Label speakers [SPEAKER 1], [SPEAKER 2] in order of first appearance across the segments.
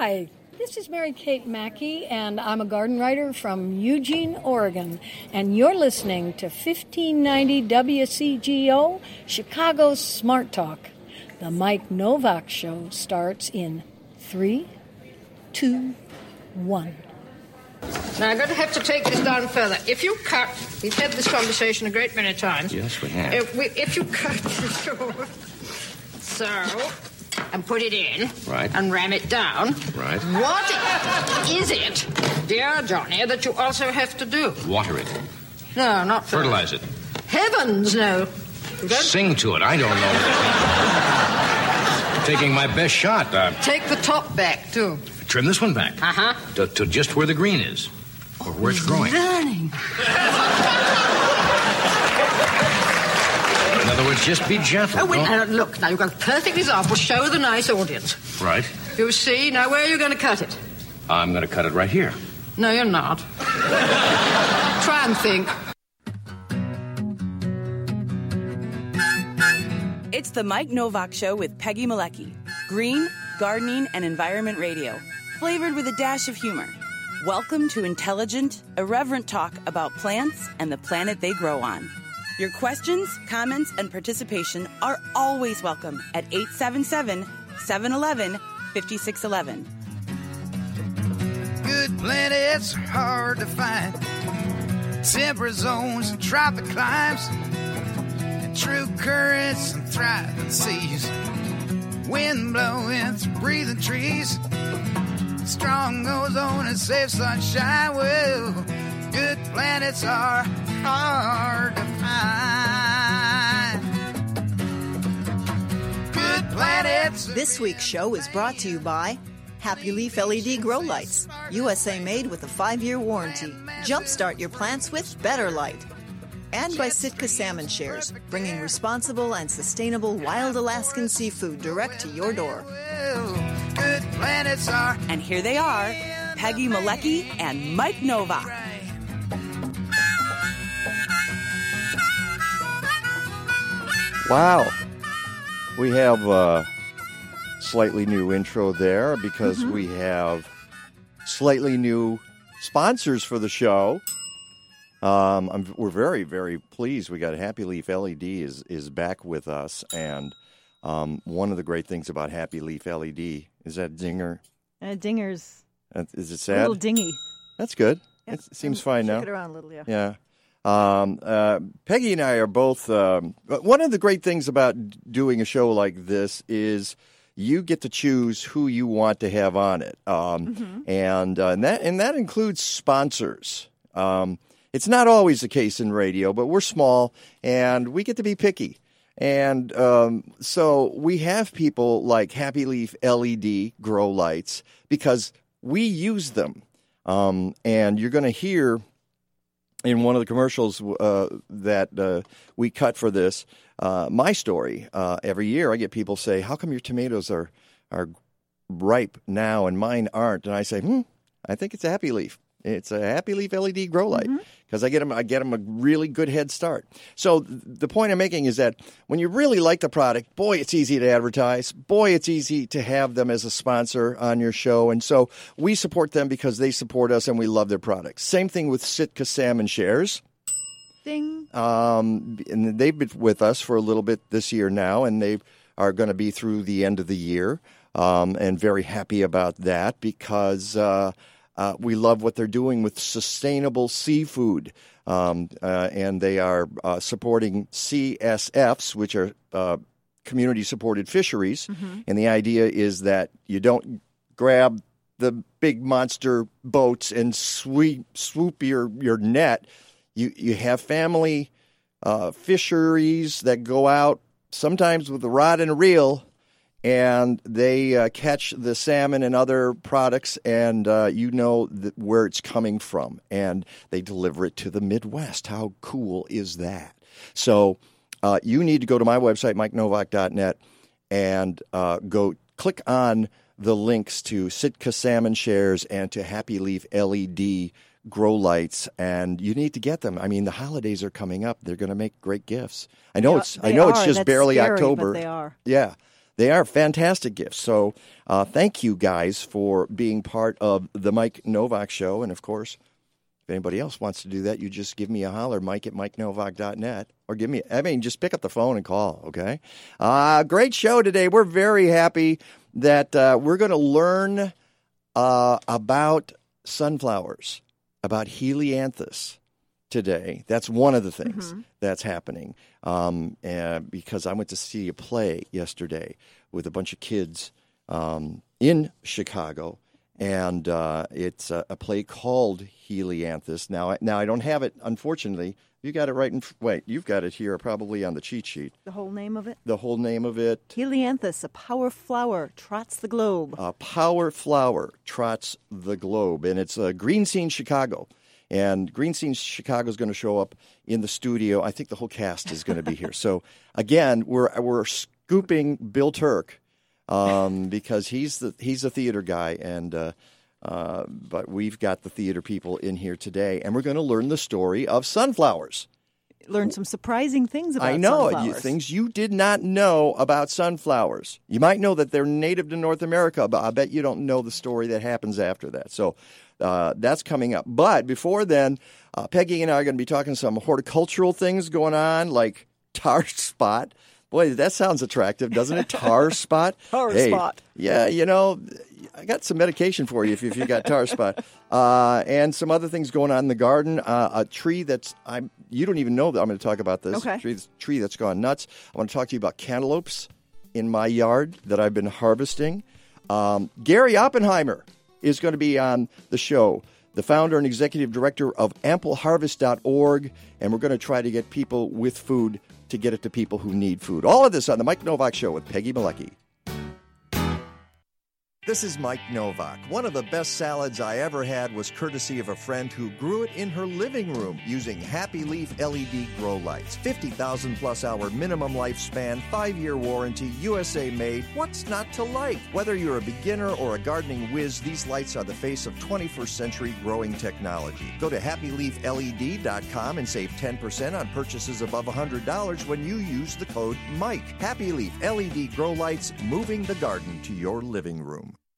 [SPEAKER 1] Hi, this is Mary Kate Mackey, and I'm a garden writer from Eugene, Oregon. And you're listening to 1590 WCGO, Chicago's Smart Talk. The Mike Novak Show starts in three, two, one.
[SPEAKER 2] Now, I'm going to have to take this down further. If you cut, we've had this conversation a great many times.
[SPEAKER 3] Yes, we have.
[SPEAKER 2] If, we, if you cut so, and put it in,
[SPEAKER 3] Right.
[SPEAKER 2] and ram it down,
[SPEAKER 3] Right.
[SPEAKER 2] what is it, dear Johnny, that you also have to do?
[SPEAKER 3] Water it.
[SPEAKER 2] No, not
[SPEAKER 3] Fertilize it.
[SPEAKER 2] Heavens, no.
[SPEAKER 3] Sing to it. I don't know. Taking my best shot. Uh,
[SPEAKER 2] take the top back, too.
[SPEAKER 3] trim this one back.
[SPEAKER 2] Uh huh.
[SPEAKER 3] To, to just where the green is. Or where it's growing.
[SPEAKER 2] Learning.
[SPEAKER 3] In other words, just be gentle.
[SPEAKER 2] Oh, wait,
[SPEAKER 3] Don't-
[SPEAKER 2] look, now you've got a perfect example. Show the nice audience.
[SPEAKER 3] Right.
[SPEAKER 2] You see, now where are you going to cut it?
[SPEAKER 3] I'm going to cut it right here.
[SPEAKER 2] No, you're not. Try and think.
[SPEAKER 4] It's the Mike Novak Show with Peggy Malecki. Green, gardening, and environment radio. Flavored with a dash of humor. Welcome to intelligent, irreverent talk about plants and the planet they grow on. Your questions, comments, and participation are always welcome at 877 711 5611.
[SPEAKER 5] Good planets are hard to find. Temperate zones and tropic climes. And true currents and thriving seas. Wind blowing through breathing trees. Strong ozone and safe sunshine. Well, good planets are hard to find. Good planets.
[SPEAKER 6] This week's show is brought to you by Happy Leaf LED Grow Lights, USA made with a five year warranty. Jumpstart your plants with better light. And by Sitka Salmon Shares, bringing responsible and sustainable wild Alaskan seafood direct to your door.
[SPEAKER 5] Good planets are
[SPEAKER 4] And here they are Peggy Malecki and Mike Novak.
[SPEAKER 7] Wow. We have a slightly new intro there because
[SPEAKER 6] Mm-hmm.
[SPEAKER 7] we have slightly new sponsors for the show. Um, I'm, we're very, very pleased. We got Happy Leaf LED is is back with us, and um, one of the great things about Happy Leaf LED is that dinger.
[SPEAKER 6] Uh, dinger's
[SPEAKER 7] Uh, Is it
[SPEAKER 6] a
[SPEAKER 7] sad?
[SPEAKER 6] little dingy.
[SPEAKER 7] That's good.
[SPEAKER 6] Yeah.
[SPEAKER 7] It seems fine now.
[SPEAKER 6] it around a little, yeah.
[SPEAKER 7] Yeah. Um, uh, Peggy and I are both. Um, one of the great things about doing a show like this is you get to choose who you want to have on it, um, and uh, and that and that includes sponsors. Um, it's not always the case in radio, but we're small and we get to be picky. And um, so we have people like Happy Leaf LED grow lights because we use them. Um, and you're going to hear in one of the commercials uh, that uh, we cut for this, uh, my story. Uh, every year, I get people say, "How come your tomatoes are are ripe now and mine aren't?" And I say, "Hmm, I think it's a Happy Leaf. It's a Happy Leaf LED grow light because I get them. I get them a really good head start." So th- the point I'm making is that when you really like the product, boy, it's easy to advertise. Boy, it's easy to have them as a sponsor on your show, and so we support them because they support us and we love their products. Same thing with Sitka Salmon Shares.
[SPEAKER 6] Ding.
[SPEAKER 7] Um, and they've been with us for a little bit this year now, and they are going to be through the end of the year. Um, and very happy about that because uh, uh, we love what they're doing with sustainable seafood. Um, uh, and they are uh, supporting CSFs, which are uh, community supported fisheries. And the idea is that you don't grab the big monster boats and sweep, swoop your, your net. You, you have family uh, fisheries that go out sometimes with a rod and a reel and they uh, catch the salmon and other products, and uh, you know th- where it's coming from, and they deliver it to the Midwest. How cool is that? So uh, you need to go to my website, mikenovak.net, and uh, go click on the links to Sitka Salmon Shares and to Happy Leaf LED grow lights, and you need to get them. I mean, the holidays are coming up; they're going to make great gifts. I know
[SPEAKER 6] They
[SPEAKER 7] it's. I know it's just barely
[SPEAKER 6] scary,
[SPEAKER 7] October.
[SPEAKER 6] they are.
[SPEAKER 7] Yeah. They are fantastic gifts. So uh, thank you guys for being part of the Mike Novak Show. And of course, if anybody else wants to do that, you just give me a holler, Mike at MikeNovak.net, or give me, I mean, just pick up the phone and call, okay? Uh, great show today. We're very happy that uh, we're going to learn uh, about sunflowers, about helianthus today. That's one of the things that's happening. Um, uh, because I went to see a play yesterday with a bunch of kids um, in Chicago, and uh, it's a, a play called Helianthus. Now, I- now I don't have it, unfortunately. You got it right in. Wait, you've got it here, probably on the cheat sheet.
[SPEAKER 6] The whole name of it?
[SPEAKER 7] The whole name of it.
[SPEAKER 6] Helianthus, a power flower, trots the globe.
[SPEAKER 7] A Power Flower trots the globe, and it's a Green Scene Chicago. And Green Scene Chicago is going to show up in the studio. I think the whole cast is going to be here. So again, we're we're scooping Bill Turk um, because he's the he's a theater guy, and uh, uh, but we've got the theater people in here today, and we're going to learn the story of sunflowers.
[SPEAKER 6] Learn some surprising things about sunflowers.
[SPEAKER 7] I know you, things you did not know about sunflowers. You might know that they're native to North America, but I bet you don't know the story that happens after that. So uh, that's coming up. But before then, uh, Peggy and I are going to be talking some horticultural things going on, like tar spot. Boy, that sounds attractive, doesn't it? Tar spot.
[SPEAKER 6] Tar
[SPEAKER 7] Hey,
[SPEAKER 6] spot.
[SPEAKER 7] Yeah, you know, I got some medication for you if, if you got tar spot, uh, and some other things going on in the garden. Uh, a tree that's I'm you don't even know that I'm going to talk about this
[SPEAKER 6] Okay.
[SPEAKER 7] tree, tree that's gone nuts. I want to talk to you about cantaloupes in my yard that I've been harvesting. Um, Gary Oppenheimer is going to be on the show. The founder and executive director of ampleharvest.org, and we're going to try to get people with food to get it to people who need food. All of this on the Mike Novak Show with Peggy Malecki. This is Mike Novak. One of the best salads I ever had was courtesy of a friend who grew it in her living room using Happy Leaf LED grow lights. 50,000 plus hour minimum lifespan, 5 year warranty, USA made. What's not to like? Whether you're a beginner or a gardening whiz, these lights are the face of 21st century growing technology. Go to happyleafled.com and save 10% on purchases above $100 when you use the code MIKE. Happy Leaf LED grow lights, moving the garden to your living room.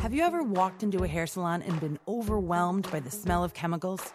[SPEAKER 4] Have you ever walked into a hair salon and been overwhelmed by the smell of chemicals?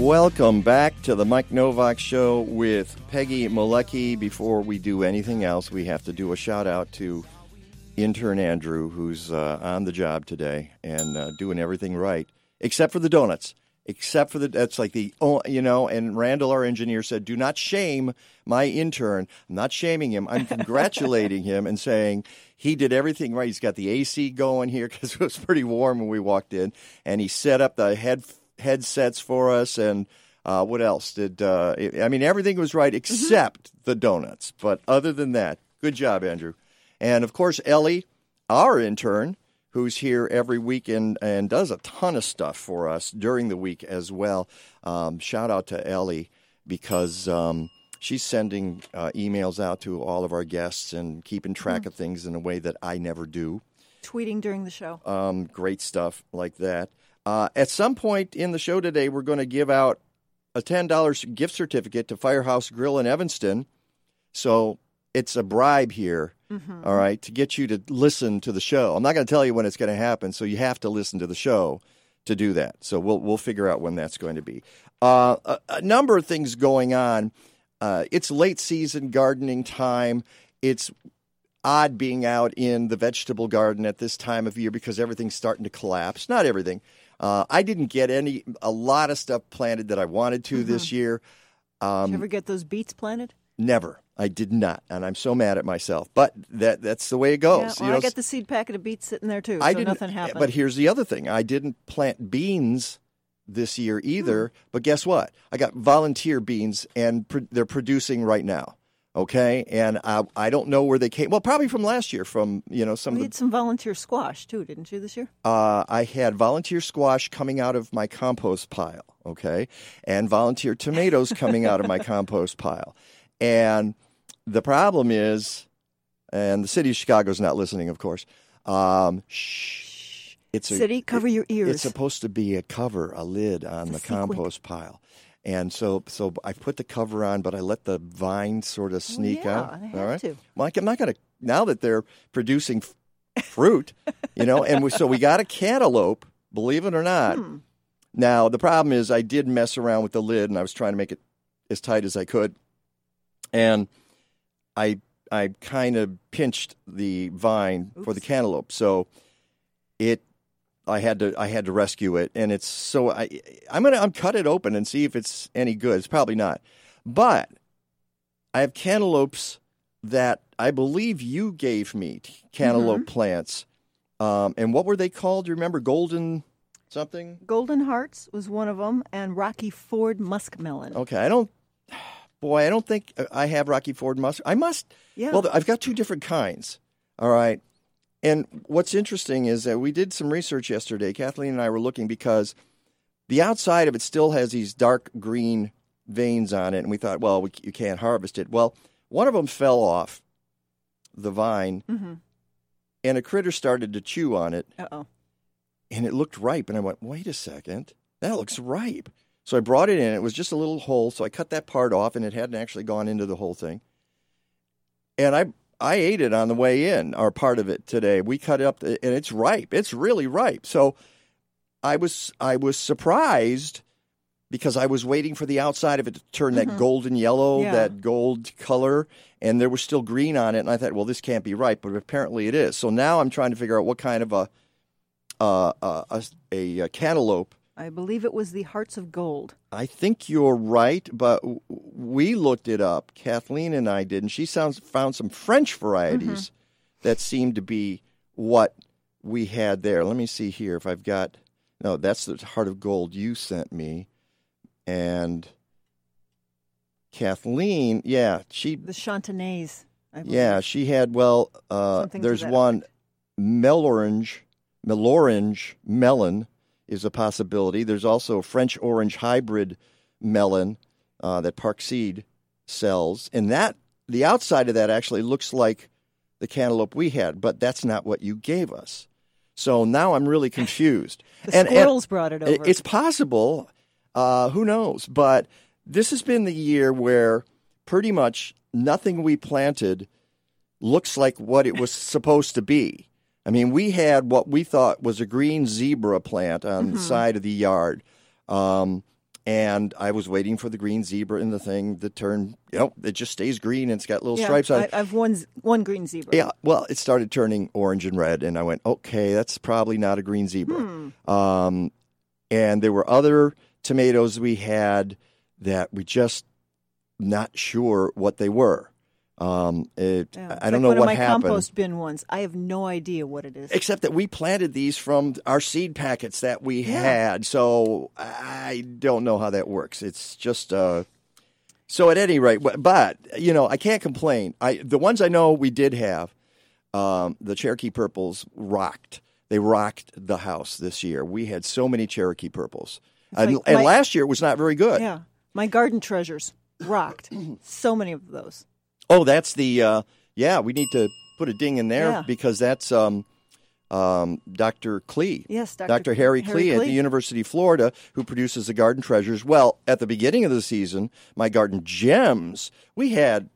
[SPEAKER 7] Welcome back to the Mike Novak Show with Peggy Malecki. Before we do anything else, we have to do a shout out to intern Andrew, who's uh, on the job today and uh, doing everything right, except for the donuts. Except for the, that's like the, you know, and Randall, our engineer, said, do not shame my intern. I'm not shaming him. I'm congratulating him and saying he did everything right. He's got the AC going here because it was pretty warm when we walked in, and he set up the head headsets for us and uh, what else did uh, I mean everything was right except the donuts but other than that good job Andrew and of course Ellie our intern who's here every week and, and does a ton of stuff for us during the week as well. Um, shout out to Ellie because um, she's sending uh, emails out to all of our guests and keeping track
[SPEAKER 6] Mm-hmm.
[SPEAKER 7] of things in a way that I never do.
[SPEAKER 6] Tweeting during the show.
[SPEAKER 7] Um, great stuff like that. Uh, at some point in the show today, we're going to give out a $10 gift certificate to Firehouse Grill in Evanston. So it's a bribe here, all right, to get you to listen to the show. I'm not going to tell you when it's going to happen, so you have to listen to the show to do that. So we'll we'll figure out when that's going to be. Uh, a, a number of things going on. Uh, it's late season gardening time. It's odd being out in the vegetable garden at this time of year because everything's starting to collapse. Not everything. Uh, I didn't get any a lot of stuff planted that I wanted to this mm-hmm. year.
[SPEAKER 6] Um, did you ever get those beets planted?
[SPEAKER 7] Never. I did not, and I'm so mad at myself. But that that's the way it goes.
[SPEAKER 6] yeah, well,
[SPEAKER 7] You know,
[SPEAKER 6] I got the seed packet of beets sitting there too,
[SPEAKER 7] I
[SPEAKER 6] so
[SPEAKER 7] didn't.
[SPEAKER 6] nothing eh, happened.
[SPEAKER 7] But here's the other thing: I didn't plant beans this year hmm. either. But guess what? I got volunteer beans, and pr- they're producing right now. Okay, and I, I don't know where they came. Well, probably from last year, from you know some
[SPEAKER 6] we had
[SPEAKER 7] the.
[SPEAKER 6] some volunteer squash too, didn't you, this year?
[SPEAKER 7] Uh, I had volunteer squash coming out of my compost pile. Okay, and volunteer tomatoes coming out of my compost pile, and the problem is, and the city of Chicago's not listening, of course. Um, shh. It's a,
[SPEAKER 6] City, cover your ears.
[SPEAKER 7] It's supposed to be a cover, a lid on the compost pile. And so, so I put the cover on, but I let the vine sort of sneak
[SPEAKER 6] yeah,
[SPEAKER 7] out. All
[SPEAKER 6] have to.
[SPEAKER 7] Well, I'm not going to now that they're producing f- fruit, you know. And we, so we got a cantaloupe, believe it or not.
[SPEAKER 6] Hmm.
[SPEAKER 7] Now the problem is, I did mess around with the lid, and I was trying to make it as tight as I could, and I I kind of pinched the vine for the cantaloupe, so it I had to I had to rescue it, and it's so I I'm gonna I'm cut it open and see if it's any good. It's probably not, but I have cantaloupes that I believe you gave me cantaloupe plants, um, and what were they called? Do you remember golden something?
[SPEAKER 6] Golden Hearts was one of them, and Rocky Ford Muskmelon.
[SPEAKER 7] Okay, I don't. Boy, I don't think I have Rocky Ford musk. I must.
[SPEAKER 6] Yeah.
[SPEAKER 7] Well, I've got two different kinds. All right. And what's interesting is that we did some research yesterday. Kathleen and I were looking because the outside of it still has these dark green veins on it, and we thought, well, we, you can't harvest it. Well, one of them fell off the vine,
[SPEAKER 6] Mm-hmm.
[SPEAKER 7] and a critter started to chew on it,
[SPEAKER 6] Uh oh.
[SPEAKER 7] and it looked ripe. And I went, wait a second, that looks ripe. So I brought it in. It was just a little hole, so I cut that part off, and it hadn't actually gone into the whole thing. And I I ate it on the way in, or part of it today. We cut it up, and it's ripe. It's really ripe. So I was I was surprised because I was waiting for the outside of it to turn that golden yellow,
[SPEAKER 6] Yeah.
[SPEAKER 7] that gold color, and there was still green on it. And I thought, well, this can't be ripe, but apparently it is. So now I'm trying to figure out what kind of a uh, uh, a, a, a cantaloupe.
[SPEAKER 6] I believe it was the Hearts of Gold.
[SPEAKER 7] I think you're right, but we looked it up. Kathleen and I did, and she sounds found some French varieties that seemed to be what we had there. Let me see here if I've got. No, that's the heart of gold you sent me, and Kathleen. Yeah, she.
[SPEAKER 6] The Charentais.
[SPEAKER 7] Yeah, she had. Well, uh, there's one melorange, melorange melon is a possibility. There's also a French orange hybrid melon uh, that Park Seed sells, and that the outside of that actually looks like the cantaloupe we had, but that's not what you gave us. So now I'm really confused.
[SPEAKER 6] The squirrels brought it over.
[SPEAKER 7] It's possible. Uh, who knows? But this has been the year where pretty much nothing we planted looks like what it was supposed to be. I mean, we had what we thought was a green zebra plant on
[SPEAKER 6] Mm-hmm.
[SPEAKER 7] the side of the yard. Um, and I was waiting for the green zebra in the thing to turn, you know, it just stays green and it's got little
[SPEAKER 6] yeah,
[SPEAKER 7] stripes on it.
[SPEAKER 6] I've one one green zebra.
[SPEAKER 7] Yeah, well, it started turning orange and red, and I went, okay, that's probably not a green zebra.
[SPEAKER 6] Hmm.
[SPEAKER 7] Um, and there were other tomatoes we had that we just not sure what they were. Um, it,
[SPEAKER 6] Yeah,
[SPEAKER 7] I don't
[SPEAKER 6] like
[SPEAKER 7] know
[SPEAKER 6] one
[SPEAKER 7] what
[SPEAKER 6] of my
[SPEAKER 7] happened.
[SPEAKER 6] compost bin ones. I have no idea what it is.
[SPEAKER 7] Except that we planted these from our seed packets that we
[SPEAKER 6] Yeah.
[SPEAKER 7] had, so I don't know how that works. It's just uh, so at any rate, but- but you know I can't complain. I the ones I know we did have, um, the Cherokee purples rocked. they rocked the house this year. We had so many Cherokee purples,
[SPEAKER 6] It's
[SPEAKER 7] and,
[SPEAKER 6] like
[SPEAKER 7] and last year it was not very good.
[SPEAKER 6] Yeah. My garden treasures rocked. so many of those.
[SPEAKER 7] Oh, that's the uh, yeah. We need to put a ding in there
[SPEAKER 6] Yeah.
[SPEAKER 7] because that's um, um, Dr. Klee.
[SPEAKER 6] Yes, Dr.
[SPEAKER 7] Dr. Harry,
[SPEAKER 6] Harry
[SPEAKER 7] Klee at the University of Florida, who produces the Garden Treasures. Well, at the beginning of the season, my Garden Gems, we had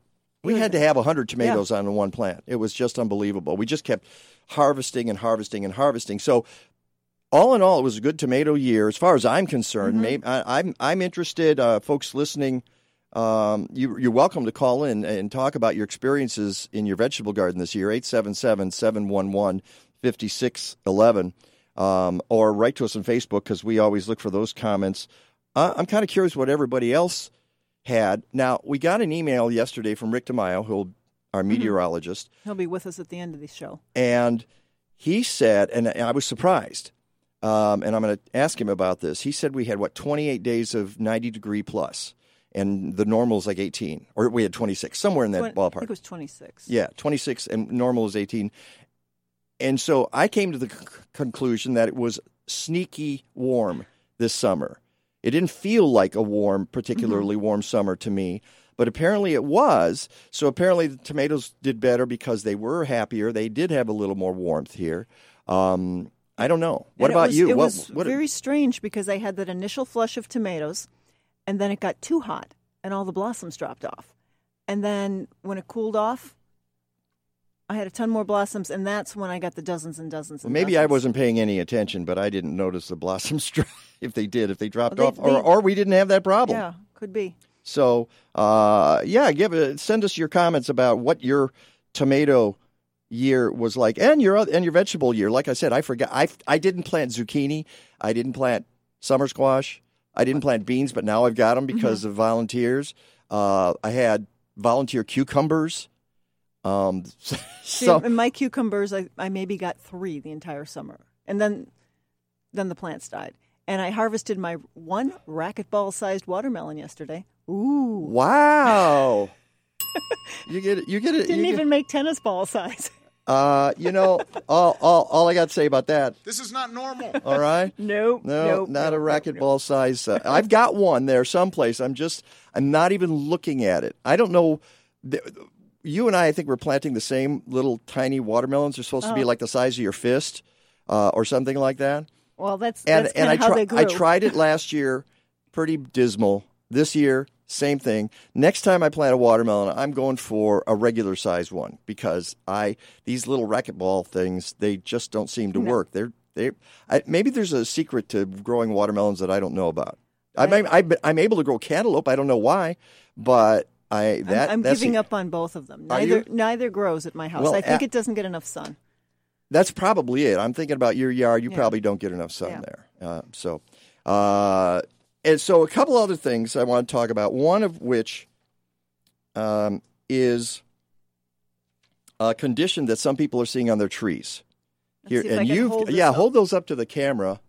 [SPEAKER 7] we had to have hundred tomatoes on one plant. It was just unbelievable. We just kept harvesting and harvesting and harvesting. So. All in all, it was a good tomato year, as far as I'm concerned.
[SPEAKER 6] Mm-hmm.
[SPEAKER 7] Maybe, I, I'm I'm interested, uh, folks listening. Um, you, you're welcome to call in and talk about your experiences in your vegetable garden this year, 877 711 5611. Um, or write to us on Facebook because we always look for those comments. Uh, I'm kind of curious what everybody else had. Now, we got an email yesterday from Rick DeMaio, who our meteorologist,
[SPEAKER 6] He'll be with us at the end of the show.
[SPEAKER 7] and he said, and I was surprised, um, and I'm going to ask him about this. He said we had, what, 28 days of 90 degree plus, and the normal is like 18, or we had 26, somewhere in that
[SPEAKER 6] Twen- I
[SPEAKER 7] ballpark.
[SPEAKER 6] think it was 26.
[SPEAKER 7] Yeah, 26 and normal is 18. And so I came to the c- conclusion that it was sneaky warm this summer. It didn't feel like a warm, particularly warm summer to me, but apparently it was. So apparently the tomatoes did better because they were happier. They did have a little more warmth here. Um, I don't know. What
[SPEAKER 6] And
[SPEAKER 7] about
[SPEAKER 6] was-
[SPEAKER 7] you?
[SPEAKER 6] It
[SPEAKER 7] what,
[SPEAKER 6] was
[SPEAKER 7] what,
[SPEAKER 6] very strange because I had that initial flush of tomatoes, and then it got too hot, and all the blossoms dropped off. And then when it cooled off, I had a ton more blossoms, and that's when I got the dozens and dozens.
[SPEAKER 7] well,
[SPEAKER 6] And
[SPEAKER 7] maybe I wasn't paying any attention, but I didn't notice the blossoms drop. If they did, if they dropped
[SPEAKER 6] Well, they-
[SPEAKER 7] off, or,
[SPEAKER 6] they-
[SPEAKER 7] or we didn't have that problem.
[SPEAKER 6] Yeah, could be.
[SPEAKER 7] So, uh, yeah, give it. Send us your comments about what your tomato year was like, and your and your vegetable year. Like I said, I forgot. I I didn't plant zucchini. I didn't plant summer squash. I didn't plant beans, but now I've got them because of volunteers. Uh, I had volunteer cucumbers. Um,
[SPEAKER 6] See,
[SPEAKER 7] so
[SPEAKER 6] in my cucumbers, I, I maybe got three the entire summer, and then then the plants died. And I harvested my one racquetball-sized watermelon yesterday. Ooh,
[SPEAKER 7] wow, you get it. You get it.
[SPEAKER 6] didn't even make tennis ball size.
[SPEAKER 7] Get, uh, you know, all, all all I got to say about that.
[SPEAKER 8] This is not normal.
[SPEAKER 7] All right.
[SPEAKER 6] nope,
[SPEAKER 7] No,
[SPEAKER 6] nope,
[SPEAKER 7] not a
[SPEAKER 6] nope, nope,
[SPEAKER 7] racquetball size. Uh, I've got one there someplace. I'm just, I'm not even looking at it. I don't know. The- You and I, I think we're planting the same little tiny watermelons. They're supposed to
[SPEAKER 6] Oh.
[SPEAKER 7] be like the size of your fist, uh, or something like that.
[SPEAKER 6] Well, that's
[SPEAKER 7] And
[SPEAKER 6] that's
[SPEAKER 7] and I
[SPEAKER 6] kinda how
[SPEAKER 7] tri-
[SPEAKER 6] they grew.
[SPEAKER 7] I tried it last year, pretty dismal. This year, same thing. Next time I plant a watermelon, I'm going for a regular size one because I these little racquetball things they just don't seem to work. They're they I, maybe there's a secret to growing watermelons that I don't know about. I'm, I'm, I'm able to grow cantaloupe. I don't know why, but I
[SPEAKER 6] I'm-
[SPEAKER 7] that
[SPEAKER 6] I'm,
[SPEAKER 7] that's
[SPEAKER 6] giving
[SPEAKER 7] the-
[SPEAKER 6] up on both of them. Neither neither grows at my house.
[SPEAKER 7] Well,
[SPEAKER 6] I think
[SPEAKER 7] a-
[SPEAKER 6] it doesn't get enough sun.
[SPEAKER 7] That's probably it. I'm thinking about your yard. You
[SPEAKER 6] Yeah.
[SPEAKER 7] probably don't get enough sun
[SPEAKER 6] Yeah.
[SPEAKER 7] there. Uh, so, uh, and so a couple other things I want to talk about. One of which um, is a condition that some people are seeing on their trees.
[SPEAKER 6] See I
[SPEAKER 7] and you,
[SPEAKER 6] hold
[SPEAKER 7] yeah,
[SPEAKER 6] up.
[SPEAKER 7] hold those up to the camera.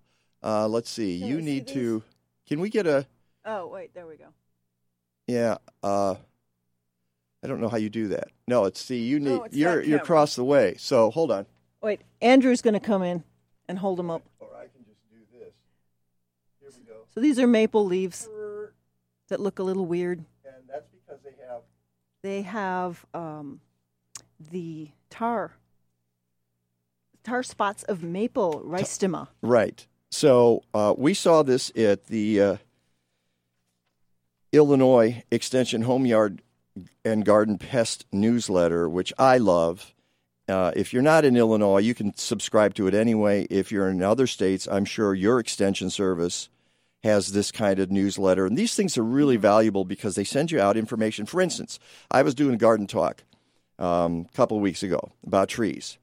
[SPEAKER 7] Uh, let's see.
[SPEAKER 6] Can
[SPEAKER 7] you
[SPEAKER 6] see
[SPEAKER 7] need
[SPEAKER 6] these?
[SPEAKER 7] to. Can we get a?
[SPEAKER 6] Oh wait, there we go.
[SPEAKER 7] Yeah. Uh, I don't know how you do that. No, it's see. You need.
[SPEAKER 6] Oh, it's
[SPEAKER 7] you're you're across the way. So hold on.
[SPEAKER 6] Wait, Andrew's going to come in and hold them up.
[SPEAKER 7] Or I can just do this. Here we go.
[SPEAKER 6] So these are maple leaves that look a little weird.
[SPEAKER 7] And that's because they have
[SPEAKER 6] They have um, the tar tar spots of maple Rhytisma.
[SPEAKER 7] right. So uh, we saw this at the uh, Illinois Extension Home Yard and Garden Pest newsletter, which I love. Uh, if you're not in Illinois, you can subscribe to it anyway. If you're in other states, I'm sure your extension service has this kind of newsletter. And these things are really valuable because they send you out information. For instance, I was doing a garden talk um, a couple of weeks ago about trees.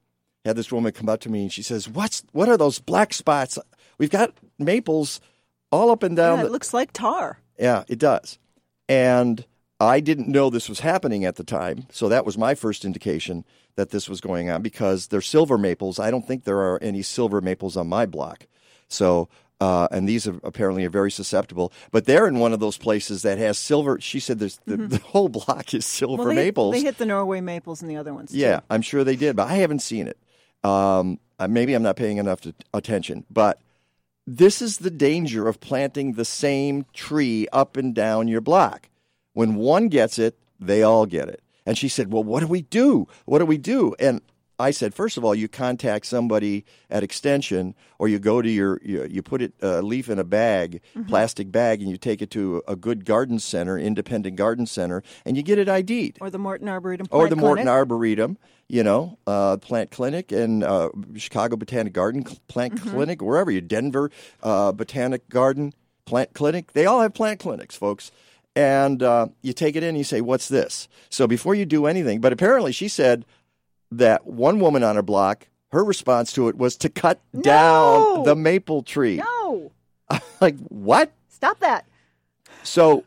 [SPEAKER 7] Had this woman come up to me and she says, "What's what are those black spots? We've got maples all up and down
[SPEAKER 6] Yeah,
[SPEAKER 7] the,
[SPEAKER 6] it looks like tar.
[SPEAKER 7] yeah, it does. And I didn't know this was happening at the time. So that was my first indication that this was going on because they're silver maples. I don't think there are any silver maples on my block. So, uh, and these are apparently are very susceptible. But they're in one of those places that has silver. She said there's, the, the whole block is silver
[SPEAKER 6] Mm-hmm. Well, they,
[SPEAKER 7] maples.
[SPEAKER 6] they hit the Norway maples and the other ones. too.
[SPEAKER 7] Yeah, I'm sure they did, but I haven't seen it. Um, uh, maybe I'm not paying enough to, attention, but this is the danger of planting the same tree up and down your block. When one gets it, they all get it. And she said, Well, what do we do? What do we do? And I said, first of all, you contact somebody at Extension, or you go to your, you, you put it uh, leaf in a bag, plastic bag, and you take it to a good garden center, independent garden center, and you get it ID'd
[SPEAKER 6] Or the Morton Arboretum
[SPEAKER 7] or
[SPEAKER 6] Plant
[SPEAKER 7] the Morton
[SPEAKER 6] Clinic.
[SPEAKER 7] Arboretum, you know, uh, Plant Clinic and uh, Chicago Botanic Garden Plant
[SPEAKER 6] Mm-hmm.
[SPEAKER 7] Clinic, wherever you, Denver uh, Botanic Garden Plant Clinic. They all have plant clinics, folks. And uh, you take it in and you say, What's this? So before you do anything, but apparently she said that one woman on her block, her response to it was to cut down the maple tree.
[SPEAKER 6] No,
[SPEAKER 7] like, what?
[SPEAKER 6] stop that.
[SPEAKER 7] So,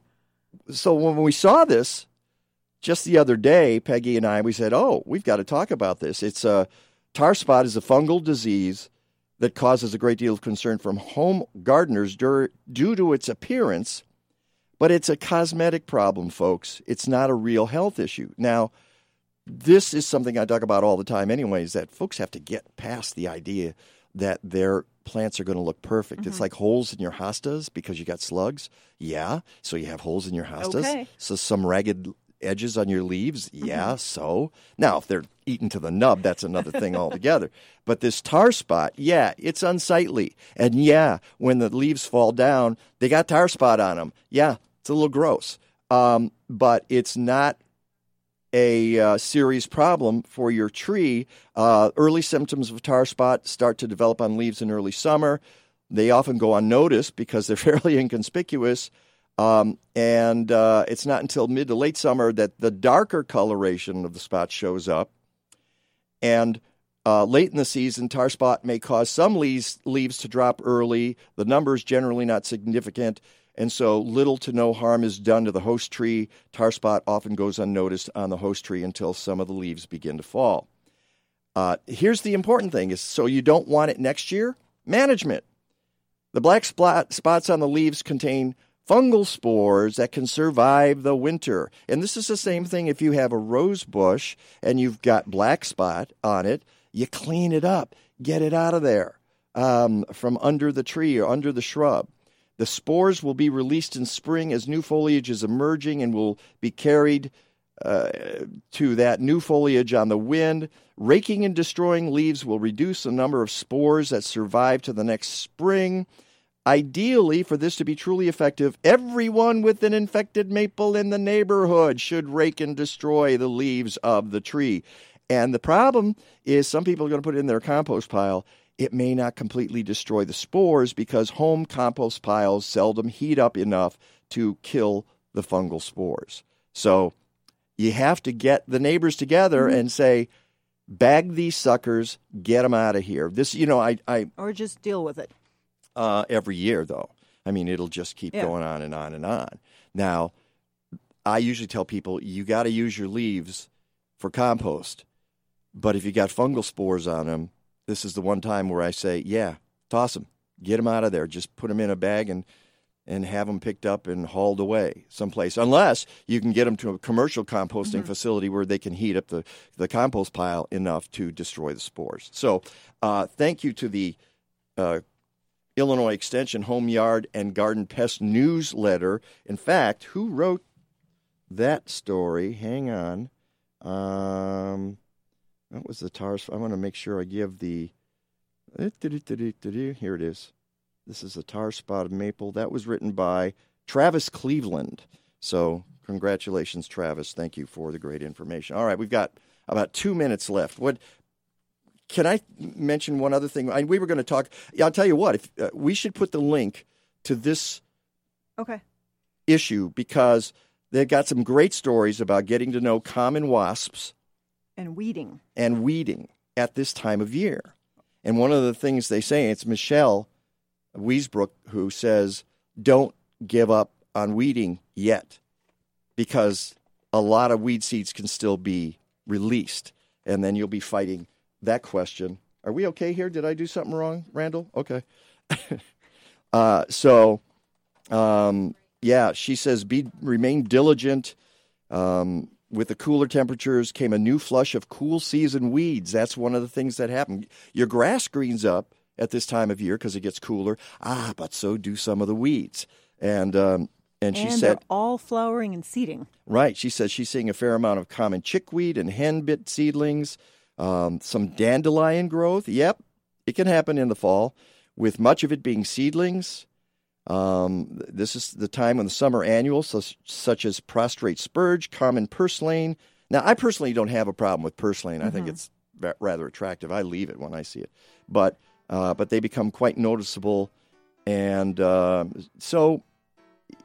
[SPEAKER 7] so when we saw this just the other day, Peggy and I, we said, "Oh, we've got to talk about this." It's a tar spot is a fungal disease that causes a great deal of concern from home gardeners dur- due to its appearance, but it's a cosmetic problem, folks. It's not a real health issue. Now, this is something I talk about all the time, anyways. That folks have to get past the idea that their plants are going to look perfect. It's like holes in your hostas because you got slugs. Yeah, so you have holes in your hostas.
[SPEAKER 6] Okay.
[SPEAKER 7] So some ragged edges on your leaves. Yeah, so now if they're eaten to the nub, that's another thing altogether. But this tar spot, yeah, it's unsightly, and yeah, when the leaves fall down, they got tar spot on them. Yeah, it's a little gross, um, but it's not a uh, serious problem for your tree. Uh, early symptoms of tar spot start to develop on leaves in early summer. They often go unnoticed because they're fairly inconspicuous. Um, and uh, it's not until mid to late summer that the darker coloration of the spot shows up. And uh, late in the season, tar spot may cause some leaves, leaves to drop early. The number is generally not significant, and so little to no harm is done to the host tree. Tar spot often goes unnoticed on the host tree until some of the leaves begin to fall. Uh, here's the important thing: is so you don't want it next year. Management. The black spot, spots on the leaves contain fungal spores that can survive the winter. And this is the same thing if you have a rose bush and you've got black spot on it, you clean it up, get it out of there um, from under the tree or under the shrub. The spores will be released in spring as new foliage is emerging and will be carried uh, to that new foliage on the wind. Raking and destroying leaves will reduce the number of spores that survive to the next spring. Ideally, for this to be truly effective, everyone with an infected maple in the neighborhood should rake and destroy the leaves of the tree. And the problem is, some people are going to put it in their compost pile. It may not completely destroy the spores because home compost piles seldom heat up enough to kill the fungal spores. So you have to get the neighbors together and say, bag these suckers, get them out of here. This, you know, I, I
[SPEAKER 6] Or just deal with it.
[SPEAKER 7] uh, every year, though. I mean, it'll just keep
[SPEAKER 6] Yeah.
[SPEAKER 7] going on and on and on. Now, I usually tell people you got to use your leaves for compost, but if you got fungal spores on them, this is the one time where I say, yeah, toss them, get them out of there, just put them in a bag and and have them picked up and hauled away someplace. Unless you can get them to a commercial composting facility where they can heat up the, the compost pile enough to destroy the spores. So, uh, thank you to the uh, Illinois Extension Home Yard and Garden Pest newsletter. In fact, who wrote that story? Hang on. Um, what was the TARS? I want to make sure I give the. Here it is. This is a tar spotted maple. That was written by Travis Cleveland. So, congratulations, Travis. Thank you for the great information. All right, we've got about two minutes left. What can I mention one other thing? I, we were going to talk. I'll tell you what. If uh, we should put the link to this
[SPEAKER 6] Okay.
[SPEAKER 7] issue because they've got some great stories about getting to know common wasps
[SPEAKER 6] And weeding.
[SPEAKER 7] and weeding at this time of year. And one of the things they say, it's Michelle Wiesbrook who says, don't give up on weeding yet because a lot of weed seeds can still be released. And then you'll be fighting that question. Are we okay here? Did I do something wrong, Randall? Okay. uh, so, um, yeah, she says, be remain diligent. Um, with the cooler temperatures came a new flush of cool season weeds. That's one of the things that happen. Your grass greens up at this time of year because it gets cooler. Ah, but so do some of the weeds. And um, and she
[SPEAKER 8] and
[SPEAKER 7] said,
[SPEAKER 8] they're all flowering and seeding.
[SPEAKER 7] right. She says she's seeing a fair amount of common chickweed and henbit seedlings, um, some dandelion growth. Yep, it can happen in the fall, with much of it being seedlings. Um, this is the time when the summer annuals, such, such as prostrate spurge, common purslane. Now, I personally don't have a problem with purslane. I think it's ra- rather attractive. I leave it when I see it, but uh, but they become quite noticeable, and um so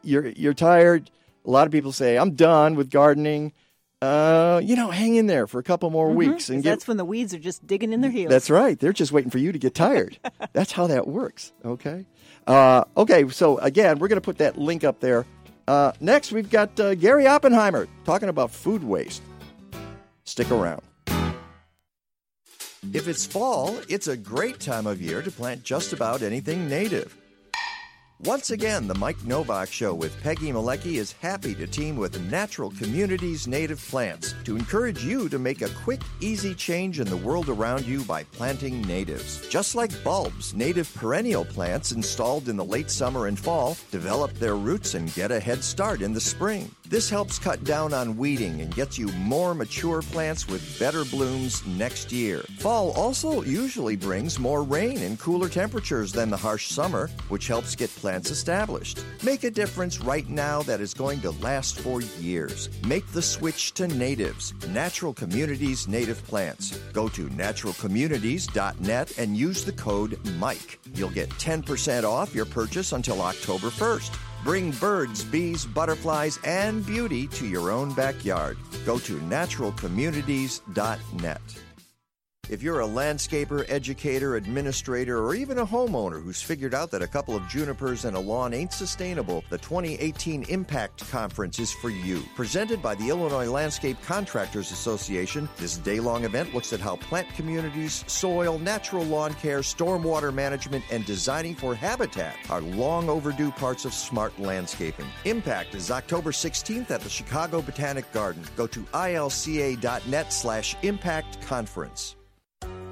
[SPEAKER 7] you're you're tired. A lot of people say, "I'm done with gardening." Uh, you know, hang in there for a couple more weeks and get
[SPEAKER 8] that's when the weeds are just digging in their heels.
[SPEAKER 7] that's right. They're just waiting for you to get tired. That's how that works. Okay. Uh, okay. So again, we're going to put that link up there. Uh, next, we've got uh, Gary Oppenheimer talking about food waste. Stick around. If it's fall, it's a great time of year to plant just about anything native. Once again, the Mike Novak Show with Peggy Malecki is happy to team with Natural Communities Native Plants to encourage you to make a quick, easy change in the world around you by planting natives. Just like bulbs, native perennial plants installed in the late summer and fall develop their roots and get a head start in the spring. This helps cut down on weeding and gets you more mature plants with better blooms next year. Fall also usually brings more rain and cooler temperatures than the harsh summer, which helps get plants established. Make a difference right now that is going to last for years. Make the switch to natives, Natural Communities Native Plants. Go to naturalcommunities.net and use the code MIKE. You'll get 10% off your purchase until October 1st. Bring birds, bees, butterflies, and beauty to your own backyard. Go to naturalcommunities.net. If you're a landscaper, educator, administrator, or even a homeowner who's figured out that a couple of junipers and a lawn ain't sustainable, the 2018 Impact Conference is for you. Presented by the Illinois Landscape Contractors Association, this day long event looks at how plant communities, soil, natural lawn care, stormwater management, and designing for habitat are long overdue parts of smart landscaping. Impact is October 16th at the Chicago Botanic Garden. Go to ilca.net slash impact conference.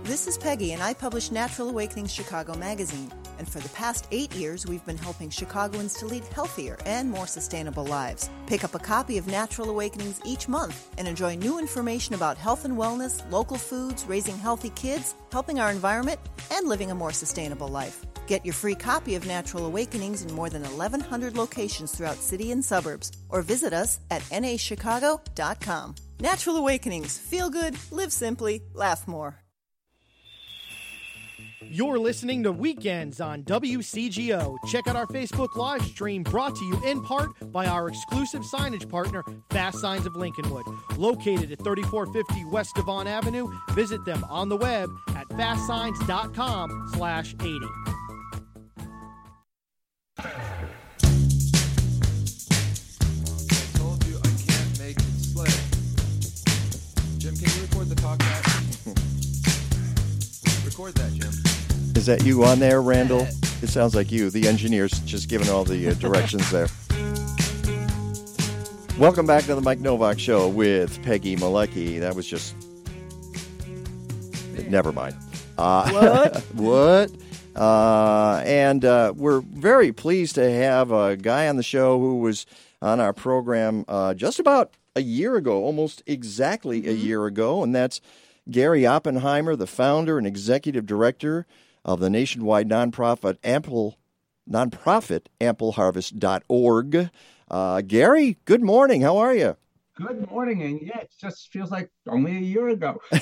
[SPEAKER 6] This is Peggy, and I publish Natural Awakenings Chicago magazine. And for the past eight years, we've been helping Chicagoans to lead healthier and more sustainable lives. Pick up a copy of Natural Awakenings each month and enjoy new information about health and wellness, local foods, raising healthy kids, helping our environment, and living a more sustainable life. Get your free copy of Natural Awakenings in more than 1,100 locations throughout city and suburbs, or visit us at nachicago.com. Natural Awakenings. Feel good, live simply, laugh more.
[SPEAKER 9] You're listening to Weekends on WCGO. Check out our Facebook live stream brought to you in part by our exclusive signage partner, Fast Signs of Lincolnwood. Located at 3450 West Devon Avenue, visit them on the web at fastsigns.com slash 80.
[SPEAKER 10] told you I can't make it slip. Jim, can you record the talk back? record that, Jim.
[SPEAKER 7] Is that you on there, Randall? It sounds like you. The engineer's just giving all the uh, directions there. Welcome back to the Mike Novak Show with Peggy Malecki. That was just. Never mind. Uh,
[SPEAKER 8] What?
[SPEAKER 7] what? Uh, and uh, we're very pleased to have a guy on the show who was on our program uh, just about a year ago, almost exactly a year ago, and that's Gary Oppenheimer, the founder and executive director of the nationwide nonprofit Ample nonprofit ampleharvest.org. Uh, Gary, good morning. How are you?
[SPEAKER 11] Good morning, and yeah, it just feels like only a year ago.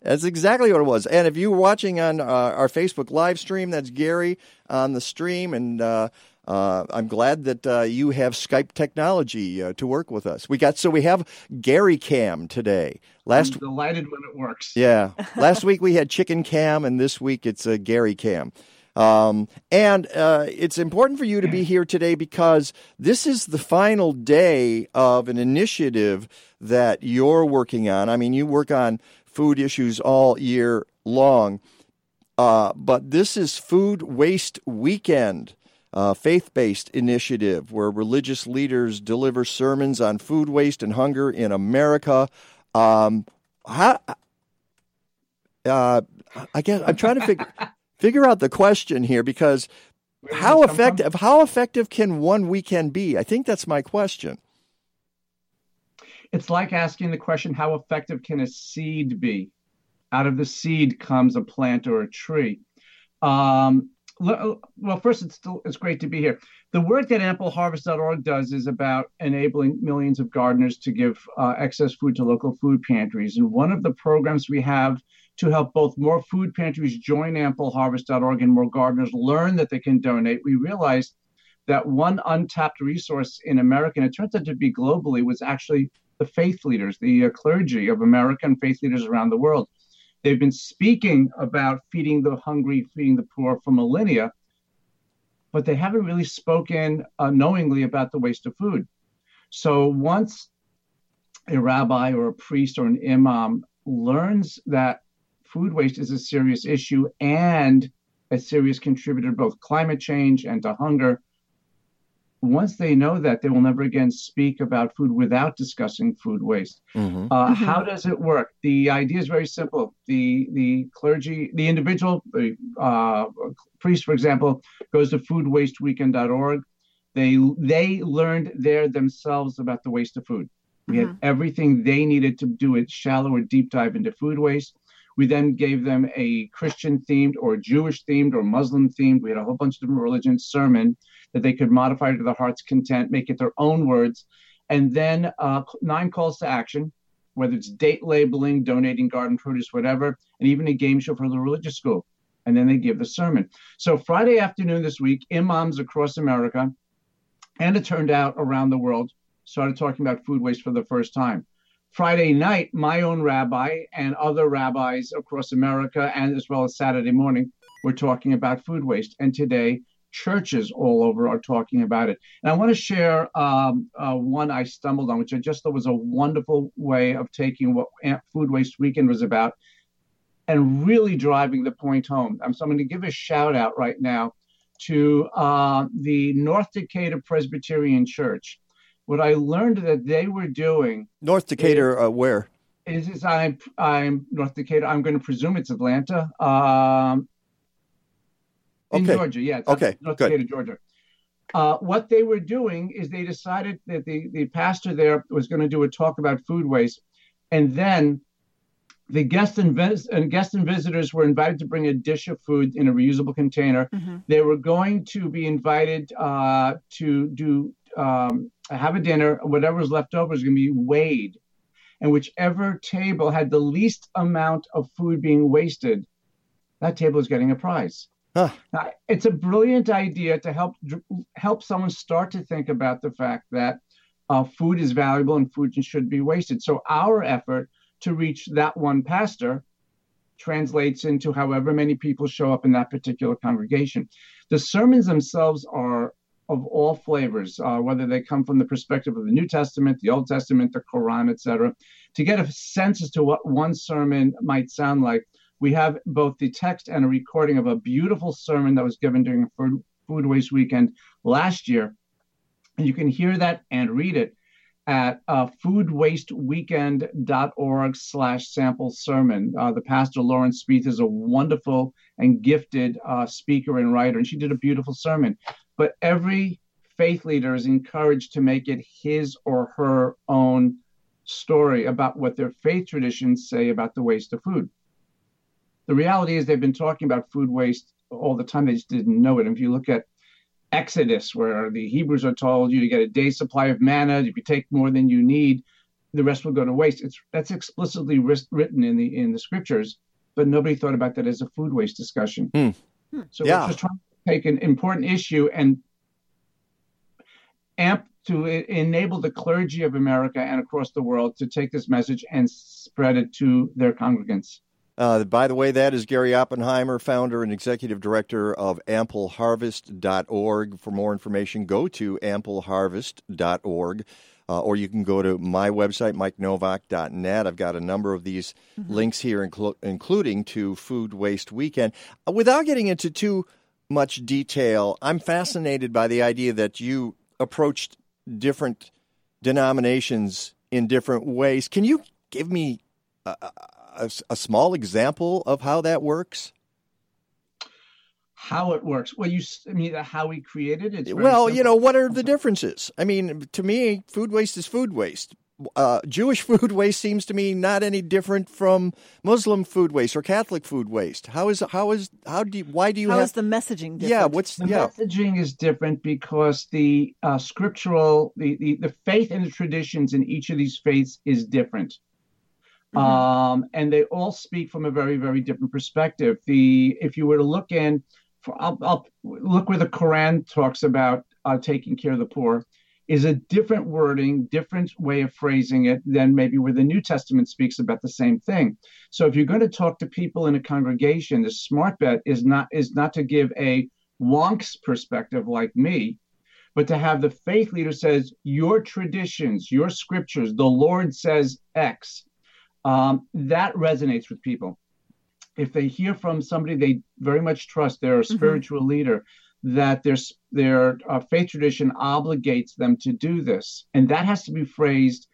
[SPEAKER 7] That's exactly what it was. And if you were watching on uh, our Facebook live stream, that's Gary on the stream. And uh, uh, I'm glad that uh, you have Skype technology uh, to work with us. We got so we have Gary Cam today. Last
[SPEAKER 11] I'm delighted when it works.
[SPEAKER 7] yeah, last week we had Chicken Cam, and this week it's uh, Gary Cam. Um, and uh, it's important for you to be here today because this is the final day of an initiative that you're working on. I mean, you work on food issues all year long, uh, but this is Food Waste Weekend. uh, faith based initiative where religious leaders deliver sermons on food waste and hunger in America. Um, how, uh, I guess I'm trying to figure figure out the question here because how effective how effective can one weekend be? I think that's my question.
[SPEAKER 11] It's like asking the question, how effective can a seed be? Out of the seed comes a plant or a tree. Um, well, first, it's still it's great to be here. The work that AmpleHarvest.org does is about enabling millions of gardeners to give uh, excess food to local food pantries. And one of the programs we have to help both more food pantries join AmpleHarvest.org and more gardeners learn that they can donate, we realized that one untapped resource in America, and it turns out to be globally, was actually the faith leaders, the uh, clergy of America and faith leaders around the world. They've been speaking about feeding the hungry, feeding the poor for millennia, but they haven't really spoken uh, knowingly about the waste of food. So once a rabbi or a priest or an imam learns that food waste is a serious issue and a serious contributor to both climate change and to hunger, once they know that, they will never again speak about food without discussing food waste. Mm-hmm. Uh, mm-hmm. How does it work? The idea is very simple. The the clergy, the individual, the uh, priest, for example, goes to foodwasteweekend.org. They they learned there themselves about the waste of food. We mm-hmm. had everything they needed to do a shallow or deep dive into food waste. We then gave them a Christian themed or Jewish themed or Muslim themed. We had a whole bunch of different religions sermon that they could modify to their heart's content, make it their own words, and then uh, nine calls to action, whether it's date labeling, donating garden produce, whatever, and even a game show for the religious school. And then they give the sermon. So Friday afternoon this week, imams across America, and it turned out around the world, started talking about food waste for the first time. Friday night, my own rabbi and other rabbis across America, and as well as Saturday morning, were talking about food waste. And today, churches all over are talking about it. And I want to share um, uh, one I stumbled on, which I just thought was a wonderful way of taking what Food Waste Weekend was about and really driving the point home. Um, so I'm going to give a shout out right now to uh, the North Decatur Presbyterian Church. What I learned that they were doing
[SPEAKER 7] North Decatur, is, uh, where?
[SPEAKER 11] Is, is I'm I'm North Decatur. I'm going to presume it's Atlanta. Um, in okay. Georgia. Yeah,
[SPEAKER 7] okay,
[SPEAKER 11] North
[SPEAKER 7] good.
[SPEAKER 11] Dakota, Georgia. Uh, what they were doing is they decided that the, the pastor there was going to do a talk about food waste, and then the guests and, vis- and guests and visitors were invited to bring a dish of food in a reusable container. Mm-hmm. They were going to be invited uh, to do um, have a dinner. Whatever was left over is going to be weighed, and whichever table had the least amount of food being wasted, that table is getting a prize. Huh. Now, it's a brilliant idea to help help someone start to think about the fact that uh, food is valuable and food should be wasted. So our effort to reach that one pastor translates into however many people show up in that particular congregation. The sermons themselves are of all flavors, uh, whether they come from the perspective of the New Testament, the Old Testament, the Quran, etc. To get a sense as to what one sermon might sound like, we have both the text and a recording of a beautiful sermon that was given during Food, Waste Weekend last year. And you can hear that and read it at uh, foodwasteweekend.org slash sample sermon. Uh, the pastor Lauren Spieth is a wonderful and gifted uh, speaker and writer, and she did a beautiful sermon. But every faith leader is encouraged to make it his or her own story about what their faith traditions say about the waste of food the reality is they've been talking about food waste all the time. They just didn't know it. And if you look at Exodus, where the Hebrews are told you to get a day's supply of manna, if you take more than you need, the rest will go to waste. It's that's explicitly written in the in the scriptures, but nobody thought about that as a food waste discussion.
[SPEAKER 7] Mm.
[SPEAKER 11] So yeah. we're just trying to take an important issue and amp to enable the clergy of America and across the world to take this message and spread it to their congregants.
[SPEAKER 7] Uh, by the way, that is Gary Oppenheimer, founder and executive director of ampleharvest.org. For more information, go to ampleharvest.org. Uh, or you can go to my website, mikenovak.net. I've got a number of these mm-hmm. links here, inclu- including to Food Waste Weekend. Uh, without getting into too much detail. I'm fascinated by the idea that you approached different denominations in different ways. Can you give me a, a, a small example of how that works?
[SPEAKER 11] How it works? Well, you, I mean how we created it. It's very
[SPEAKER 7] Well, you know, what are the differences? I mean, to me, food waste is food waste. Uh, Jewish food waste seems to me not any different from Muslim food waste or Catholic food waste. How is how is how do you, why do you
[SPEAKER 8] How
[SPEAKER 7] have
[SPEAKER 8] is the messaging different?
[SPEAKER 7] yeah? What's
[SPEAKER 11] the
[SPEAKER 7] yeah?
[SPEAKER 11] messaging is different because the uh, scriptural, the, the the faith and the traditions in each of these faiths is different. Um, and they all speak from a very, very different perspective. The if you were to look in, for, I'll, I'll look where the Quran talks about uh, taking care of the poor, is a different wording, different way of phrasing it than maybe where the New Testament speaks about the same thing. So if you're going to talk to people in a congregation, the smart bet is not is not to give a wonks perspective like me, but to have the faith leader says your traditions, your scriptures, the Lord says X. Um, that resonates with people. If they hear from somebody they very much trust, their spiritual leader, that their their uh, faith tradition obligates them to do this, and that has to be phrased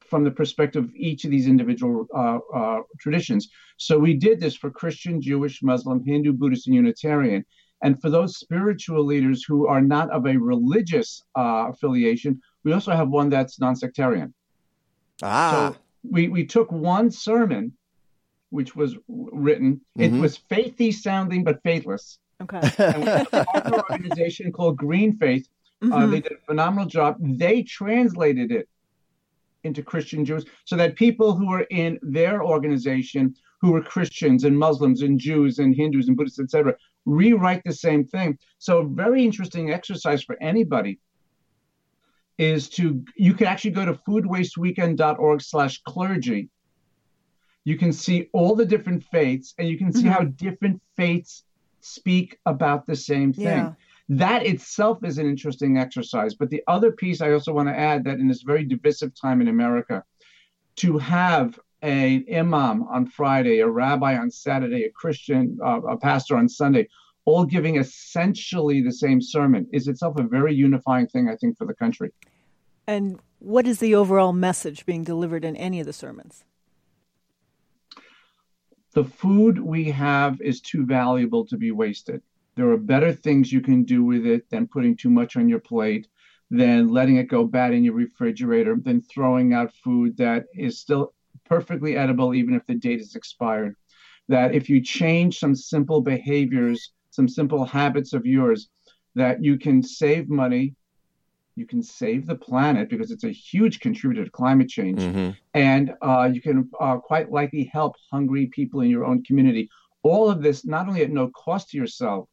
[SPEAKER 11] from the perspective of each of these individual uh, uh, traditions. So we did this for Christian, Jewish, Muslim, Hindu, Buddhist, and Unitarian. And for those spiritual leaders who are not of a religious uh, affiliation, we also have one that's non-sectarian.
[SPEAKER 7] Ah,
[SPEAKER 11] So we we took one sermon, which was written. It
[SPEAKER 7] Mhm.
[SPEAKER 11] was faithy sounding but faithless.
[SPEAKER 8] Okay.
[SPEAKER 11] And we have a partner organization called Green Faith. Uh,
[SPEAKER 8] Mhm.
[SPEAKER 11] they did a phenomenal job. They translated it into Christian Jews so that people who were in their organization, who were Christians and Muslims and Jews and Hindus and Buddhists, etc., rewrite the same thing. So very interesting exercise for anybody is to you can actually go to foodwasteweekend.org slash clergy you can see all the different faiths and you can see
[SPEAKER 8] Mhm.
[SPEAKER 11] how different faiths speak about the same thing
[SPEAKER 8] Yeah.
[SPEAKER 11] that itself is an interesting exercise but the other piece i also want to add that in this very divisive time in america to have a imam on friday a rabbi on saturday a christian uh, a pastor on sunday all giving essentially the same sermon is itself a very unifying thing i think for the country
[SPEAKER 8] And what is the overall message being delivered in any of the sermons?
[SPEAKER 11] the food we have is too valuable to be wasted. There are better things you can do with it than putting too much on your plate, than letting it go bad in your refrigerator, than throwing out food that is still perfectly edible, even if the date is expired. That if you change some simple behaviors, some simple habits of yours, that you can save money, you can save the planet because it's a huge contributor to climate change
[SPEAKER 7] Mhm.
[SPEAKER 11] and uh, you can uh, quite likely help hungry people in your own community. All of this not only at no cost to yourself,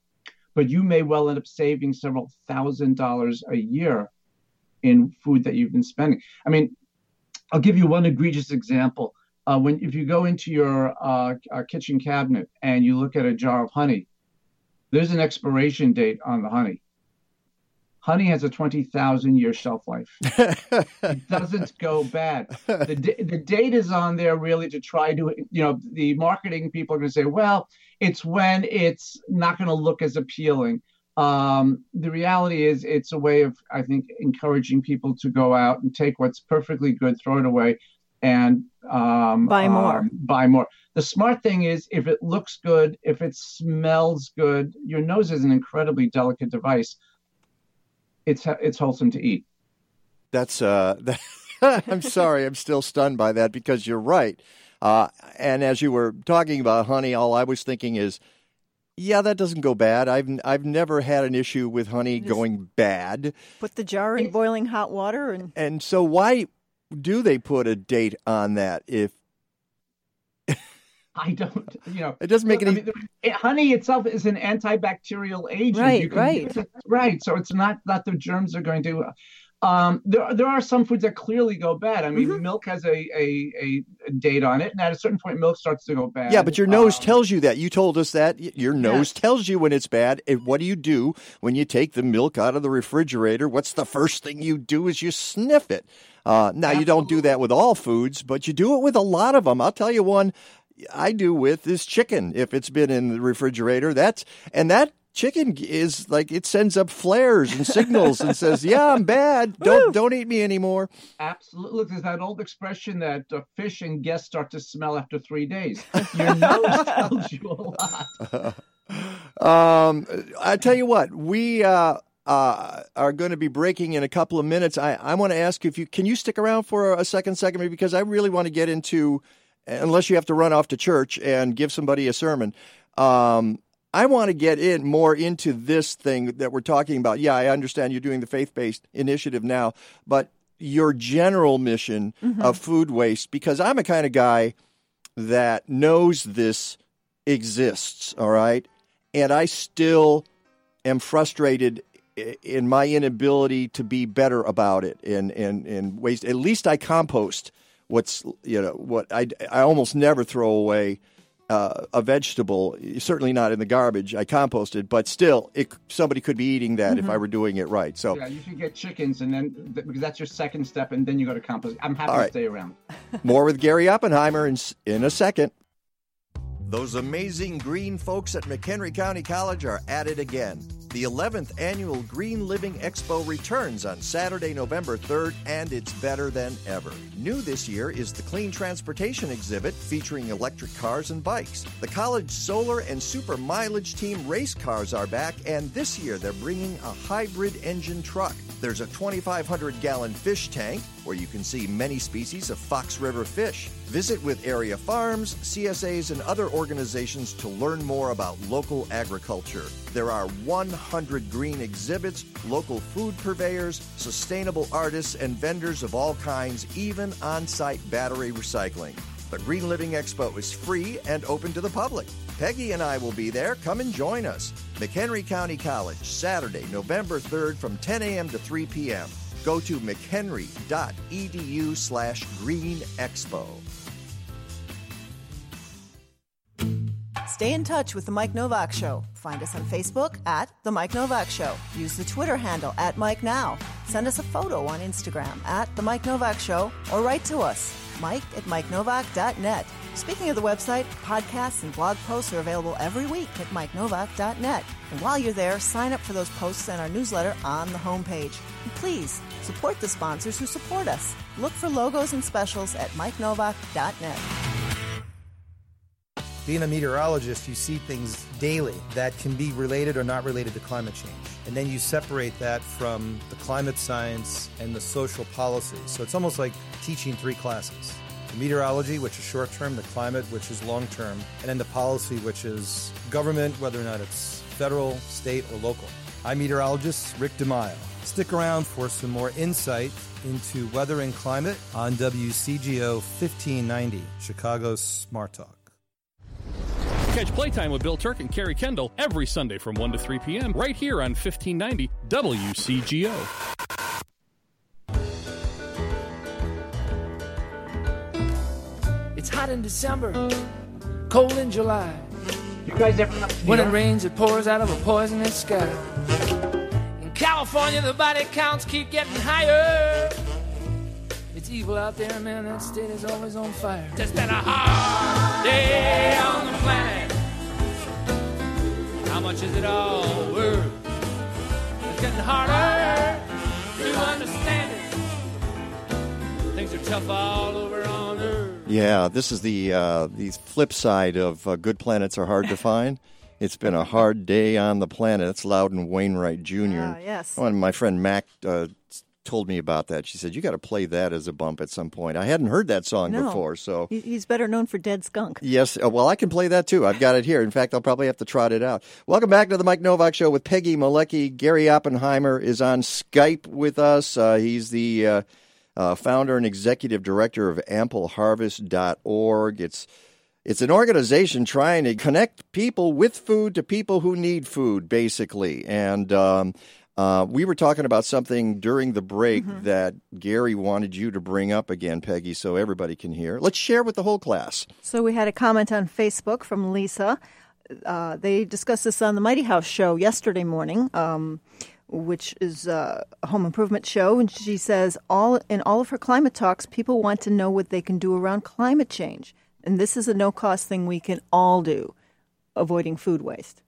[SPEAKER 11] but you may well end up saving several thousand dollars a year in food that you've been spending. I mean, I'll give you one egregious example. Uh, when if you go into your uh, uh, kitchen cabinet and you look at a jar of honey, there's an expiration date on the honey. Honey has a 20,000 year shelf life. it doesn't go bad. The, the date is on there really to try to, you know, the marketing people are going to say, well, it's when it's not going to look as appealing. Um, the reality is, it's a way of, I think, encouraging people to go out and take what's perfectly good, throw it away, and um,
[SPEAKER 8] Buy more.
[SPEAKER 11] um, buy more. The smart thing is, if it looks good, if it smells good, your nose is an incredibly delicate device. It's it's wholesome to eat.
[SPEAKER 7] That's uh, that, I'm sorry, I'm still stunned by that because you're right. Uh, and as you were talking about honey, all I was thinking is, yeah, that doesn't go bad. I've I've never had an issue with honey
[SPEAKER 8] Just-
[SPEAKER 7] going bad.
[SPEAKER 8] Put the jar in boiling hot water and
[SPEAKER 7] And so why do they put a date on that if
[SPEAKER 11] I don't, you know,
[SPEAKER 7] It doesn't make
[SPEAKER 11] I
[SPEAKER 7] any-
[SPEAKER 11] mean, it- honey itself is an antibacterial agent.
[SPEAKER 8] Right,
[SPEAKER 11] You can
[SPEAKER 8] right.
[SPEAKER 11] use it- right. So it's not that the germs are going to. Um, there, there are some foods that clearly go bad. I mean,
[SPEAKER 8] Mm-hmm.
[SPEAKER 11] milk has a, a a date on it, and at a certain point, milk starts to go bad.
[SPEAKER 7] Yeah, but your nose
[SPEAKER 11] Um,
[SPEAKER 7] tells you that. You told us that. Your nose tells you when it's bad. And what do you do when you take the milk out of the refrigerator? What's the first thing you do is you sniff it. Uh, now, you don't do that with all foods, but you do it with a lot of them. I'll tell you one I do with is chicken. If it's been in the refrigerator, that's and that chicken is like it sends up flares and signals and says, "Yeah, I'm bad. Don't don't eat me anymore."
[SPEAKER 11] Absolutely. Look, there's that old expression that uh, fish and guests start to smell after three days. Your nose tells you a lot.
[SPEAKER 7] um, I tell you what, we uh, uh, are going to be breaking in a couple of minutes. I, I want to ask you if you can you stick around for a second, second, because I really want to get into, unless you have to run off to church and give somebody a sermon. Um, I want to get in more into this thing that we're talking about. Yeah, I understand you're doing the faith based initiative now, but your general mission
[SPEAKER 12] Mhm.
[SPEAKER 7] of food waste, because I'm a kind of guy that knows this exists, all right? And I still am frustrated in my inability to be better about it and, and, and waste. At least I compost what's, you know, what I, I almost never throw away uh, a vegetable, certainly not in the garbage. I composted, but still, it, somebody could be eating that if
[SPEAKER 11] Mhm.
[SPEAKER 7] I were doing it right. So,
[SPEAKER 11] yeah, you should get chickens, and then because that's your second step, and then you go to compost. I'm happy
[SPEAKER 7] All
[SPEAKER 11] to
[SPEAKER 7] right.
[SPEAKER 11] stay around.
[SPEAKER 7] more with Gary Oppenheimer in, in a second. Those amazing green folks at McHenry County College are at it again. The 11th annual Green Living Expo returns on Saturday, November 3rd, and it's better than ever. New this year is the Clean Transportation exhibit featuring electric cars and bikes. The college solar and super mileage team race cars are back, and this year they're bringing a hybrid engine truck. There's a 2,500 gallon fish tank where you can see many species of Fox River fish. Visit with area farms, CSAs, and other organizations to learn more about local agriculture. There are 100 green exhibits, local food purveyors, sustainable artists, and vendors of all kinds, even on site battery recycling. The Green Living Expo is free and open to the public. Peggy and I will be there. Come and join us. McHenry County College, Saturday, November 3rd from 10 a.m. to 3 p.m. Go to mchenry.edu slash green expo.
[SPEAKER 6] Stay in touch with The Mike Novak Show. Find us on Facebook at The Mike Novak Show. Use the Twitter handle at Mike Now. Send us a photo on Instagram at The Mike Novak Show or write to us, Mike at MikeNovak.net. Speaking of the website, podcasts and blog posts are available every week at MikeNovak.net. And while you're there, sign up for those posts and our newsletter on the homepage. And please support the sponsors who support us. Look for logos and specials at MikeNovak.net.
[SPEAKER 13] Being a meteorologist, you see things daily that can be related or not related to climate change. And then you separate that from the climate science and the social policy. So it's almost like teaching three classes the meteorology, which is short term, the climate, which is long term, and then the policy, which is government, whether or not it's federal, state, or local. I'm meteorologist Rick DeMaio. Stick around for some more insight into weather and climate on WCGO 1590, Chicago's Smart Talk.
[SPEAKER 14] Catch Playtime with Bill Turk and Carrie Kendall every Sunday from 1 to 3 p.m. right here on 1590 WCGO.
[SPEAKER 12] It's hot in December, cold in July.
[SPEAKER 11] You guys ever
[SPEAKER 12] When it rains, it pours out of a poisonous sky. California, the body counts keep getting higher. It's evil out there, man. That state is always on fire. Just been a hard day on the planet. How much is it all worth? It's getting harder to understand it. Things are tough all over on Earth.
[SPEAKER 7] Yeah, this is the uh, the flip side of uh, good planets are hard to find. It's been a hard day on the planet. That's Loudon Wainwright Jr.
[SPEAKER 6] Ah, yes.
[SPEAKER 7] When my friend Mac uh, told me about that, she said you got to play that as a bump at some point. I hadn't heard that song
[SPEAKER 8] No.
[SPEAKER 7] before, so
[SPEAKER 8] He's better known for Dead Skunk.
[SPEAKER 7] Yes, uh, well, I can play that too. I've got it here. In fact, I'll probably have to trot it out. Welcome back to the Mike Novak Show with Peggy Malecki. Gary Oppenheimer is on Skype with us. Uh, he's the uh, uh, founder and executive director of AmpleHarvest.org. It's it's an organization trying to connect people with food to people who need food, basically. And um, uh, we were talking about something during the break that Gary wanted you to bring up again, Peggy, so everybody can hear. Let's share with the whole class.
[SPEAKER 8] So we had a comment on Facebook from Lisa. Uh, they discussed this on the Mighty House show yesterday morning, um, which is a home improvement show, and she says all in all of her climate talks, people want to know what they can do around climate change, and this is a no-cost thing we can all do, avoiding food waste.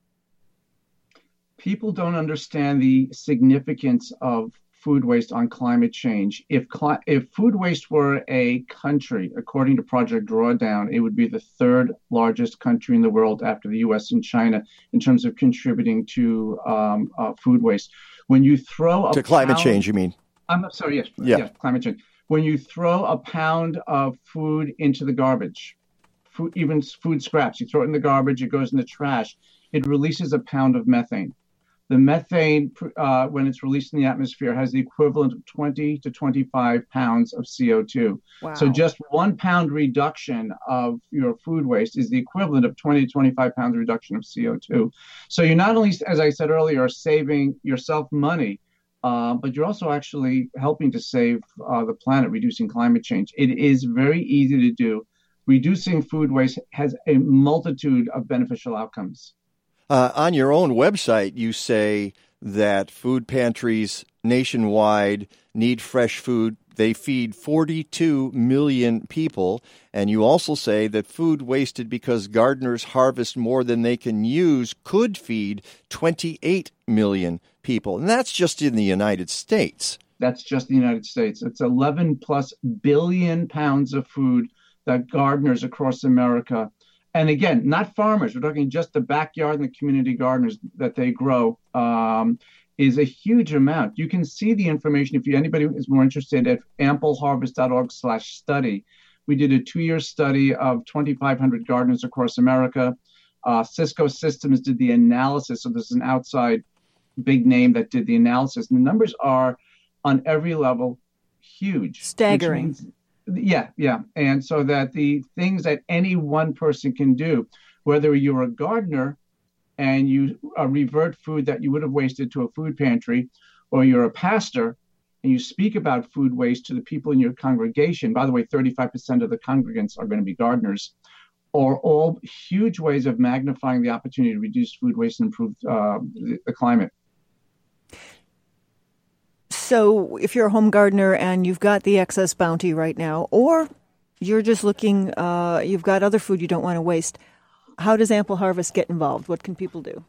[SPEAKER 11] people don't understand the significance of food waste on climate change. If cli- if food waste were a country, according to Project Drawdown, it would be the third largest country in the world after the U.S. and China in terms of contributing to um, uh, food waste. When you throw a
[SPEAKER 7] To climate
[SPEAKER 11] pound-
[SPEAKER 7] change, you mean?
[SPEAKER 11] I'm sorry. Yes.
[SPEAKER 7] Yeah.
[SPEAKER 11] Yes. Climate change. When you throw a pound of food into the garbage, food, even food scraps, you throw it in the garbage, it goes in the trash. It releases a pound of methane. The methane, uh, when it's released in the atmosphere, has the equivalent of 20 to 25 pounds of CO2.
[SPEAKER 15] Wow.
[SPEAKER 11] So just one pound reduction of your food waste is the equivalent of 20 to 25 pounds reduction of CO2. So you're not only, as I said earlier, saving yourself money, uh, but you're also actually helping to save uh, the planet, reducing climate change. It is very easy to do. Reducing food waste has a multitude of beneficial outcomes.
[SPEAKER 7] Uh, on your own website, you say that food pantries nationwide need fresh food. They feed 42 million people. And you also say that food wasted because gardeners harvest more than they can use could feed 28 million people. And that's just in the United States.
[SPEAKER 11] That's just the United States. It's 11 plus billion pounds of food that gardeners across America, and again, not farmers, we're talking just the backyard and the community gardeners that they grow, um, is a huge amount. You can see the information if you, anybody is more interested at ampleharvest.org slash study. We did a two-year study of 2,500 gardeners across America. Uh, Cisco Systems did the analysis, so this is an outside big name that did the analysis. And the numbers are on every level huge.
[SPEAKER 8] Staggering.
[SPEAKER 11] Yeah, yeah. And so that the things that any one person can do, whether you're a gardener and you uh, revert food that you would have wasted to a food pantry, or you're a pastor and you speak about food waste to the people in your congregation. By the way, 35% of the congregants are going to be gardeners. Are all huge ways of magnifying the opportunity to reduce food waste and improve uh, the, the climate.
[SPEAKER 8] So, if you're a home gardener and you've got the excess bounty right now, or you're just looking, uh, you've got other food you don't want to waste, how does Ample Harvest get involved? What can people do?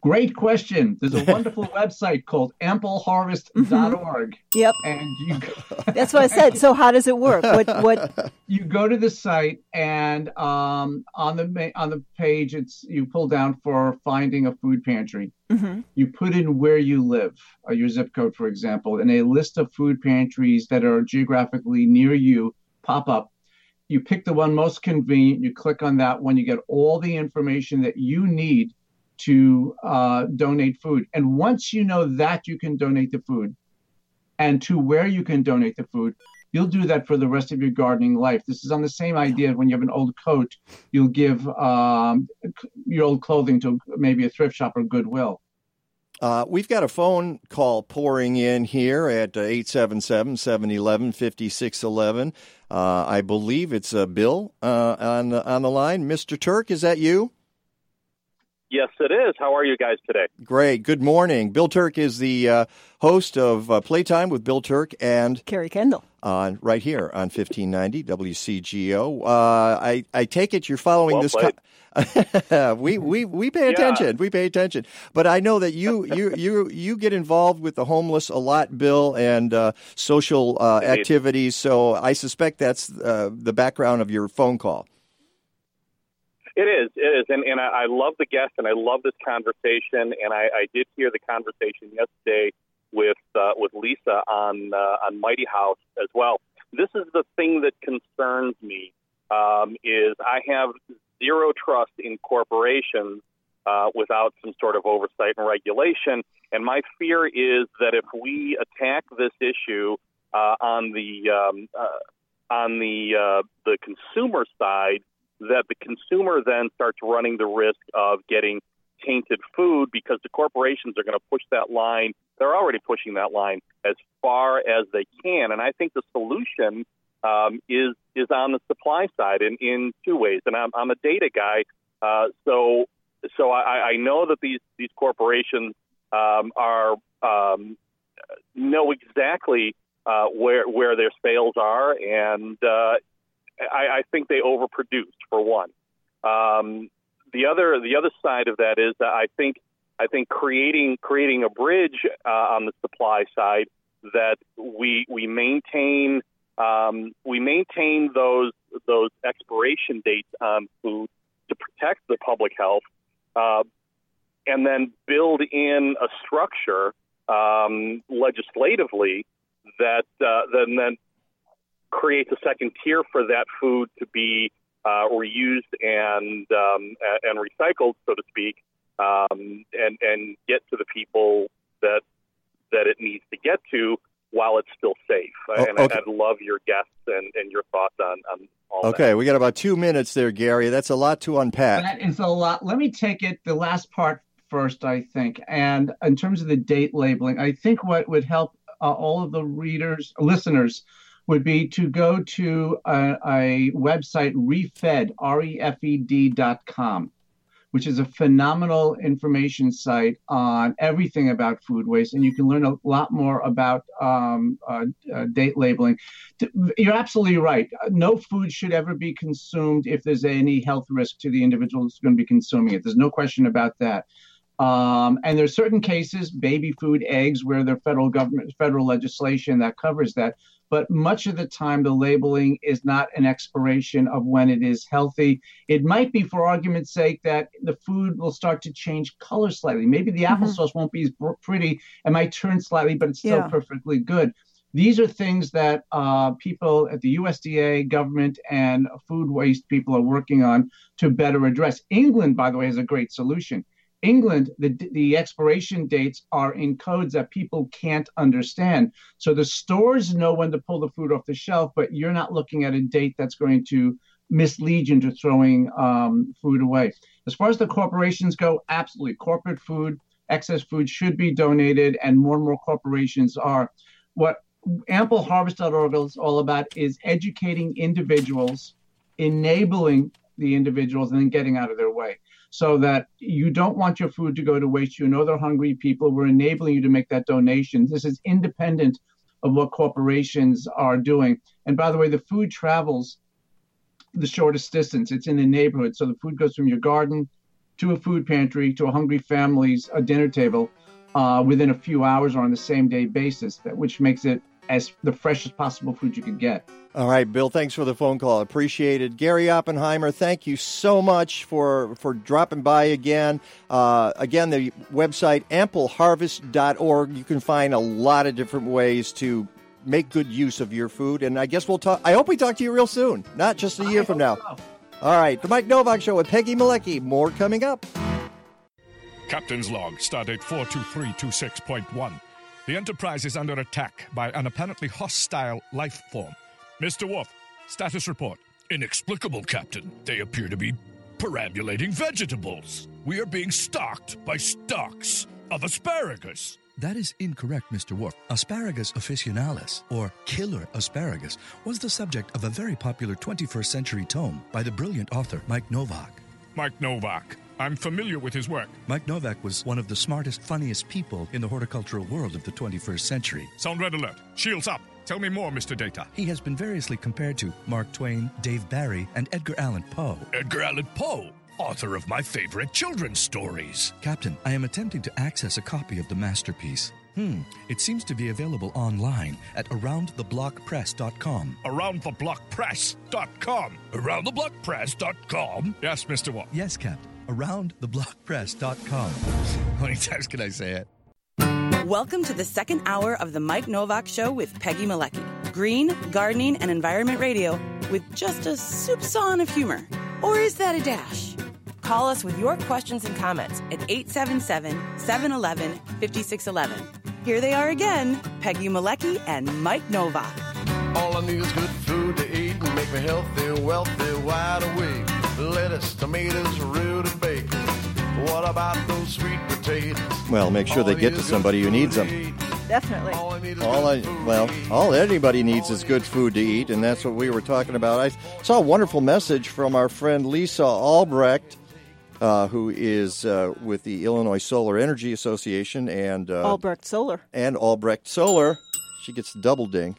[SPEAKER 11] Great question. There's a wonderful website called ampleharvest.org.
[SPEAKER 8] Yep.
[SPEAKER 11] And you
[SPEAKER 8] That's what I said. So, how does it work? What? What?
[SPEAKER 11] you go to the site and um, on the on the page it's you pull down for finding a food pantry.
[SPEAKER 8] Mhm.
[SPEAKER 11] You put in where you live, uh, your zip code, for example, and a list of food pantries that are geographically near you pop up. You pick the one most convenient. You click on that one. You get all the information that you need to uh, donate food. And once you know that you can donate the food, and to where you can donate the food, you'll do that for the rest of your gardening life. This is on the same idea. When you have an old coat, you'll give um, your old clothing to maybe a thrift shop or Goodwill.
[SPEAKER 7] Uh, we've got a phone call pouring in here at uh, 877 711 5611. Uh, I believe it's uh, Bill uh, on, on the line. Mr. Turk, is that you?
[SPEAKER 16] Yes, it is. How are you guys today?
[SPEAKER 7] Great. Good morning. Bill Turk is the uh, host of uh, Playtime with Bill Turk and
[SPEAKER 8] Carrie Kendall.
[SPEAKER 7] on right here on 1590 WCGO. Uh, I I take it you're following
[SPEAKER 16] Well
[SPEAKER 7] this.
[SPEAKER 16] played.
[SPEAKER 7] we we we pay
[SPEAKER 16] Yeah.
[SPEAKER 7] attention. We pay attention. But I know that you you you you get involved with the homeless a lot, Bill, and uh, social uh, activities. So I suspect that's uh, the background of your phone call.
[SPEAKER 16] It is. It is. And, and I, I love the guest and I love this conversation. And I, I did hear the conversation yesterday with uh, with Lisa on uh, on Mighty House as well. This is the thing that concerns me um, is I have zero trust in corporations uh, without some sort of oversight and regulation. And my fear is that if we attack this issue uh, on the um, uh, on the uh, the consumer side, that the consumer then starts running the risk of getting tainted food because the corporations are going to push that line. They're already pushing that line as far as they can, and I think the solution um, is is on the supply side in, in two ways. And I'm, I'm a data guy, uh, so so I, I know that these these corporations um, are um, know exactly uh, where where their sales are, and uh, I, I think they overproduced for one. Um, the other the other side of that is that I think I think creating creating a bridge uh, on the supply side that we we maintain um, we maintain those those expiration dates on food to protect the public health, uh, and then build in a structure um, legislatively that uh, then then creates a second tier for that food to be uh, reused and um, and recycled, so to speak, um, and and get to the people that that it needs to get to while it's still safe.
[SPEAKER 7] Oh,
[SPEAKER 16] and
[SPEAKER 7] okay.
[SPEAKER 16] I, I'd love your guests and, and your thoughts on, on all that.
[SPEAKER 7] Okay, we got about two minutes there, Gary. That's a lot to unpack.
[SPEAKER 11] That is a lot. Let me take it the last part first, I think. And in terms of the date labeling, I think what would help uh, all of the readers, listeners, would be to go to a, a website, refed, R-E-F-E-D dot com, which is a phenomenal information site on everything about food waste. And you can learn a lot more about um, uh, uh, date labeling. You're absolutely right. No food should ever be consumed if there's any health risk to the individual who's going to be consuming it. There's no question about that. Um, and there's certain cases, baby food, eggs, where the federal government, federal legislation that covers that. But much of the time, the labeling is not an expiration of when it is healthy. It might be, for argument's sake, that the food will start to change color slightly. Maybe the applesauce won't be as pretty. It might turn slightly, but it's still
[SPEAKER 8] Yeah.
[SPEAKER 11] perfectly good. These are things that uh, people at the USDA, government, and food waste people are working on to better address. England, by the way, has a great solution. England, the, the expiration dates are in codes that people can't understand. So the stores know when to pull the food off the shelf, but you're not looking at a date that's going to mislead you into throwing um, food away. As far as the corporations go, absolutely. Corporate food, excess food should be donated, and more and more corporations are. What ampleharvest.org is all about is educating individuals, enabling the individuals, and then getting out of their way so that you don't want your food to go to waste. You know they're hungry people. We're enabling you to make that donation. This is independent of what corporations are doing. And by the way, the food travels the shortest distance. It's in the neighborhood. So the food goes from your garden to a food pantry to a hungry family's a dinner table uh, within a few hours or on the same day basis, which makes it as the freshest possible food you can get.
[SPEAKER 7] All right, Bill, thanks for the phone call. Appreciated. Gary Oppenheimer, thank you so much for, for dropping by again. Uh, again, the website ampleharvest.org. You can find a lot of different ways to make good use of your food. And I guess we'll talk. I hope we talk to you real soon, not just a year from now. All right, the Mike Novak Show with Peggy Malecki. More coming up.
[SPEAKER 15] Captain's log, stardate 42326.1. The Enterprise is under attack by an apparently hostile life form. Mr. Worf, status report. Inexplicable, Captain. They appear to be perambulating vegetables. We are being stalked by stalks of asparagus.
[SPEAKER 17] That is incorrect, Mr. Worf. Asparagus officinalis, or killer asparagus, was the subject of a very popular 21st century tome by the brilliant author Mike Novak.
[SPEAKER 15] Mike Novak. I'm familiar with his work.
[SPEAKER 17] Mike Novak was one of the smartest, funniest people in the horticultural world of the 21st century.
[SPEAKER 15] Sound red alert. Shields up. Tell me more, Mr. Data.
[SPEAKER 17] He has been variously compared to Mark Twain, Dave Barry, and Edgar Allan Poe.
[SPEAKER 15] Edgar Allan Poe, author of my favorite children's stories.
[SPEAKER 17] Captain, I am attempting to access a copy of the masterpiece. Hmm, it seems to be available online at aroundtheblockpress.com.
[SPEAKER 15] AroundTheBlockPress.com. AroundTheBlockPress.com? Yes, Mr. Worf.
[SPEAKER 17] Yes, Captain. Aroundtheblockpress.com. How many times can I say it?
[SPEAKER 4] Welcome to the second hour of the Mike Novak Show with Peggy Malecki. Green, gardening, and environment radio with just a soupçon of humor. Or is that a dash? Call us with your questions and comments at 877 711 5611. Here they are again Peggy Malecki and Mike Novak.
[SPEAKER 10] All I need is good food to eat and make me healthy, wealthy, wide awake. Lettuce, tomatoes, rutabaga. What about those sweet potatoes?
[SPEAKER 7] Well, make sure they get to somebody who needs them.
[SPEAKER 8] Definitely.
[SPEAKER 7] All I, well, all anybody needs is good food to eat, and that's what we were talking about. I saw a wonderful message from our friend Lisa Albrecht, uh, who is uh, with the Illinois Solar Energy Association and uh,
[SPEAKER 8] Albrecht Solar.
[SPEAKER 7] and Albrecht Solar. She gets the double ding.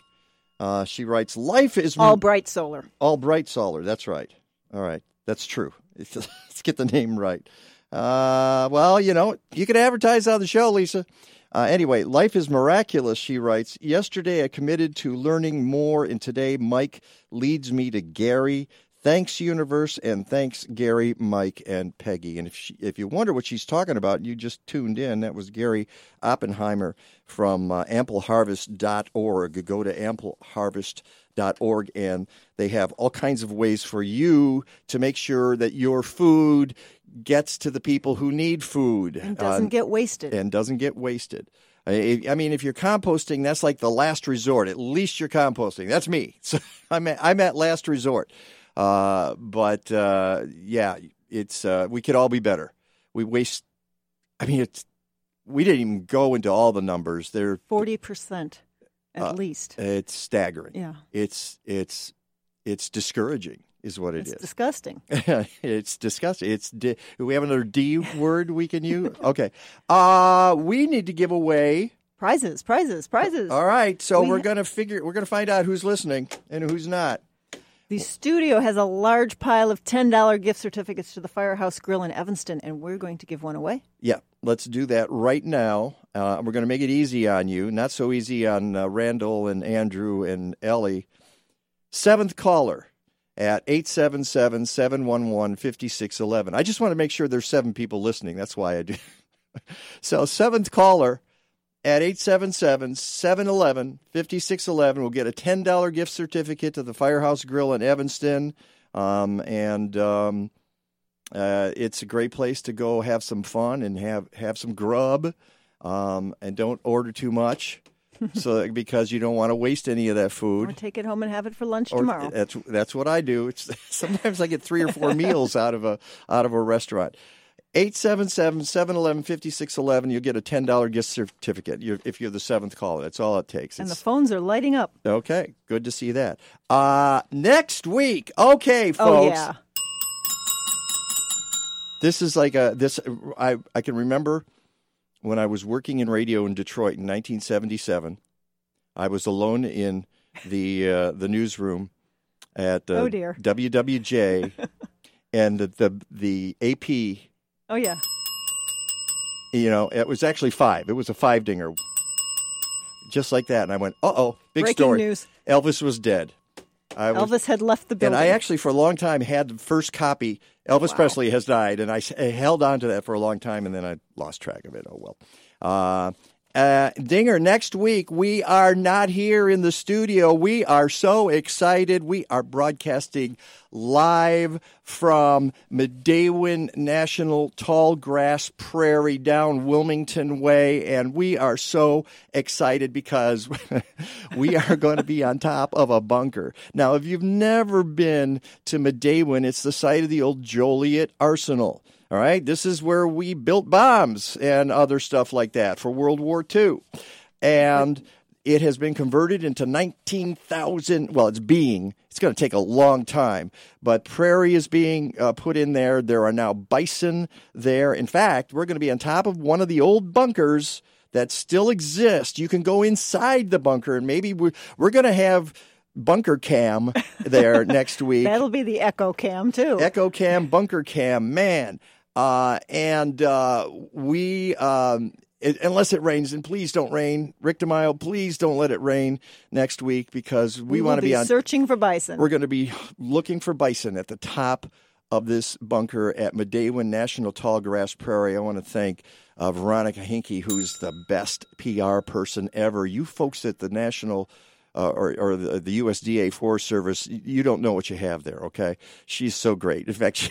[SPEAKER 7] Uh, she writes, "Life is
[SPEAKER 8] Albright Solar.
[SPEAKER 7] Albright Solar. That's right. All right, that's true. Let's get the name right. Uh, well, you know, you could advertise on the show, Lisa. Uh, anyway, life is miraculous, she writes. Yesterday, I committed to learning more, and today, Mike leads me to Gary. Thanks, universe, and thanks, Gary, Mike, and Peggy. And if she, if you wonder what she's talking about, you just tuned in. That was Gary Oppenheimer from uh, ampleharvest.org. Go to ampleharvest.org, and they have all kinds of ways for you to make sure that your food gets to the people who need food
[SPEAKER 8] And doesn't
[SPEAKER 7] Uh,
[SPEAKER 8] get wasted.
[SPEAKER 7] and doesn't get wasted. I, I mean, if you're composting, that's like the last resort. At least you're composting. That's me. So I'm at, I'm at last resort. Uh, but uh, yeah, it's uh, we could all be better. We waste. I mean, it's we didn't even go into all the numbers. They're
[SPEAKER 8] 40% at
[SPEAKER 7] uh,
[SPEAKER 8] least.
[SPEAKER 7] It's staggering.
[SPEAKER 8] Yeah.
[SPEAKER 7] It's it's it's discouraging, is what it
[SPEAKER 8] It's
[SPEAKER 7] is.
[SPEAKER 8] disgusting.
[SPEAKER 7] it's disgusting. It's di- we have another D word we can use? Okay. Uh we need to give away
[SPEAKER 8] Prizes, prizes, prizes.
[SPEAKER 7] All right. So
[SPEAKER 8] We
[SPEAKER 7] are
[SPEAKER 8] ha-
[SPEAKER 7] going to figure we're going to find out who's listening and who's not.
[SPEAKER 8] The studio has a large pile of $10 gift certificates to the Firehouse Grill in Evanston, and we're going to give one away.
[SPEAKER 7] Yeah, let's do that right now. Uh, we're going to make it easy on you, not so easy on uh, Randall and Andrew and Ellie. Seventh caller at 877 711 5611. I just want to make sure there's seven people listening. That's why I do. so, seventh caller at 877 711 5611 will get a $10 gift certificate to the Firehouse Grill in Evanston. Um, and. Um, uh, it's a great place to go have some fun and have, have some grub, um, and don't order too much, so because you don't want to waste any of that
[SPEAKER 8] Or
[SPEAKER 7] food.
[SPEAKER 8] take it home and have it for lunch
[SPEAKER 7] Or-
[SPEAKER 8] tomorrow.
[SPEAKER 7] That's that's what I do. It's sometimes I get three or four meals out of a out of a restaurant. 877-711-5611 you'll get a $10 gift certificate you're, if you're the seventh caller that's all it takes
[SPEAKER 8] and the phones are lighting up.
[SPEAKER 7] okay good to see that uh, next week okay folks
[SPEAKER 8] Oh, yeah.
[SPEAKER 7] this is like a this I I can remember when I was working in radio in Detroit in 1977. I was alone in the uh, the newsroom at uh,
[SPEAKER 8] Oh, dear.
[SPEAKER 7] WWJ, and the, the the AP.
[SPEAKER 8] Oh, yeah.
[SPEAKER 7] You know, it was actually five. It was a five dinger, just like that. And I went, "Uh oh, big
[SPEAKER 8] Breaking
[SPEAKER 7] story!
[SPEAKER 8] news.
[SPEAKER 7] Elvis was dead." I was,
[SPEAKER 8] Elvis had left the building. and.
[SPEAKER 7] I actually, for a long time, had the first copy. Elvis Presley has died, and I held on to that for a long time, and then I lost track of it. Oh well. Uh, uh, Dinger, next week we are not here in the studio. We are so excited. We are broadcasting live from Midewin National Tall Grass Prairie down Wilmington Way, and we are so excited because we are going to be on top of a bunker. Now, if you've never been to Midewin, it's the site of the old Joliet Arsenal. All right, this is where we built bombs and other stuff like that for World War II. And it has been converted into 19,000. Well, it's being, it's going to take a long time, but prairie is being uh, put in there. There are now bison there. In fact, we're going to be on top of one of the old bunkers that still exist. You can go inside the bunker, and maybe we're, we're going to have bunker cam there next week.
[SPEAKER 8] That'll be the Echo Cam, too.
[SPEAKER 7] Echo Cam, Bunker Cam, man. Uh, and uh, we, um, it, unless it rains, and please don't rain, Rick DeMaio, please don't let it rain next week because we,
[SPEAKER 8] we
[SPEAKER 7] want to be on.
[SPEAKER 8] searching for bison.
[SPEAKER 7] We're going to be looking for bison at the top of this bunker at Midewin National Tall Grass Prairie. I want to thank uh, Veronica Hinke, who's the best PR person ever. You folks at the National uh, or, or the, the USDA Forest Service, you don't know what you have there, okay? She's so great. In fact, she,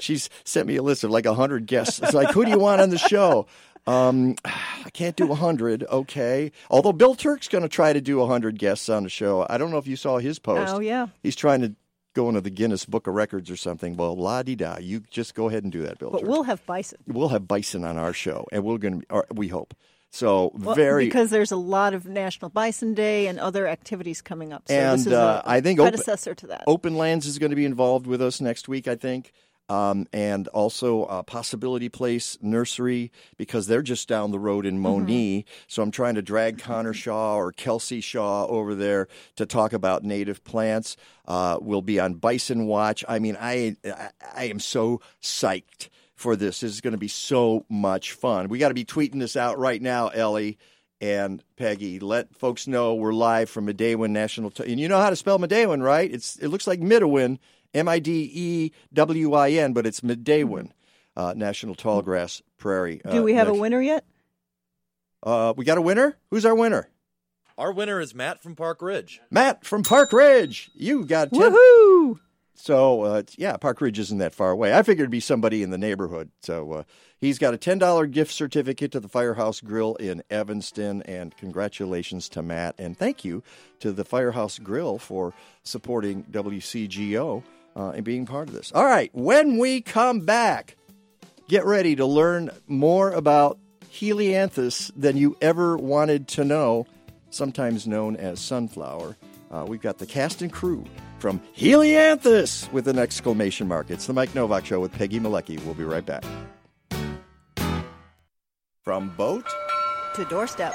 [SPEAKER 7] she's sent me a list of like 100 guests. It's like, who do you want on the show? Um, I can't do 100, okay. Although Bill Turk's going to try to do 100 guests on the show. I don't know if you saw his post.
[SPEAKER 8] Oh, yeah.
[SPEAKER 7] He's trying to go into the Guinness Book of Records or something. Well, la di da. You just go ahead and do that, Bill.
[SPEAKER 8] But
[SPEAKER 7] Turk.
[SPEAKER 8] we'll have bison.
[SPEAKER 7] we'll have bison on our show, and we're going to. Or we hope. So
[SPEAKER 8] Well,
[SPEAKER 7] very
[SPEAKER 8] because there's a lot of National Bison Day and other activities coming up. So
[SPEAKER 7] and
[SPEAKER 8] this is
[SPEAKER 7] uh,
[SPEAKER 8] a
[SPEAKER 7] I think
[SPEAKER 8] predecessor to that.
[SPEAKER 7] Open Lands is going to be involved with us next week. I think. Um, and also uh, Possibility Place Nursery because they're just down the road in Monee. So I'm trying to drag Connor Shaw or Kelsey Shaw over there to talk about native plants. Uh, we'll be on Bison Watch. I mean, I I, I am so psyched for this. This is going to be so much fun. We got to be tweeting this out right now, Ellie and Peggy. Let folks know we're live from Midewin National. T- and you know how to spell Midewin, right? It's it looks like Midewin, M I D E W I N, but it's Midewin uh, National Tallgrass Prairie.
[SPEAKER 8] Do we have a winner yet?
[SPEAKER 7] Uh, we got a winner. Who's our winner?
[SPEAKER 18] Our winner is Matt from Park Ridge.
[SPEAKER 7] Matt from Park Ridge. You got 10.
[SPEAKER 8] Woohoo!
[SPEAKER 7] So, uh, yeah, Park Ridge isn't that far away. I figured it'd be somebody in the neighborhood. So, uh, he's got a $10 gift certificate to the Firehouse Grill in Evanston. And congratulations to Matt. And thank you to the Firehouse Grill for supporting WCGO uh, and being part of this. All right, when we come back, get ready to learn more about Helianthus than you ever wanted to know, sometimes known as sunflower. Uh, we've got the cast and crew from Helianthus with an exclamation mark. It's the Mike Novak Show with Peggy Malecki. We'll be right back. From boat
[SPEAKER 8] To doorstep.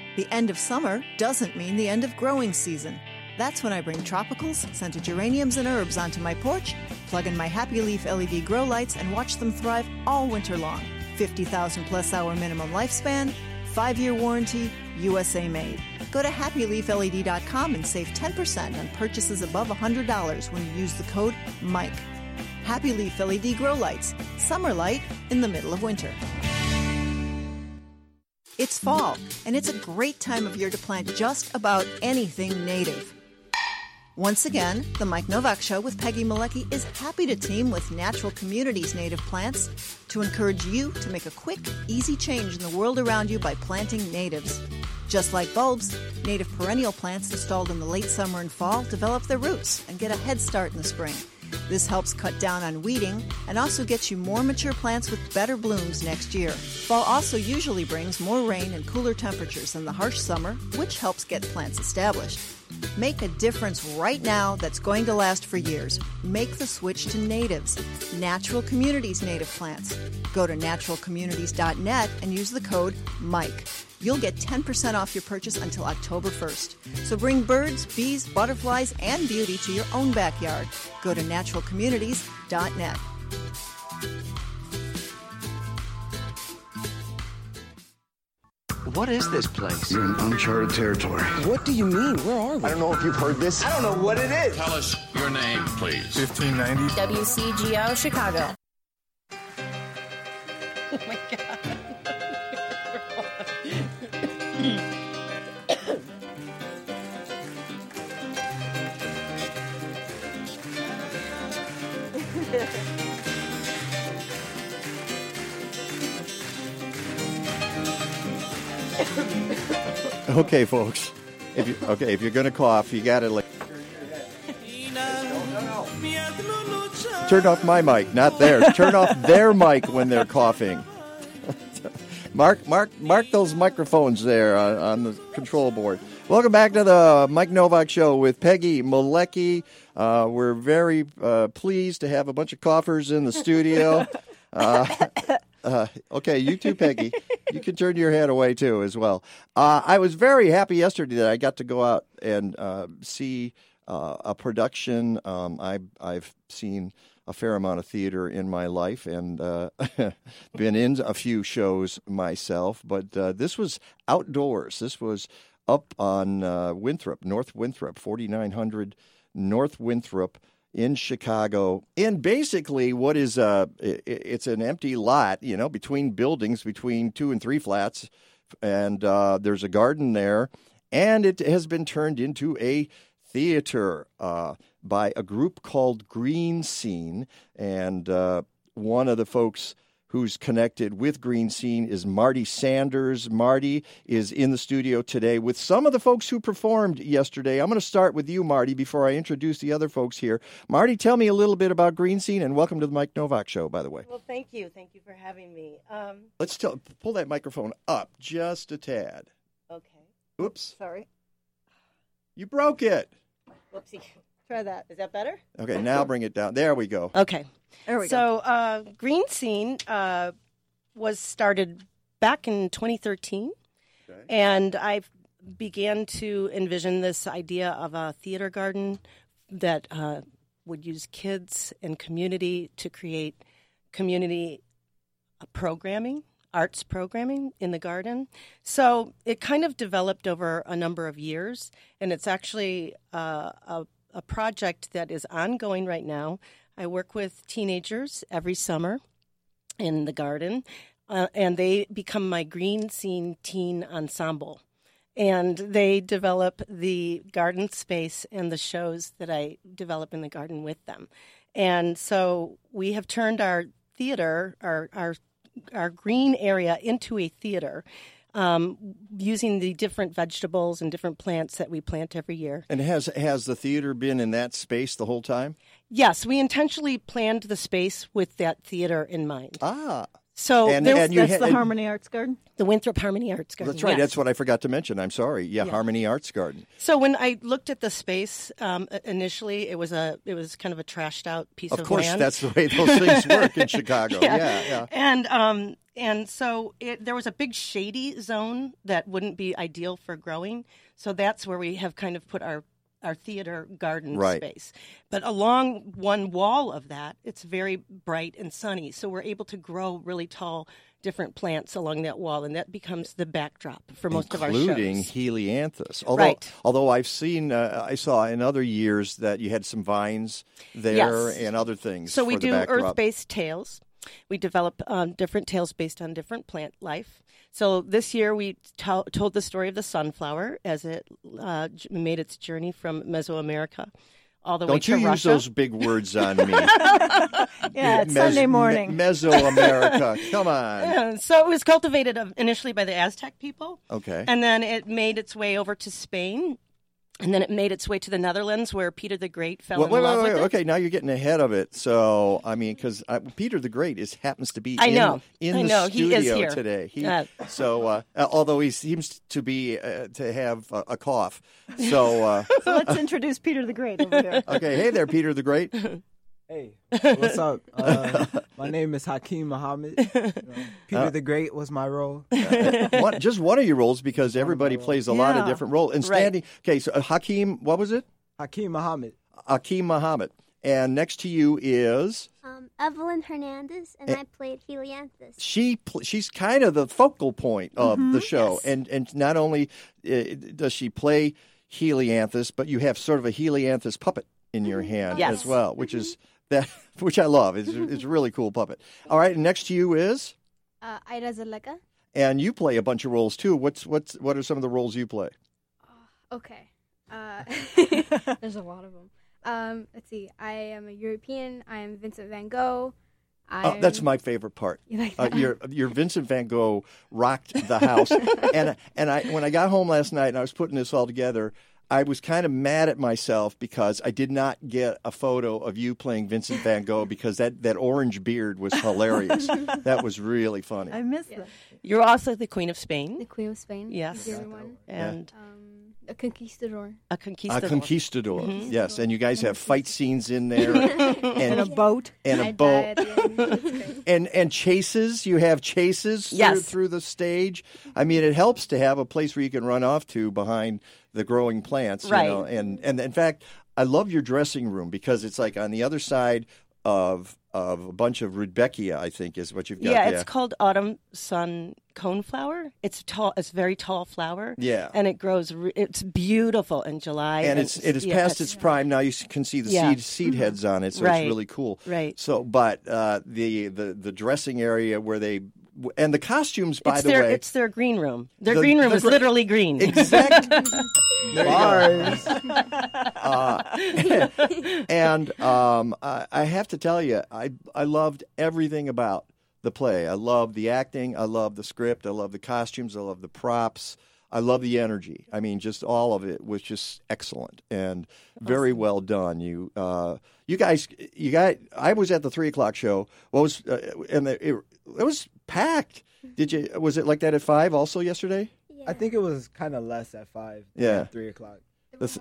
[SPEAKER 6] The end of summer doesn't mean the end of growing season. That's when I bring tropicals, scented geraniums, and herbs onto my porch, plug in my Happy Leaf LED grow lights, and watch them thrive all winter long. 50,000 plus hour minimum lifespan, 5 year warranty, USA made. Go to happyleafled.com and save 10% on purchases above $100 when you use the code MIKE. Happy Leaf LED grow lights, summer light in the middle of winter. It's fall, and it's a great time of year to plant just about anything native. Once again, the Mike Novak Show with Peggy Malecki is happy to team with Natural Communities native plants to encourage you to make a quick, easy change in the world around you by planting natives. Just like bulbs, native perennial plants installed in the late summer and fall develop their roots and get a head start in the spring. This helps cut down on weeding and also gets you more mature plants with better blooms next year. Fall also usually brings more rain and cooler temperatures than the harsh summer, which helps get plants established. Make a difference right now that's going to last for years. Make the switch to natives, Natural Communities native plants. Go to naturalcommunities.net and use the code MIKE. You'll get 10% off your purchase until October 1st. So bring birds, bees, butterflies, and beauty to your own backyard. Go to naturalcommunities.net.
[SPEAKER 19] What is this place?
[SPEAKER 20] You're in uncharted territory.
[SPEAKER 19] What do you mean? Where are we?
[SPEAKER 20] I don't know if you've heard this.
[SPEAKER 19] I don't know what it is.
[SPEAKER 3] Tell us your name, please.
[SPEAKER 20] 1590.
[SPEAKER 21] WCGO Chicago.
[SPEAKER 7] Okay, folks. If you okay, if you're gonna cough, you gotta like turn off my mic, not theirs. Turn off their mic when they're coughing. mark, mark, mark those microphones there on, on the control board. Welcome back to the Mike Novak Show with Peggy Malecki. Uh, we're very uh, pleased to have a bunch of coughers in the studio. Uh, uh, okay, you too, Peggy. You can turn your head away too, as well. Uh, I was very happy yesterday that I got to go out and uh, see uh, a production. Um, I, I've seen a fair amount of theater in my life and uh, been in a few shows myself, but uh, this was outdoors. This was up on Winthrop, North Winthrop, 4900 North Winthrop in Chicago. And basically, what is uh, i- i- it's an empty lot, you know, between buildings, between two and three flats, and uh, there's a garden there, and it has been turned into a theater uh, by a group called Green Scene, and uh, one of the folks who's connected with Green Scene is Marty Sanders. Marty is in the studio today with some of the folks who performed yesterday. I'm going to start with you, Marty, before I introduce the other folks here. Marty, tell me a little bit about Green Scene, and welcome to the Mike Novak Show, by the way.
[SPEAKER 22] Well, thank you. Thank you for having me. Um,
[SPEAKER 7] Let's tell, pull that microphone up just a tad.
[SPEAKER 22] okay.
[SPEAKER 7] Oops,
[SPEAKER 8] Sorry.
[SPEAKER 7] you broke it.
[SPEAKER 22] Whoopsie.
[SPEAKER 8] Try that.
[SPEAKER 22] Is that better?
[SPEAKER 7] Okay, now bring it down. There we go.
[SPEAKER 22] Okay.
[SPEAKER 8] There we
[SPEAKER 22] so, uh, Green Scene uh, was started back in 2013, and I began to envision this idea of a theater garden that uh, would use kids and community to create community programming, arts programming in the garden. So it kind of developed over a number of years, and it's actually uh, a, a project that is ongoing right now. I work with teenagers every summer in the garden, uh, and they become my Green Scene Teen Ensemble. And they develop the garden space and the shows that I develop in the garden with them. And so we have turned our theater, our, our, our green area, into a theater. Um, using the different vegetables and different plants that we plant every year.
[SPEAKER 7] And has has the theater been in that space the whole time?
[SPEAKER 22] Yes, we intentionally planned the space with that theater in mind.
[SPEAKER 7] Ah.
[SPEAKER 22] So
[SPEAKER 7] And-
[SPEAKER 22] there-
[SPEAKER 7] and you
[SPEAKER 8] That's
[SPEAKER 7] had-
[SPEAKER 8] the
[SPEAKER 7] and-
[SPEAKER 8] Harmony Arts Garden.
[SPEAKER 22] the Winthrop Harmony Arts Garden.
[SPEAKER 7] That's right.
[SPEAKER 22] yes.
[SPEAKER 7] That's what I forgot to mention. I'm sorry. Yeah,
[SPEAKER 22] Yeah.
[SPEAKER 7] Harmony Arts Garden.
[SPEAKER 22] So when I looked at the space um, initially, it was a it was kind of a trashed out piece of,
[SPEAKER 7] Of course,
[SPEAKER 22] land.
[SPEAKER 7] that's the way those things work in Chicago. Yeah, yeah.
[SPEAKER 22] And um and so it, there was a big shady zone that wouldn't be ideal for growing. So that's where we have kind of put our our theater garden
[SPEAKER 7] Right.
[SPEAKER 22] space. But along one wall of that, it's very bright and sunny. So we're able to grow really tall different plants along that wall and that becomes the backdrop for most of our shows, including
[SPEAKER 7] helianthus. Although,
[SPEAKER 22] Right.
[SPEAKER 7] although I've seen, uh, I saw in other years that you had some vines there
[SPEAKER 22] Yes.
[SPEAKER 7] and other things.
[SPEAKER 22] So we do earth-based tails. We develop um, different tales based on different plant life. So this year we to- told the story of the sunflower as it uh, j- made its journey from Mesoamerica all the way to Russia.
[SPEAKER 7] Don't
[SPEAKER 22] to
[SPEAKER 7] you use those big words on me?
[SPEAKER 8] Yeah, it's
[SPEAKER 7] Mes-
[SPEAKER 8] Sunday
[SPEAKER 7] Me-
[SPEAKER 8] morning.
[SPEAKER 7] Mesoamerica. Come on.
[SPEAKER 22] Yeah, so it was cultivated uh, initially by the Aztec people.
[SPEAKER 7] Okay.
[SPEAKER 22] And then it made its way over to Spain. And then it made its way to the Netherlands where Peter the Great fell
[SPEAKER 7] Wait,
[SPEAKER 22] in
[SPEAKER 7] wait,
[SPEAKER 22] love
[SPEAKER 7] wait,
[SPEAKER 22] with
[SPEAKER 7] wait.
[SPEAKER 22] it.
[SPEAKER 7] Okay, now you're getting ahead of it. So, I mean, because Peter the Great is happens to be
[SPEAKER 22] I
[SPEAKER 7] in,
[SPEAKER 22] know.
[SPEAKER 7] in
[SPEAKER 22] I
[SPEAKER 7] the
[SPEAKER 22] know. He
[SPEAKER 7] studio
[SPEAKER 22] is here.
[SPEAKER 7] today. He,
[SPEAKER 22] Uh,
[SPEAKER 7] so, uh, uh, although he seems to be uh, to have a, a cough, so uh,
[SPEAKER 8] So let's introduce Peter the Great over there.
[SPEAKER 7] okay. Hey there, Peter the Great.
[SPEAKER 23] Hey, what's up? Uh, my name is Hakeem Muhammad. You know, Peter
[SPEAKER 7] Uh,
[SPEAKER 23] the Great was my role.
[SPEAKER 7] one, just one of your roles because everybody plays a lot of different roles. And
[SPEAKER 23] Right.
[SPEAKER 7] standing, okay, so uh, Hakeem, what was it?
[SPEAKER 23] Hakeem Muhammad.
[SPEAKER 7] Hakeem Muhammad. And next to you is
[SPEAKER 24] Um, Evelyn Hernandez, and
[SPEAKER 7] Eh.
[SPEAKER 24] I played Helianthus.
[SPEAKER 7] she. Pl- she's kind of the focal point of
[SPEAKER 24] Mhm.
[SPEAKER 7] the show, and and not only uh, does she play Helianthus, but you have sort of a Helianthus puppet in your hand
[SPEAKER 24] Yes.
[SPEAKER 7] as well, which is that which I love. It's, it's a really cool puppet. All right, and next to you is,
[SPEAKER 24] Uh, Ida Zaleka.
[SPEAKER 7] and you play a bunch of roles too. What's what's what are some of the roles you play?
[SPEAKER 24] Okay. Uh, there's a lot of them. Um, let's see. I am a European. I am Vincent Van Gogh.
[SPEAKER 7] Oh, that's my favorite part.
[SPEAKER 24] You like
[SPEAKER 7] Uh, your your Vincent Van Gogh rocked the house, and and I when I got home last night and I was putting this all together, I was kind of mad at myself because I did not get a photo of you playing Vincent Van Gogh because that, that orange beard was hilarious. that was really funny.
[SPEAKER 8] I missed that.
[SPEAKER 22] You're also the Queen of Spain.
[SPEAKER 24] The Queen of Spain.
[SPEAKER 22] Yes.
[SPEAKER 24] The other one.
[SPEAKER 22] And
[SPEAKER 24] Um, a conquistador.
[SPEAKER 22] a
[SPEAKER 7] A
[SPEAKER 22] conquistador.
[SPEAKER 7] conquistador,
[SPEAKER 24] Mhm.
[SPEAKER 7] yes, and you guys have fight scenes in there,
[SPEAKER 8] And a boat.
[SPEAKER 7] and a
[SPEAKER 24] I
[SPEAKER 7] boat,
[SPEAKER 24] die at the end. That's great.
[SPEAKER 7] and and chases. You have chases through, through the stage. I mean, it helps to have a place where you can run off to behind the growing plants.
[SPEAKER 22] Right.
[SPEAKER 7] You know? And and in fact, I love your dressing room because it's like on the other side of of a bunch of rudbeckia. I think is what you've got
[SPEAKER 22] Yeah,
[SPEAKER 7] there.
[SPEAKER 22] it's called autumn sun coneflower. It's tall. It's a very tall flower.
[SPEAKER 7] Yeah.
[SPEAKER 22] and it grows. It's beautiful in July.
[SPEAKER 7] and it's it is
[SPEAKER 22] yeah,
[SPEAKER 7] past
[SPEAKER 22] it's-
[SPEAKER 7] prime now. You can see the
[SPEAKER 22] Yeah.
[SPEAKER 7] seed seed heads on it, so
[SPEAKER 22] Right.
[SPEAKER 7] it's really cool.
[SPEAKER 22] Right.
[SPEAKER 7] So, but uh, the the the dressing area where they and the costumes, by
[SPEAKER 22] it's
[SPEAKER 7] the
[SPEAKER 22] their
[SPEAKER 7] way,
[SPEAKER 22] it's their green room. Their
[SPEAKER 7] The-
[SPEAKER 22] green room
[SPEAKER 7] the
[SPEAKER 22] is
[SPEAKER 7] gr-
[SPEAKER 22] literally green.
[SPEAKER 7] Exactly.
[SPEAKER 23] Bars.
[SPEAKER 7] uh, and um, I, I have to tell you, I I loved everything about the play. I loved the acting. I loved the script. I love the costumes. I love the props. I love the energy. I mean, just all of it was just excellent and very well done. You, uh, you guys, you got. I was at the three o'clock show. What was uh, and the, it, it was packed. Did you? Was it like that at five also yesterday?
[SPEAKER 23] I think it was kind of less at five. than
[SPEAKER 7] Yeah.
[SPEAKER 23] three o'clock.
[SPEAKER 7] The-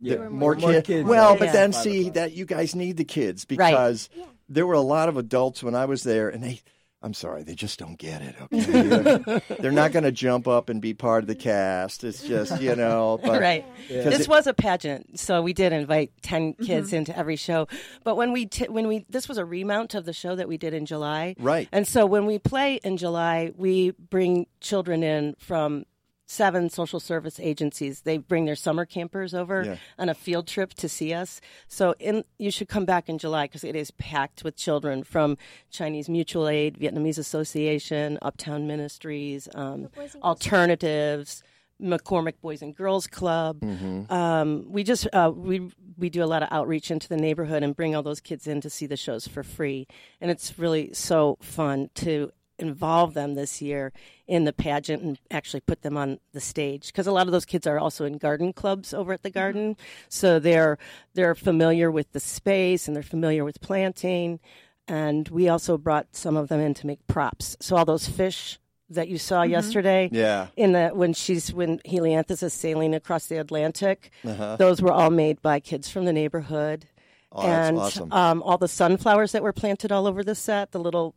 [SPEAKER 23] Yeah,
[SPEAKER 7] the- more,
[SPEAKER 23] more
[SPEAKER 7] kid-
[SPEAKER 23] kids
[SPEAKER 7] Well,
[SPEAKER 23] at
[SPEAKER 7] but then see that you guys need the kids
[SPEAKER 23] Right.
[SPEAKER 7] because there were a lot of adults when I was there, and they. I'm sorry, they just don't get it. Okay, they're not going to jump up and be part of the cast. It's just you know, but,
[SPEAKER 22] right.
[SPEAKER 7] 'cause
[SPEAKER 22] This
[SPEAKER 7] it-
[SPEAKER 22] was a pageant, so we did invite 10 kids
[SPEAKER 7] Mhm.
[SPEAKER 22] into every show. But when we t- when we this was a remount of the show that we did in July.
[SPEAKER 7] Right.
[SPEAKER 22] And so when we play in July, we bring children in from seven social service agencies. They bring their summer campers over
[SPEAKER 7] Yeah.
[SPEAKER 22] on a field trip to see us. So in you should come back in July because it is packed with children from Chinese Mutual Aid, Vietnamese Association, Uptown Ministries, um, alternatives. McCormick Boys and Girls Club.
[SPEAKER 7] Mm-hmm.
[SPEAKER 22] Um, we just uh, we we do a lot of outreach into the neighborhood and bring all those kids in to see the shows for free, and it's really so fun to involve them this year in the pageant and actually put them on the stage because a lot of those kids are also in garden clubs over at the garden so they're they're familiar with the space and they're familiar with planting and we also brought some of them in to make props so all those fish that you saw
[SPEAKER 7] Mhm.
[SPEAKER 22] yesterday
[SPEAKER 7] Yeah.
[SPEAKER 22] in the when she's when helianthus is sailing across the atlantic
[SPEAKER 7] Uh-huh.
[SPEAKER 22] those were all made by kids from the neighborhood
[SPEAKER 7] Oh,
[SPEAKER 22] and
[SPEAKER 7] awesome.
[SPEAKER 22] um, all the sunflowers that were planted all over the set, the little,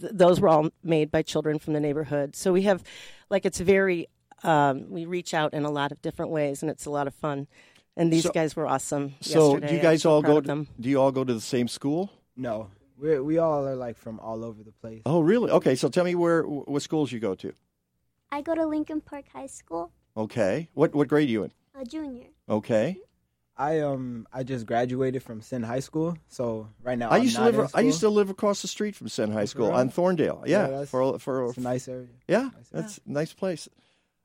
[SPEAKER 22] th- those were all made by children from the neighborhood. So we have, like, it's very, um, we reach out in a lot of different ways, and it's a lot of fun. And these
[SPEAKER 7] So-
[SPEAKER 22] guys were awesome.
[SPEAKER 7] So,
[SPEAKER 22] yesterday.
[SPEAKER 7] do you guys
[SPEAKER 22] so
[SPEAKER 7] all go? To,
[SPEAKER 22] them.
[SPEAKER 7] do you all go to the same school?
[SPEAKER 23] No, we we all are like from all over the place.
[SPEAKER 7] Oh, really? Okay, so tell me where what schools you go to.
[SPEAKER 25] I go to Lincoln Park High School,
[SPEAKER 7] Okay, what what grade are you in?
[SPEAKER 25] a junior.
[SPEAKER 7] Okay,
[SPEAKER 23] I um I just graduated from Senn High School, so right now
[SPEAKER 7] I
[SPEAKER 23] I'm
[SPEAKER 7] used to live.
[SPEAKER 23] in
[SPEAKER 7] I used to live across the street from Senn High School on Thorndale.
[SPEAKER 23] Yeah,
[SPEAKER 7] Yeah,
[SPEAKER 23] that's-
[SPEAKER 7] for for
[SPEAKER 23] it's a nice area.
[SPEAKER 7] Yeah, that's a nice place.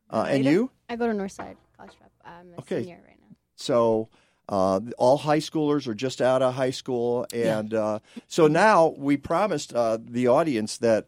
[SPEAKER 7] Uh, and you?
[SPEAKER 24] I go to Northside College Prep. I'm a
[SPEAKER 7] Okay.
[SPEAKER 24] senior right now.
[SPEAKER 7] So uh, all high schoolers are just out of high school, and uh, so now we promised uh, the audience that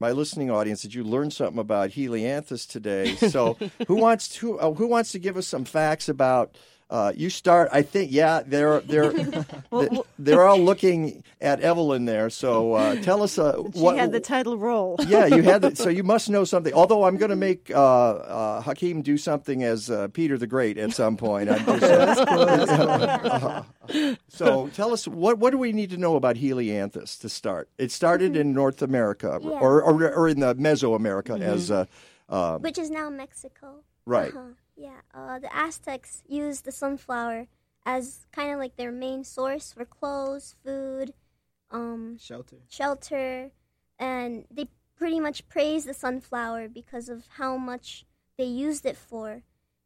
[SPEAKER 7] my listening audience that you learned something about Helianthus today. So who wants to uh, who wants to give us some facts about? Uh, you start. I think. Yeah, they're they're they're, they're all looking at Evelyn there. So uh, tell us uh,
[SPEAKER 8] She
[SPEAKER 7] what
[SPEAKER 8] had the title role.
[SPEAKER 7] yeah, you had the, so you must know something. Although I'm going to make uh, uh, Hakeem do something as uh, Peter the Great at some point. I'm just,
[SPEAKER 23] that's
[SPEAKER 7] Uh, so tell us what what do we need to know about Helianthus to start? It started in North America
[SPEAKER 25] Yeah.
[SPEAKER 7] or, or or in the Mesoamerica
[SPEAKER 25] Mhm.
[SPEAKER 7] as uh, uh,
[SPEAKER 25] which is now Mexico.
[SPEAKER 7] Right.
[SPEAKER 25] Uh-huh. Yeah. Uh, the Aztecs used the sunflower as kind of like their main source for clothes, food, um,
[SPEAKER 23] Shelter.
[SPEAKER 25] shelter, and they pretty much praised the sunflower because of how much they used it for,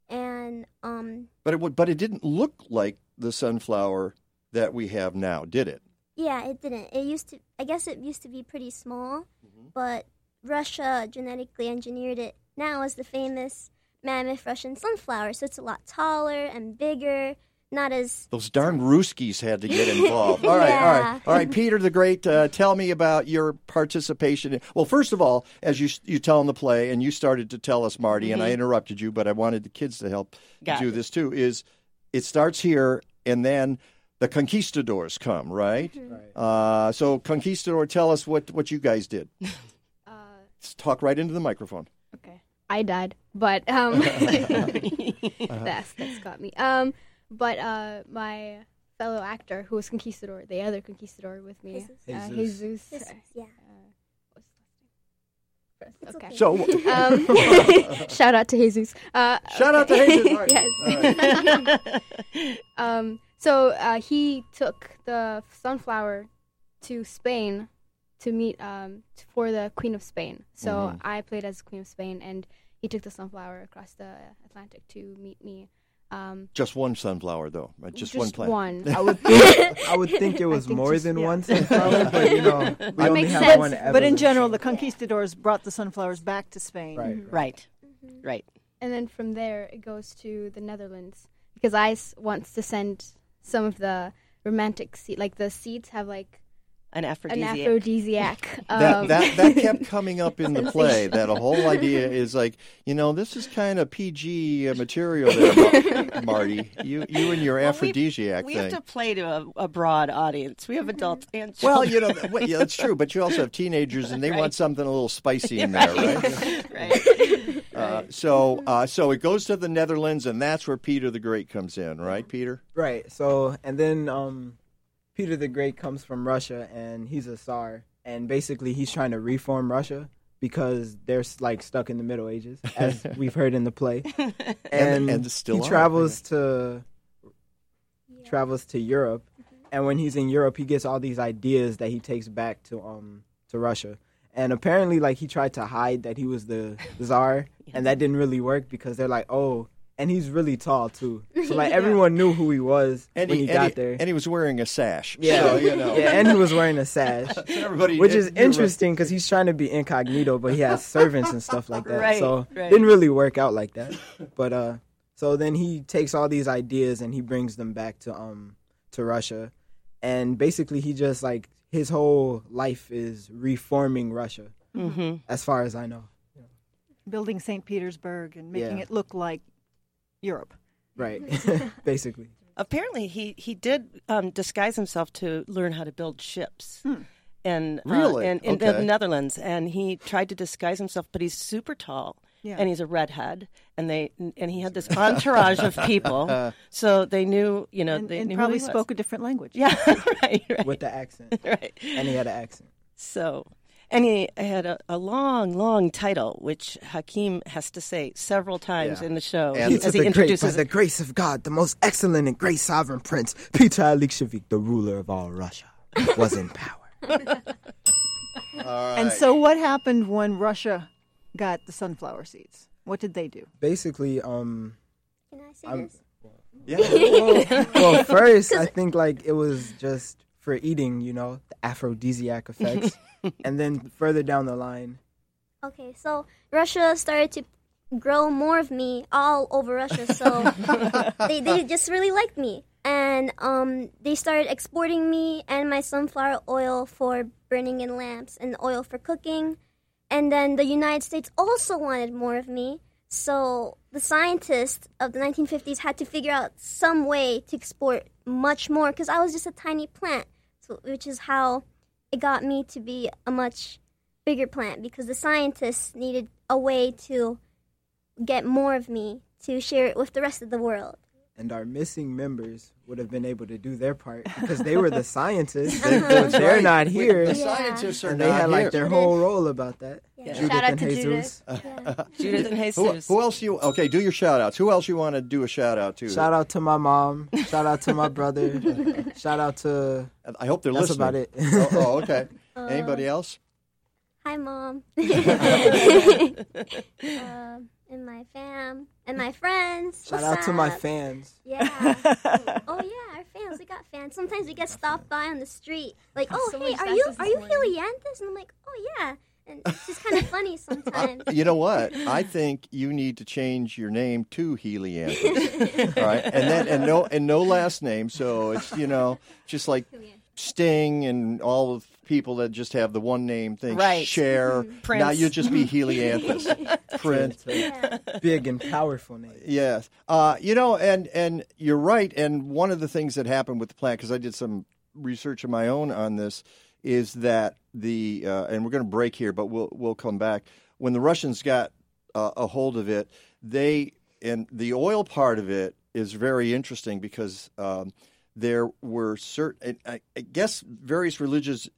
[SPEAKER 25] and um,
[SPEAKER 7] but it would but it didn't look like the sunflower that we have now, did it?
[SPEAKER 25] Yeah, it didn't. It used to. I guess it used to be pretty small, but Russia genetically engineered it now as the famous mammoth Russian sunflower. So it's a lot taller and bigger. Not as
[SPEAKER 7] Those darn Ruskies had to get involved. All right, all
[SPEAKER 25] Yeah.
[SPEAKER 7] right, all right. Peter the Great, uh, tell me about your participation. In, well, first of all, as you you tell in the play, and you started to tell us, Marty, and I
[SPEAKER 22] Mhm.
[SPEAKER 7] interrupted you, but I wanted the kids to help
[SPEAKER 22] Got
[SPEAKER 7] do
[SPEAKER 22] it.
[SPEAKER 7] this too. Is it starts here, and then the conquistadors come, right? Uh, so, conquistador, tell us what what you guys did. Just talk right into the microphone.
[SPEAKER 24] I died, but um, that's that's got me. Um, but uh, my fellow actor who was conquistador, the other conquistador with me,
[SPEAKER 25] Jesus.
[SPEAKER 24] uh,
[SPEAKER 25] Jesus.
[SPEAKER 24] Jesus.
[SPEAKER 25] Jesus, yeah.
[SPEAKER 24] Uh, okay.
[SPEAKER 7] So-
[SPEAKER 24] um, shout out to Jesus. Uh,
[SPEAKER 7] Shout out to. Jesus. All right.
[SPEAKER 24] yes. um, so uh, he took the sunflower to Spain to meet um, t- for the Queen of Spain. So
[SPEAKER 7] Mhm.
[SPEAKER 24] I played as Queen of Spain, and he took the sunflower across the Atlantic to meet me. Um,
[SPEAKER 7] Just one sunflower, though. right? Just, one plant.
[SPEAKER 24] one.
[SPEAKER 23] I would think, I would think it was
[SPEAKER 24] think
[SPEAKER 23] more
[SPEAKER 24] just-
[SPEAKER 23] than
[SPEAKER 24] yeah.
[SPEAKER 23] one sunflower, but you know, we
[SPEAKER 8] That
[SPEAKER 23] only
[SPEAKER 8] makes
[SPEAKER 23] have
[SPEAKER 8] sense.
[SPEAKER 23] one. Ever.
[SPEAKER 8] But in general, the conquistadors brought the sunflowers back to Spain.
[SPEAKER 23] Right.
[SPEAKER 22] Right. Right.
[SPEAKER 24] and then from there it goes to the Netherlands because I s- wants to send some of the romantic seed, like the seeds have like
[SPEAKER 22] An
[SPEAKER 24] an
[SPEAKER 22] aphrodisiac.
[SPEAKER 24] aphrodisiac.
[SPEAKER 7] That,
[SPEAKER 24] Um,
[SPEAKER 7] that that kept coming up in the play. That a whole idea is like, you know, this is kind of PG material there, Marty. You you and your aphrodisiac
[SPEAKER 22] we
[SPEAKER 7] thing.
[SPEAKER 22] have to play to a, a broad audience. We have adults and
[SPEAKER 7] Well, you know, well, yeah, that's true. But you also have teenagers, and they want something a little spicy in there, right?
[SPEAKER 22] right.
[SPEAKER 7] Uh, so, uh, so it goes to the Netherlands, and that's where Peter the Great comes in, right, Peter?
[SPEAKER 23] Right. So, and then um, Peter the Great comes from Russia, and he's a Tsar, and basically he's trying to reform Russia because they're like stuck in the Middle Ages, as we've heard in the play. And,
[SPEAKER 7] and still
[SPEAKER 23] he
[SPEAKER 7] are,
[SPEAKER 23] travels to travels to Europe, and when he's in Europe, he gets all these ideas that he takes back to um to Russia. And apparently, like he tried to hide that he was the czar, and that didn't really work because they're like, oh, and he's really tall too. So like
[SPEAKER 7] Yeah.
[SPEAKER 23] everyone knew who he was
[SPEAKER 7] And
[SPEAKER 23] when
[SPEAKER 7] he,
[SPEAKER 23] he,
[SPEAKER 7] and
[SPEAKER 23] got
[SPEAKER 7] he-
[SPEAKER 23] there.
[SPEAKER 7] and he was wearing a sash.
[SPEAKER 23] Yeah,
[SPEAKER 7] so, you know.
[SPEAKER 23] yeah, and he was wearing a sash,
[SPEAKER 7] everybody-
[SPEAKER 23] which is
[SPEAKER 7] you're right.
[SPEAKER 23] interesting because he's trying to be incognito, but he has servants and stuff like that.
[SPEAKER 22] Right,
[SPEAKER 23] so
[SPEAKER 22] right.
[SPEAKER 23] didn't really work out like that. But uh, so then he takes all these ideas and he brings them back to um to Russia, and basically he just like his whole life is reforming Russia,
[SPEAKER 22] Mhm.
[SPEAKER 23] as far as I know.
[SPEAKER 8] Building St. Petersburg and making
[SPEAKER 23] Yeah.
[SPEAKER 8] it look like Europe.
[SPEAKER 23] Right, basically.
[SPEAKER 22] Apparently, he he did um, disguise himself to learn how to build ships. And uh,
[SPEAKER 7] Really?
[SPEAKER 22] in, in the Netherlands, and he tried to disguise himself, but he's super tall,
[SPEAKER 8] Yeah.
[SPEAKER 22] and he's a redhead, and they and he had this entourage of people, so they knew, you know,
[SPEAKER 8] And,
[SPEAKER 22] they
[SPEAKER 8] and
[SPEAKER 22] knew
[SPEAKER 8] probably
[SPEAKER 22] who he was.
[SPEAKER 8] spoke a different language.
[SPEAKER 22] Yeah, right, right.
[SPEAKER 23] With the accent,
[SPEAKER 22] right.
[SPEAKER 23] and he had an accent.
[SPEAKER 22] So, and he had a, a long, long title, which Hakeem has to say several times
[SPEAKER 23] Yeah.
[SPEAKER 22] in the show
[SPEAKER 23] And
[SPEAKER 22] as he
[SPEAKER 23] the great, by
[SPEAKER 22] introduces
[SPEAKER 23] the grace of God, the most excellent and great sovereign prince, Peter Alexeyevich, the ruler of all Russia, was in power.
[SPEAKER 8] And so, what happened when Russia got the sunflower seeds? What did they do?
[SPEAKER 23] Basically, um,
[SPEAKER 25] Can I say
[SPEAKER 23] I'm-
[SPEAKER 25] this?
[SPEAKER 7] Yeah.
[SPEAKER 23] well, well, first I think like it was just for eating, you know, the aphrodisiac effects, and then further down the line,
[SPEAKER 25] Okay, so Russia started to grow more of me all over Russia, so they, they just really liked me. And um, they started exporting me and my sunflower oil for burning in lamps and oil for cooking. And then the United States also wanted more of me. So the scientists of the 1950s had to figure out some way to export much more because I was just a tiny plant, so, which is how it got me to be a much bigger plant because the scientists needed a way to get more of me to share it with the rest of the world.
[SPEAKER 23] And our missing members would have been able to do their part because they were the scientists. They're,
[SPEAKER 25] That's
[SPEAKER 23] they're
[SPEAKER 7] right.
[SPEAKER 23] not here.
[SPEAKER 7] the scientists are
[SPEAKER 23] and they
[SPEAKER 7] not
[SPEAKER 23] had like
[SPEAKER 7] here.
[SPEAKER 23] their whole role about that.
[SPEAKER 25] Yeah.
[SPEAKER 23] Judith
[SPEAKER 24] Shout out
[SPEAKER 23] and
[SPEAKER 24] to
[SPEAKER 23] Jesus.
[SPEAKER 22] Judith and
[SPEAKER 7] Who,
[SPEAKER 22] Jesus.
[SPEAKER 7] who else you? Okay, do your shout outs. Who else you want to do a shout out to?
[SPEAKER 23] Shout out to my mom. Shout out to my brother. Shout out to.
[SPEAKER 7] I hope they're
[SPEAKER 23] That's
[SPEAKER 7] listening.
[SPEAKER 23] about it.
[SPEAKER 7] oh, oh, okay.
[SPEAKER 25] Uh,
[SPEAKER 7] Anybody else?
[SPEAKER 25] Hi, mom. um, and my fam and my friends.
[SPEAKER 23] Shout
[SPEAKER 25] What's
[SPEAKER 23] out to my fans.
[SPEAKER 25] Yeah. oh yeah, our fans. We got fans. Sometimes we get stopped by on the street, like, "Oh
[SPEAKER 24] Someone
[SPEAKER 25] hey,
[SPEAKER 24] just
[SPEAKER 25] are you
[SPEAKER 24] us
[SPEAKER 25] are you
[SPEAKER 24] morning.
[SPEAKER 25] Helianthus?" And I'm like, "Oh yeah." And it's just kind of funny sometimes.
[SPEAKER 7] Uh, you know what? I think you need to change your name to Helianthus. All right, and then and no and no last name. So it's you know just like Sting and all of people that just have the one name thing.
[SPEAKER 22] Right.
[SPEAKER 7] Cher.
[SPEAKER 22] Prince.
[SPEAKER 7] Now you'd just be Helianthus. Prince.
[SPEAKER 25] yeah.
[SPEAKER 23] Big and powerful name.
[SPEAKER 7] Yes. Uh, you know, and and you're right. And one of the things that happened with the plant, because I did some research of my own on this, is that the uh, and we're going to break here, but we'll we'll come back. When the Russians got uh, a hold of it, they and the oil part of it is very interesting because um, there were certain. I, I guess various religious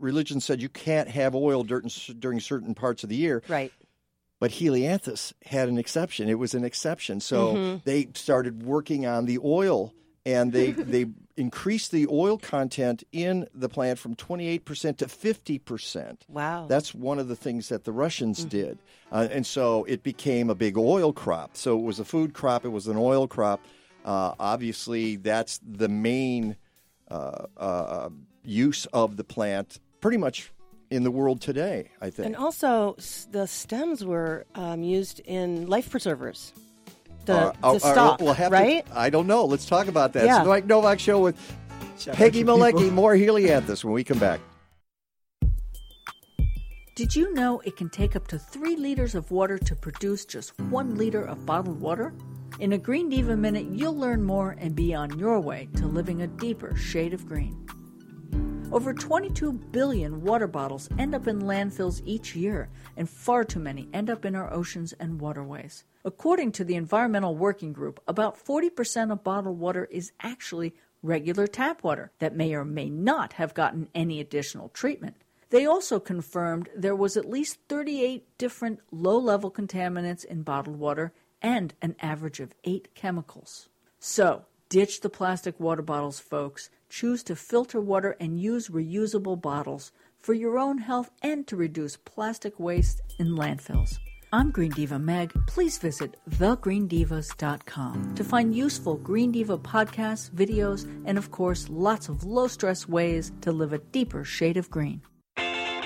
[SPEAKER 7] religions said you can't have oil during during certain parts of the year.
[SPEAKER 22] Right.
[SPEAKER 7] But Helianthus had an exception. It was an exception. So
[SPEAKER 22] Mhm.
[SPEAKER 7] they started working on the oil and they they increased the oil content in the plant from 28% to 50%.
[SPEAKER 22] Wow.
[SPEAKER 7] That's one of the things that the Russians did. Uh, and so it became a big oil crop. So it was a food crop, it was an oil crop. Uh, obviously, that's the main uh, uh, use of the plant pretty much in the world today, I think.
[SPEAKER 22] And also, the stems were um, used in life preservers. The,
[SPEAKER 7] Uh,
[SPEAKER 22] the
[SPEAKER 7] uh, uh, we'll have
[SPEAKER 22] right?
[SPEAKER 7] To, I don't know. Let's talk about that.
[SPEAKER 22] Yeah.
[SPEAKER 7] It's the Mike Novak Show with
[SPEAKER 23] Shout out
[SPEAKER 7] Peggy. Malecki, more Helianthus when we come back.
[SPEAKER 26] Did you know it can take up to three liters of water to produce just one liter of bottled water? In a Green Diva Minute, you'll learn more and be on your way to living a deeper shade of green. Over 22 billion water bottles end up in landfills each year, and far too many end up in our oceans and waterways. According to the Environmental Working Group, about 40% of bottled water is actually regular tap water that may or may not have gotten any additional treatment. They also confirmed there was at least 38 different low level contaminants in bottled water and an average of 8 chemicals. So, ditch the plastic water bottles, folks. Choose to filter water and use reusable bottles for your own health and to reduce plastic waste in landfills. I'm Green Diva Meg. Please visit thegreendivas.com to find useful Green Diva podcasts, videos, and of course, lots of low stress ways to live a deeper shade of green.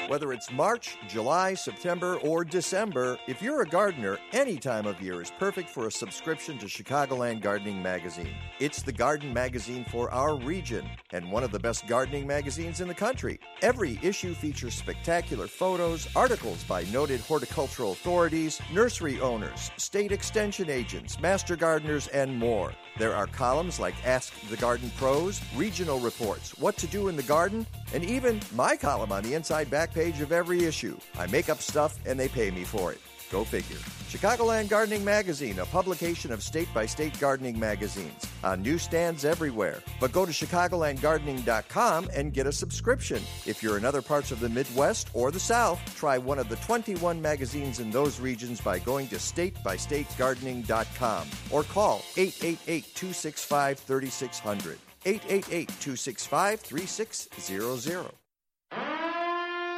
[SPEAKER 7] Whether it's March, July, September, or December, if you're a gardener, any time of year is perfect for a subscription to Chicagoland Gardening Magazine. It's the garden magazine for our region and one of the best gardening magazines in the country. Every issue features spectacular photos, articles by noted horticultural authorities, nursery owners, state extension agents, master gardeners, and more. There are columns like Ask the Garden Pros, regional reports, what to do in the garden, and even my column on the inside back page of every issue. I make up stuff and they pay me for it. Go figure. Chicagoland Gardening Magazine, a publication of state by state gardening magazines, uh, on newsstands everywhere. But go to ChicagolandGardening.com and get a subscription. If you're in other parts of the Midwest or the South, try one of the 21 magazines in those regions by going to statebystategardening.com or call 888 265 3600. 888 265 3600.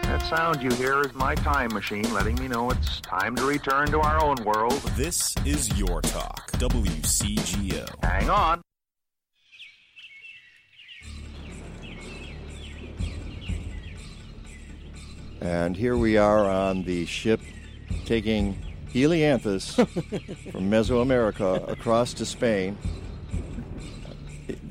[SPEAKER 27] That sound you hear is my time machine letting me know it's time to return to our own world.
[SPEAKER 28] This is Your Talk, WCGO.
[SPEAKER 27] Hang on.
[SPEAKER 7] And here we are on the ship taking Helianthus from Mesoamerica across to Spain.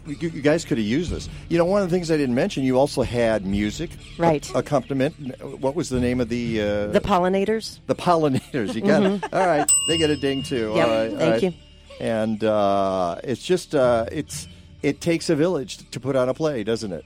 [SPEAKER 7] You, you guys could have used this. You know, one of the things I didn't mention, you also had music,
[SPEAKER 22] Right.
[SPEAKER 7] a- accompaniment. What was the name of the uh,
[SPEAKER 22] The pollinators.
[SPEAKER 7] The pollinators. You got it.
[SPEAKER 22] Mhm.
[SPEAKER 7] All right, they get a ding too.
[SPEAKER 22] Yep,
[SPEAKER 7] All right,
[SPEAKER 22] thank
[SPEAKER 7] right.
[SPEAKER 22] you.
[SPEAKER 7] And uh, it's just uh, it's it takes a village to put on a play, doesn't it?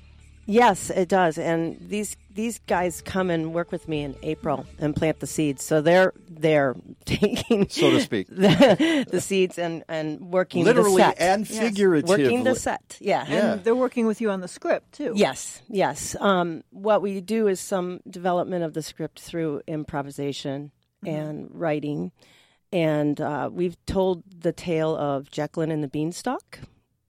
[SPEAKER 22] Yes, it does. And these these guys come and work with me in April and plant the seeds. So they're they're taking,
[SPEAKER 7] So to speak.
[SPEAKER 22] the, the seeds and and working
[SPEAKER 7] Literally
[SPEAKER 22] the set.
[SPEAKER 7] and
[SPEAKER 22] Yes,
[SPEAKER 7] figuratively.
[SPEAKER 22] working the set. Yeah,
[SPEAKER 8] And they're working with you on the script too.
[SPEAKER 22] Yes, yes. Um, what we do is some development of the script through improvisation
[SPEAKER 8] Mm-hmm.
[SPEAKER 22] and writing. And uh, we've told the tale of Jekyll and the Beanstalk.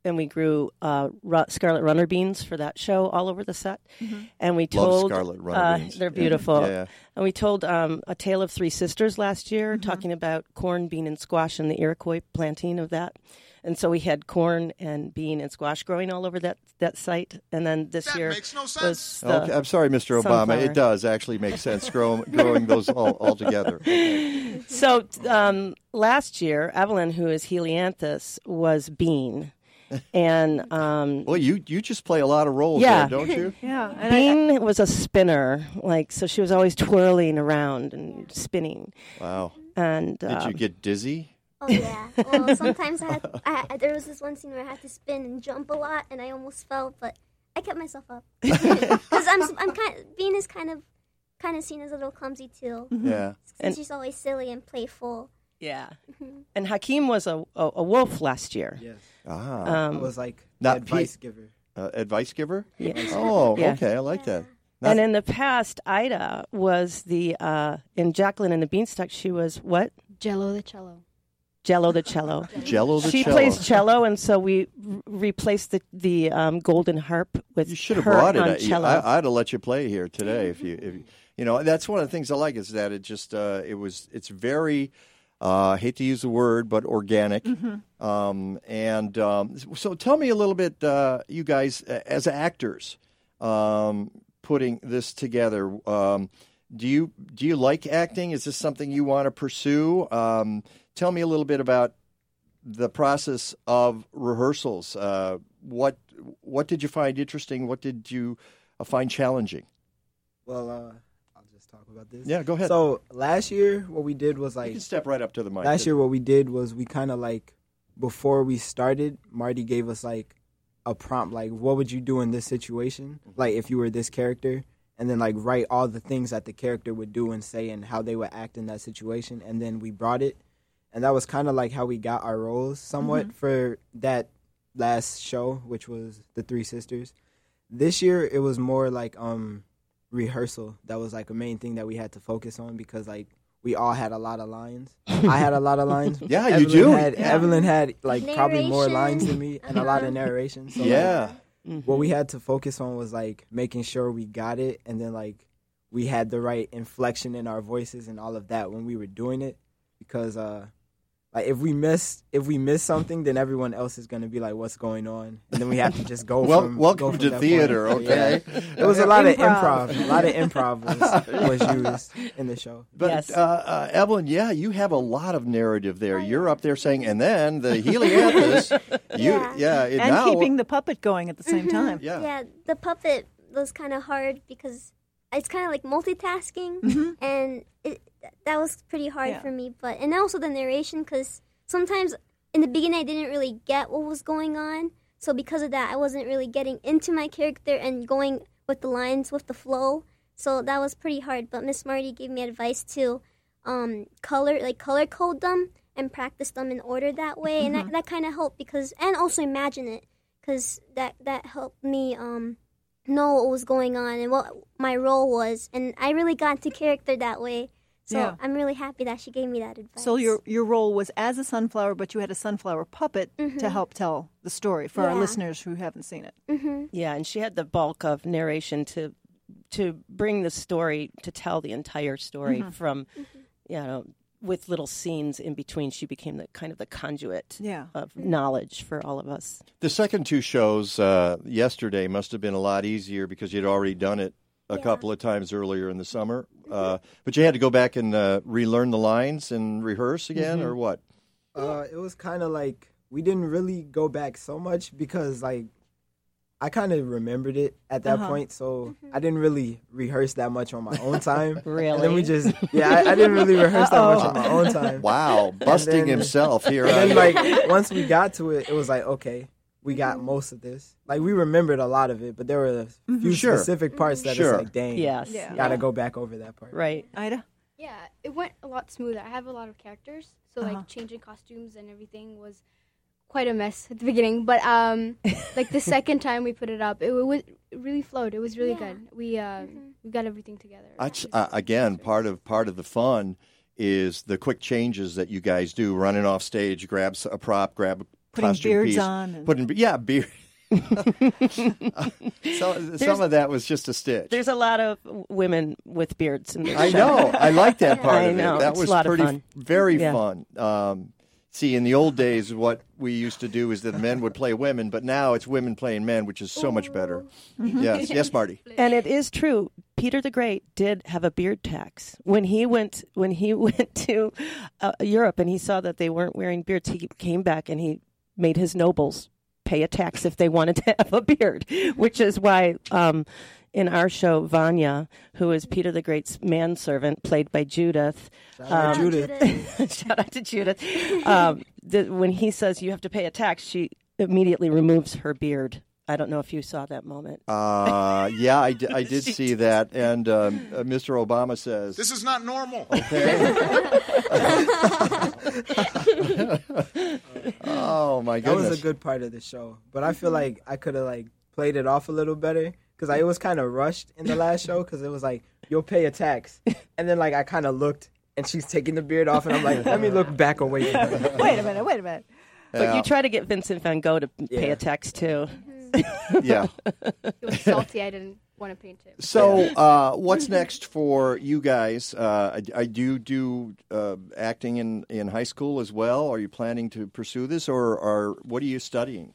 [SPEAKER 22] And we grew uh, ru- scarlet runner beans for that show all over the set.
[SPEAKER 7] Mhm.
[SPEAKER 22] And we
[SPEAKER 7] Love
[SPEAKER 22] told
[SPEAKER 7] scarlet runner
[SPEAKER 22] uh,
[SPEAKER 7] beans.
[SPEAKER 22] they're beautiful.
[SPEAKER 7] Yeah, yeah.
[SPEAKER 22] And we told um, a tale of three sisters last year,
[SPEAKER 8] Mm-hmm.
[SPEAKER 22] talking about corn, bean, and squash and the Iroquois planting of that. And so we had corn and bean and squash growing all over that, that site. And then this year was
[SPEAKER 7] Okay, I'm sorry, Mr. Obama. It does actually make sense growing, growing those all, all together.
[SPEAKER 22] So um, last year, Evelyn, who is Helianthus, was Bean, and um,
[SPEAKER 7] well, you you just play a lot of roles,
[SPEAKER 22] yeah,
[SPEAKER 7] there, don't you?
[SPEAKER 8] yeah.
[SPEAKER 22] Bean was a spinner, like so she was always twirling around and spinning.
[SPEAKER 7] Wow.
[SPEAKER 22] And
[SPEAKER 7] Did
[SPEAKER 22] um,
[SPEAKER 7] you get dizzy?
[SPEAKER 25] Oh yeah. Well, sometimes I had. I, I- there was this one scene where I had to spin and jump a lot, and I almost fell, but I kept myself up because I'm. I'm kind. Bean is kind of, kind of seen as a little clumsy too.
[SPEAKER 22] Yeah.
[SPEAKER 25] Since
[SPEAKER 22] And-
[SPEAKER 25] she's always silly and playful.
[SPEAKER 22] Yeah.
[SPEAKER 25] Mhm.
[SPEAKER 22] And Hakeem was a, a, a wolf last year.
[SPEAKER 23] Yes.
[SPEAKER 7] Ah,
[SPEAKER 22] Um,
[SPEAKER 23] I was like
[SPEAKER 7] Not
[SPEAKER 23] advice
[SPEAKER 7] Pete.
[SPEAKER 23] giver.
[SPEAKER 7] Uh, advice giver?
[SPEAKER 22] Yeah.
[SPEAKER 7] Oh,
[SPEAKER 22] Yeah.
[SPEAKER 7] okay. I like that. Not-
[SPEAKER 22] and in the past, Ida was the uh, in Jacqueline and the Beanstalk. She was what?
[SPEAKER 24] Jello the cello.
[SPEAKER 22] Jello the cello.
[SPEAKER 7] Jello the
[SPEAKER 22] she
[SPEAKER 7] cello.
[SPEAKER 22] plays cello, and so we r- replaced the the um, golden harp with you
[SPEAKER 7] should have brought it.
[SPEAKER 22] on
[SPEAKER 7] I,
[SPEAKER 22] cello.
[SPEAKER 7] I, I'd have let you play here today if you, if you, you know. That's one of the things I like is that it just, uh, it was, it's very, uh, I hate to use the word, but organic.
[SPEAKER 8] Mm-hmm.
[SPEAKER 7] Um, and um, so, tell me a little bit, uh, you guys, uh, as actors, um, putting this together. Um, do you do you like acting? Is this something you want to pursue? Um, tell me a little bit about the process of rehearsals. Uh, what what did you find interesting? What did you uh, find challenging?
[SPEAKER 23] Well, uh, I'll just talk about this.
[SPEAKER 7] Yeah, go ahead.
[SPEAKER 23] So last year, what we did was like
[SPEAKER 7] you can step right up to the mic.
[SPEAKER 23] last year what we did was we kind of like before we started marty gave us like a prompt like what would you do in this situation like if you were this character and then like write all the things that the character would do and say and how they would act in that situation and then we brought it and that was kind of like how we got our roles somewhat
[SPEAKER 8] Mhm.
[SPEAKER 23] for that last show which was the three sisters this year it was more like um rehearsal that was like a main thing that we had to focus on because like we all had a lot of lines i had a lot of lines
[SPEAKER 7] Yeah, you
[SPEAKER 23] evelyn
[SPEAKER 7] do.
[SPEAKER 23] had,
[SPEAKER 7] Yeah.
[SPEAKER 23] evelyn had like probably more lines than me and a lot of
[SPEAKER 25] Uh-huh.
[SPEAKER 23] narration so
[SPEAKER 7] Yeah.
[SPEAKER 23] like, what we had to focus on was like making sure we got it and then like we had the right inflection in our voices and all of that when we were doing it because uh like if we miss if we miss something then everyone else is going to be like what's going on and then we have to just go
[SPEAKER 7] Well,
[SPEAKER 23] from,
[SPEAKER 7] welcome
[SPEAKER 23] go from
[SPEAKER 7] to
[SPEAKER 23] that
[SPEAKER 7] theater,
[SPEAKER 23] point.
[SPEAKER 7] okay?
[SPEAKER 23] Yeah. it was a lot of
[SPEAKER 8] Improv.
[SPEAKER 23] improv a lot of improv was, was used in the show
[SPEAKER 7] But
[SPEAKER 22] Yes.
[SPEAKER 7] uh, uh, Evelyn, yeah, you have a lot of narrative there. You're up there saying, and then the Helianthus, you,
[SPEAKER 25] Yeah.
[SPEAKER 7] yeah, it,
[SPEAKER 8] and
[SPEAKER 7] now,
[SPEAKER 8] keeping the puppet going at the same
[SPEAKER 25] Mhm.
[SPEAKER 8] time.
[SPEAKER 7] yeah.
[SPEAKER 25] Yeah, the puppet was kind of hard because it's kind of like multitasking,
[SPEAKER 8] Mhm.
[SPEAKER 25] and it, that was pretty hard
[SPEAKER 8] Yeah.
[SPEAKER 25] for me. But and also the narration because sometimes in the beginning I didn't really get what was going on, so because of that I wasn't really getting into my character and going with the lines with the flow. So that was pretty hard. But Miss Marty gave me advice to um, color like color code them and practice them in order that way, and that, that kind of helped because and also imagine it because that that helped me um know what was going on and what my role was, and I really got into character that way. So
[SPEAKER 8] Yeah.
[SPEAKER 25] I'm really happy that she gave me that advice.
[SPEAKER 8] So your your role was as a sunflower, but you had a sunflower puppet to
[SPEAKER 25] Mhm.
[SPEAKER 8] help tell the story for our listeners who haven't seen it.
[SPEAKER 25] hmm
[SPEAKER 22] Yeah, and she had the bulk of narration to to bring the story to tell the entire story
[SPEAKER 8] Mhm.
[SPEAKER 22] from you know with little scenes in between. She became the kind of the conduit
[SPEAKER 8] Yeah.
[SPEAKER 22] of knowledge for all of us.
[SPEAKER 7] The second two shows uh, yesterday must have been a lot easier because you'd already done it a
[SPEAKER 25] Yeah.
[SPEAKER 7] couple of times earlier in the summer. Uh, but you had to go back and uh, relearn the lines and rehearse again,
[SPEAKER 23] Mhm.
[SPEAKER 7] or what?
[SPEAKER 23] Uh, it was kind of like we didn't really go back so much because like I kind of remembered it at that
[SPEAKER 8] Uh-huh.
[SPEAKER 23] point, so I didn't really rehearse that much on my own time. And then we just yeah, I, I didn't really rehearse that much on my own time.
[SPEAKER 7] Wow, busting
[SPEAKER 23] then-
[SPEAKER 7] himself here.
[SPEAKER 23] And then like once we got to it, it was like okay, we got most of this. Like we remembered a lot of it, but there were a few
[SPEAKER 7] Mm-hmm. Sure.
[SPEAKER 23] specific parts that
[SPEAKER 7] Sure.
[SPEAKER 23] it's like dang,
[SPEAKER 22] Yes.
[SPEAKER 24] Yeah.
[SPEAKER 23] gotta go back over that part.
[SPEAKER 22] Right.
[SPEAKER 8] Ida?
[SPEAKER 24] Yeah, it went a lot smoother. I have a lot of characters, so
[SPEAKER 8] Uh-huh.
[SPEAKER 24] like changing costumes and everything was quite a mess at the beginning. But um, like the second time we put it up, it, was it really flowed. It was really
[SPEAKER 25] Yeah.
[SPEAKER 24] good. We um, we got everything together.
[SPEAKER 7] That's, uh, again, part of part of the fun is the quick changes that you guys do. Running off stage, grab a prop, grab a
[SPEAKER 8] Putting beards
[SPEAKER 7] piece,
[SPEAKER 8] on and-
[SPEAKER 7] putting yeah beard. so, some of that was just a stitch.
[SPEAKER 22] There's a lot of women with beards in this
[SPEAKER 7] I
[SPEAKER 22] show.
[SPEAKER 7] know. I like that part
[SPEAKER 22] I
[SPEAKER 7] of
[SPEAKER 22] know.
[SPEAKER 7] it. That
[SPEAKER 22] It's
[SPEAKER 7] was
[SPEAKER 22] a lot of
[SPEAKER 7] pretty
[SPEAKER 22] fun.
[SPEAKER 7] very
[SPEAKER 22] Yeah.
[SPEAKER 7] fun. Um, see, in the old days, what we used to do is that men would play women, but now it's women playing men, which is so much better. Yes, yes, Marty.
[SPEAKER 22] And it is true. Peter the Great did have a beard tax when he went when he went to uh, Europe and he saw that they weren't wearing beards. He came back and he made his nobles pay a tax if they wanted to have a beard, which is why um, in our show Vanya, who is Peter the Great's manservant, played by Judith.
[SPEAKER 23] Shout out
[SPEAKER 22] um,
[SPEAKER 23] Judith.
[SPEAKER 22] shout out to Judith. Um, the, when he says you have to pay a tax, she immediately removes her beard. I don't know if you saw that moment.
[SPEAKER 7] Uh, yeah, I, d- I did see that. And um, uh, Mr. Obama says,
[SPEAKER 3] This is not normal. Okay.
[SPEAKER 7] "Oh my god
[SPEAKER 23] That
[SPEAKER 7] goodness."
[SPEAKER 23] was a good part of the show, but I feel like I could have like played it off a little better because it was kind of rushed in the last show because it was like you'll pay a tax, and then like I kind of looked and she's taking the beard off, and I'm like, let me look back away. From her.
[SPEAKER 8] Wait a minute, wait a minute.
[SPEAKER 22] But
[SPEAKER 7] Yeah.
[SPEAKER 22] you try to get Vincent Van Gogh to pay
[SPEAKER 23] Yeah.
[SPEAKER 22] a tax too.
[SPEAKER 7] yeah.
[SPEAKER 24] It was salty. I didn't want to paint it.
[SPEAKER 7] So, uh, what's next for you guys? Uh, I, I do do uh, acting in, in high school as well. Are you planning to pursue this, or, or what are you studying?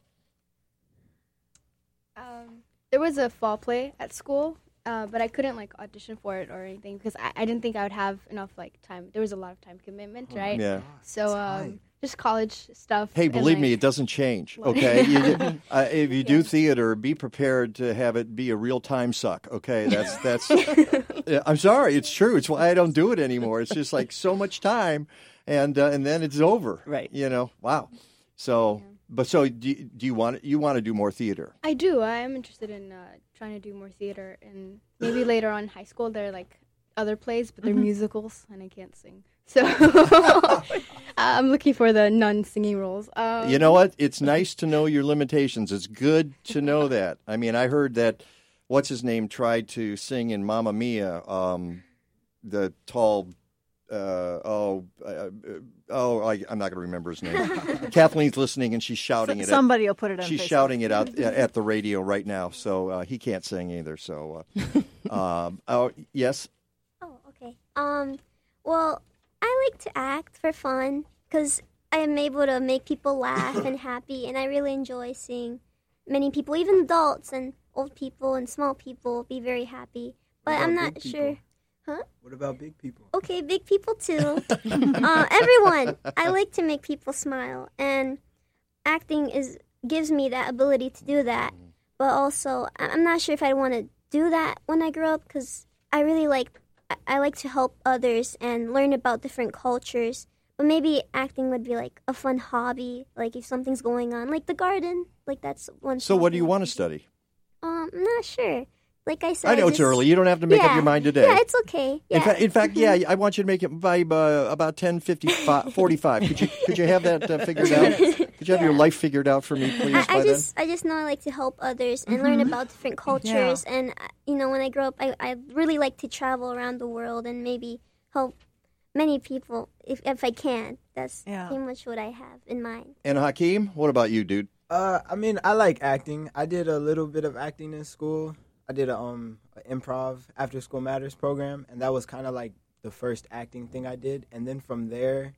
[SPEAKER 24] Um, there was a fall play at school, uh, but I couldn't like audition for it or anything because I, I didn't think I would have enough like time. There was a lot of time commitment, right?
[SPEAKER 7] Yeah.
[SPEAKER 24] So um, just college stuff.
[SPEAKER 7] Hey,
[SPEAKER 24] and,
[SPEAKER 7] believe me, it doesn't change. Okay, you, uh, if you do theater, be prepared to have it be a real time suck. Okay, that's that's I'm sorry, it's true. It's why I don't do it anymore. It's just like so much time, and uh, and then it's over.
[SPEAKER 22] Right.
[SPEAKER 7] You know. Wow. So, but so do you, do you want you want to do more theater?
[SPEAKER 24] I do. I am interested in uh, trying to do more theater, and maybe later on in high school, they're like other plays, but they're
[SPEAKER 7] Mm-hmm.
[SPEAKER 24] Mhm. musicals, and I can't sing. So I'm looking for the non-singing roles. Um,
[SPEAKER 7] You know what? It's nice to know your limitations. It's good to know that. I mean, I heard that what's his name tried to sing in Mamma Mia, um, the tall. Uh, oh, uh, oh! I, I'm not going to remember his name. Kathleen's listening, and she's shouting it.
[SPEAKER 8] Somebody
[SPEAKER 7] at,
[SPEAKER 8] will put it on
[SPEAKER 7] She's
[SPEAKER 8] Facebook.
[SPEAKER 7] shouting it out at, at the radio right now, so uh, he can't sing either. So, uh, um, oh yes, Oh,
[SPEAKER 25] Okay. Um. Well, I like to act for fun because I am able to make people laugh and happy, and I really enjoy seeing many people, even adults and old people and small people, be very happy. But I'm not sure. Huh?
[SPEAKER 23] What about big people?
[SPEAKER 25] Okay, big people too. uh, everyone. I like to make people smile, and acting is gives me that ability to do that. But also, I- I'm not sure if I want to do that when I grow up because I really like I- I like to help others and learn about different cultures. But maybe acting would be like a fun hobby, like if something's going on, like the garden, like that's one.
[SPEAKER 7] So, what do you want to study?
[SPEAKER 25] Um, I'm not sure. Like I said,
[SPEAKER 7] I know it's
[SPEAKER 25] just-
[SPEAKER 7] early. You don't have to make up your mind today.
[SPEAKER 25] Yeah, it's okay. Yeah.
[SPEAKER 7] In, fa- in fact, yeah, I want you to make it by uh, about 10, 55, 45. Could you, could you have that uh, figured out? Could you have your life figured out for me, please,
[SPEAKER 25] I,
[SPEAKER 7] by
[SPEAKER 25] I just I just know I like to help others and learn
[SPEAKER 8] Mhm.
[SPEAKER 25] about different cultures and uh, you know when I grow up I, I really like to travel around the world and maybe help many people if if I can. That's
[SPEAKER 23] Yeah.
[SPEAKER 25] pretty much what I have in mind.
[SPEAKER 7] And Hakeem, what about you, dude?
[SPEAKER 23] Uh, I mean, I like acting. I did a little bit of acting in school. I did a um a improv after school matters program, and that was kind of like the first acting thing I did. And then from there,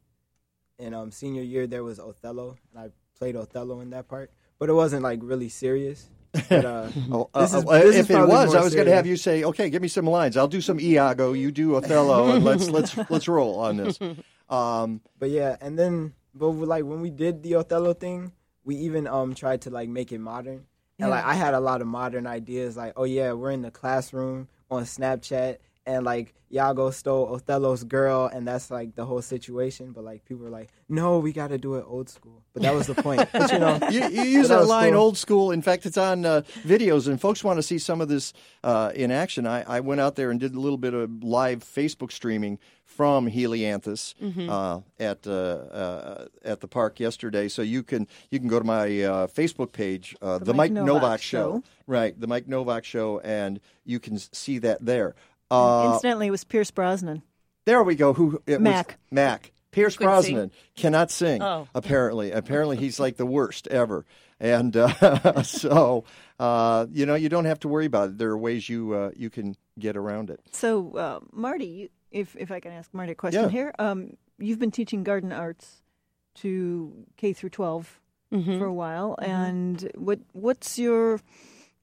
[SPEAKER 23] in um senior year, there was Othello, and I played Othello in that part. But it wasn't like really serious. But, uh,
[SPEAKER 7] Oh,
[SPEAKER 23] this
[SPEAKER 7] uh,
[SPEAKER 23] is- this is
[SPEAKER 7] if it
[SPEAKER 23] probably
[SPEAKER 7] was,
[SPEAKER 23] more
[SPEAKER 7] I was going to have you say, "Okay, give me some lines. I'll do some Iago. You do Othello, and let's let's let's roll on this." Um,
[SPEAKER 23] but yeah, and then but like when we did the Othello thing, we even um tried to like make it modern. And like I had a lot of modern ideas, like oh yeah, we're in the classroom on Snapchat, and like Iago stole Othello's girl, and that's like the whole situation. But like people were like, no, we got to do it old school. But that was the point. But you know,
[SPEAKER 7] you, you use that
[SPEAKER 23] was
[SPEAKER 7] line
[SPEAKER 23] cool.
[SPEAKER 7] old school. In fact, it's on uh, videos, and folks want to see some of this uh, in action. I, I went out there and did a little bit of live Facebook streaming from Helianthus
[SPEAKER 23] Mm-hmm.
[SPEAKER 22] Mhm.
[SPEAKER 7] uh, at uh, uh, at the park yesterday. So you can you can go to my uh, Facebook page, uh, the, Mike, Nowak, show. right? The Mike Nowak Show, and you can see that there. Uh,
[SPEAKER 8] Incidentally, it was Pierce Brosnan.
[SPEAKER 7] there we go. Who it was
[SPEAKER 8] Mac.
[SPEAKER 7] Mac. Pierce
[SPEAKER 8] Couldn't
[SPEAKER 7] Brosnan cannot sing.
[SPEAKER 8] Oh.
[SPEAKER 7] Apparently, apparently he's like the worst ever. And uh, so, uh, you know, you don't have to worry about it. There are ways you uh, you can get around it.
[SPEAKER 8] So, uh, Marty, you- if if I can ask Marty a question
[SPEAKER 7] Yeah.
[SPEAKER 8] here, um, you've been teaching garden arts to K through 12
[SPEAKER 22] Mhm.
[SPEAKER 8] for a while,
[SPEAKER 22] Mhm.
[SPEAKER 8] and what what's your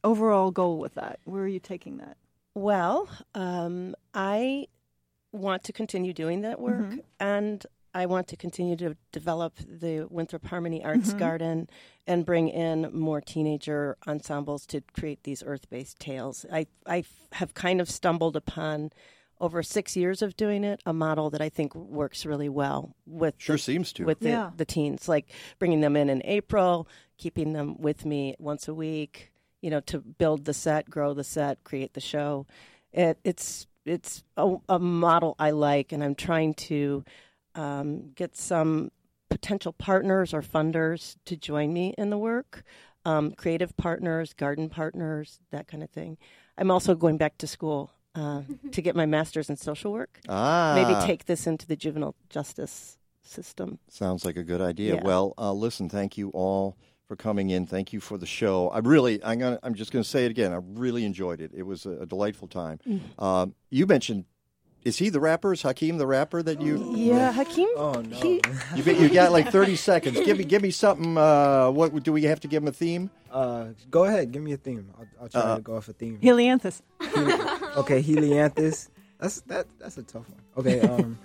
[SPEAKER 8] overall goal with that? Where are you taking that?
[SPEAKER 22] Well, um, I want to continue doing that work,
[SPEAKER 8] Mhm.
[SPEAKER 22] and I want to continue to develop the Winthrop Harmony Arts
[SPEAKER 8] Mhm.
[SPEAKER 22] Garden and bring in more teenager ensembles to create these earth-based tales. I, I have kind of stumbled upon over six years of doing it a model that I think works really well with
[SPEAKER 7] Sure seems to.
[SPEAKER 22] with the, the teens, like bringing them in in April, keeping them with me once a week, you know, to build the set, grow the set, create the show. It, it's it's a, a model I like, and I'm trying to um, get some potential partners or funders to join me in the work, um, creative partners, garden partners, that kind of thing. I'm also going back to school. Uh, to get my master's in social work,
[SPEAKER 7] Ah.
[SPEAKER 22] maybe take this into the juvenile justice system.
[SPEAKER 7] Sounds like a good idea.
[SPEAKER 22] Yeah.
[SPEAKER 7] Well, uh, listen, thank you all for coming in. Thank you for the show. I really, I'm gonna, I'm just going to say it again. I really enjoyed it. It was a, a delightful time.
[SPEAKER 22] Mm.
[SPEAKER 7] Um, you mentioned, is he the rapper? Is Hakeem the rapper that you?
[SPEAKER 22] Yeah, Hakeem.
[SPEAKER 23] Oh no.
[SPEAKER 7] You, you got like 30 seconds. Give me, give me something. Uh, what do we have to give him a theme?
[SPEAKER 23] Uh, go ahead, give me a theme. I'll, I'll try
[SPEAKER 7] Uh,
[SPEAKER 23] to go off a theme.
[SPEAKER 8] Helianthus.
[SPEAKER 23] okay, Helianthus. That's that. That's a tough one. Okay. Um,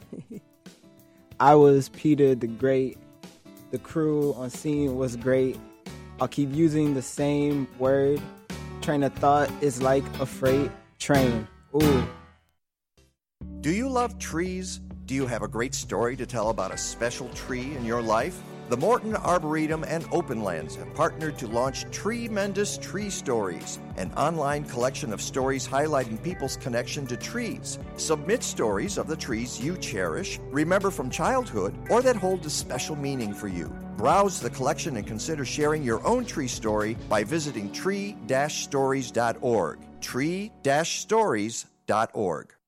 [SPEAKER 23] I was Peter the Great. The crew on scene was great. I'll keep using the same word. Train of thought is like a freight train. Ooh,
[SPEAKER 7] Do you love trees? Do you have a great story to tell about a special tree in your life? The Morton Arboretum and Openlands have partnered to launch Tremendous Tree Stories, an online collection of stories highlighting people's connection to trees. Submit stories of the trees you cherish, remember from childhood, or that hold a special meaning for you. Browse the collection and consider sharing your own tree story by visiting tree-stories.org. tree-stories.org.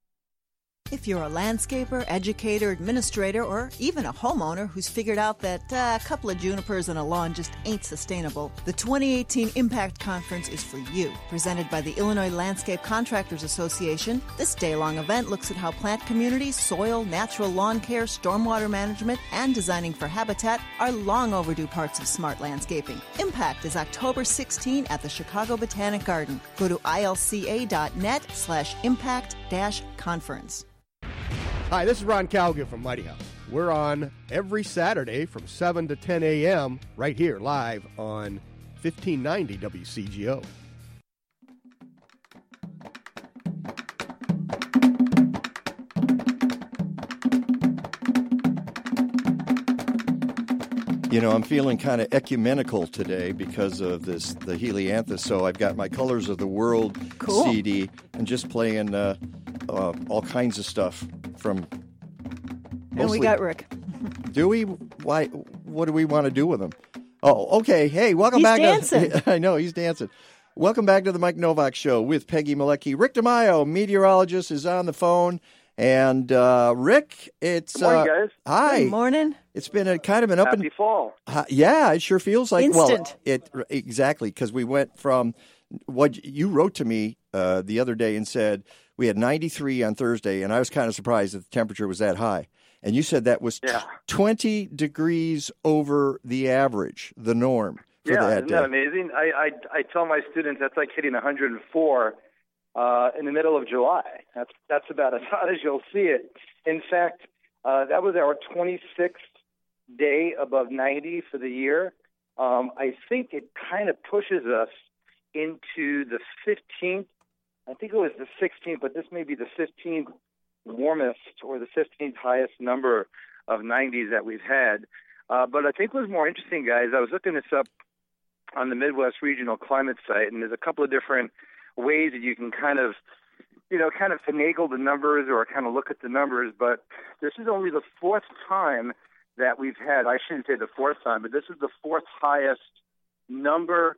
[SPEAKER 6] If you're a landscaper, educator, administrator, or even a homeowner who's figured out that uh, a couple of junipers and a lawn just ain't sustainable, the 2018 Impact Conference is for you. Presented by the Illinois Landscape Contractors Association, this day long event looks at how plant communities, soil, natural lawn care, stormwater management, and designing for habitat are long overdue parts of smart landscaping. Impact is October 16 at the Chicago Botanic Garden. Go to ilca.net slash impact conference.
[SPEAKER 29] Hi, this is Ron Calga from Mighty House. We're on every Saturday from 7 to 10 a.m. right here live on 1590 WCGO.
[SPEAKER 7] You know, I'm feeling kind of ecumenical today because of this the Helianthus. So I've got my Colors of the World
[SPEAKER 30] Cool.
[SPEAKER 7] CD and just playing uh, uh, all kinds of stuff from.
[SPEAKER 30] And we got Rick.
[SPEAKER 7] Do we? Why? What do we want to do with him? Oh, okay. Hey, welcome
[SPEAKER 30] He's
[SPEAKER 7] back.
[SPEAKER 30] dancing.
[SPEAKER 7] To, I know he's dancing. Welcome back to the Mike Nowak Show with Peggy Malecki. Rick DeMaio, meteorologist, is on the phone, and uh, Rick, it's
[SPEAKER 31] Good morning,
[SPEAKER 7] uh,
[SPEAKER 31] guys.
[SPEAKER 7] Hi.
[SPEAKER 30] Good morning.
[SPEAKER 7] It's been a kind of an up
[SPEAKER 31] Happy
[SPEAKER 7] and
[SPEAKER 31] fall.
[SPEAKER 7] uh, yeah, it sure feels like
[SPEAKER 30] Instant.
[SPEAKER 7] well, it exactly because we went from what you wrote to me uh, the other day and said we had 93 on Thursday, and I was kind of surprised that the temperature was that high. And you said that was
[SPEAKER 31] Yeah.
[SPEAKER 7] 20 degrees over the average, the norm for
[SPEAKER 31] yeah,
[SPEAKER 7] that
[SPEAKER 31] isn't
[SPEAKER 7] day.
[SPEAKER 31] amazing? I, I I tell my students that's like hitting 104 uh, in the middle of July. That's that's about as hot as you'll see it. In fact, uh, that was our 26th day above 90 for the year. Um, I think it kind of pushes us into the 15th. I think it was the 16th, but this may be the 15th warmest or the 15th highest number of 90s that we've had. Uh, but I think what's more interesting, guys, I was looking this up on the Midwest Regional Climate site, and there's a couple of different ways that you can kind of, you know, kind of finagle the numbers or kind of look at the numbers. But this is only the fourth time that we've had, I shouldn't say the fourth time, but this is the fourth highest number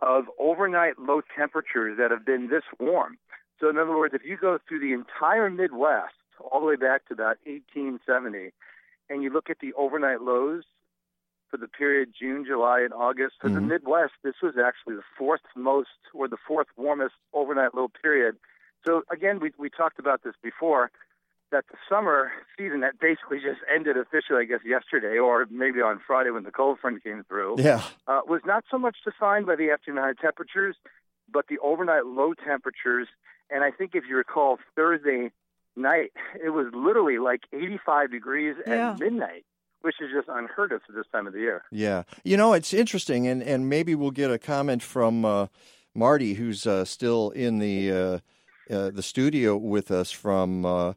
[SPEAKER 31] of overnight low temperatures that have been this warm. So, in other words, if you go through the entire Midwest, all the way back to about 1870, and you look at the overnight lows for the period June, July, and August, for the
[SPEAKER 7] Mhm.
[SPEAKER 31] Midwest, this was actually the fourth most or the fourth warmest overnight low period. So, again, we, we talked about this before that the summer season that basically just ended officially, I guess, yesterday or maybe on Friday when the cold front came through
[SPEAKER 7] Yeah.
[SPEAKER 31] uh, was not so much defined by the afternoon high temperatures, but the overnight low temperatures. And I think if you recall, Thursday night, it was literally like 85 degrees
[SPEAKER 30] Yeah.
[SPEAKER 31] at midnight, which is just unheard of for this time of the year.
[SPEAKER 7] Yeah, you know it's interesting, and and maybe we'll get a comment from uh, Marty, who's uh, still in the uh, uh, the studio with us from uh,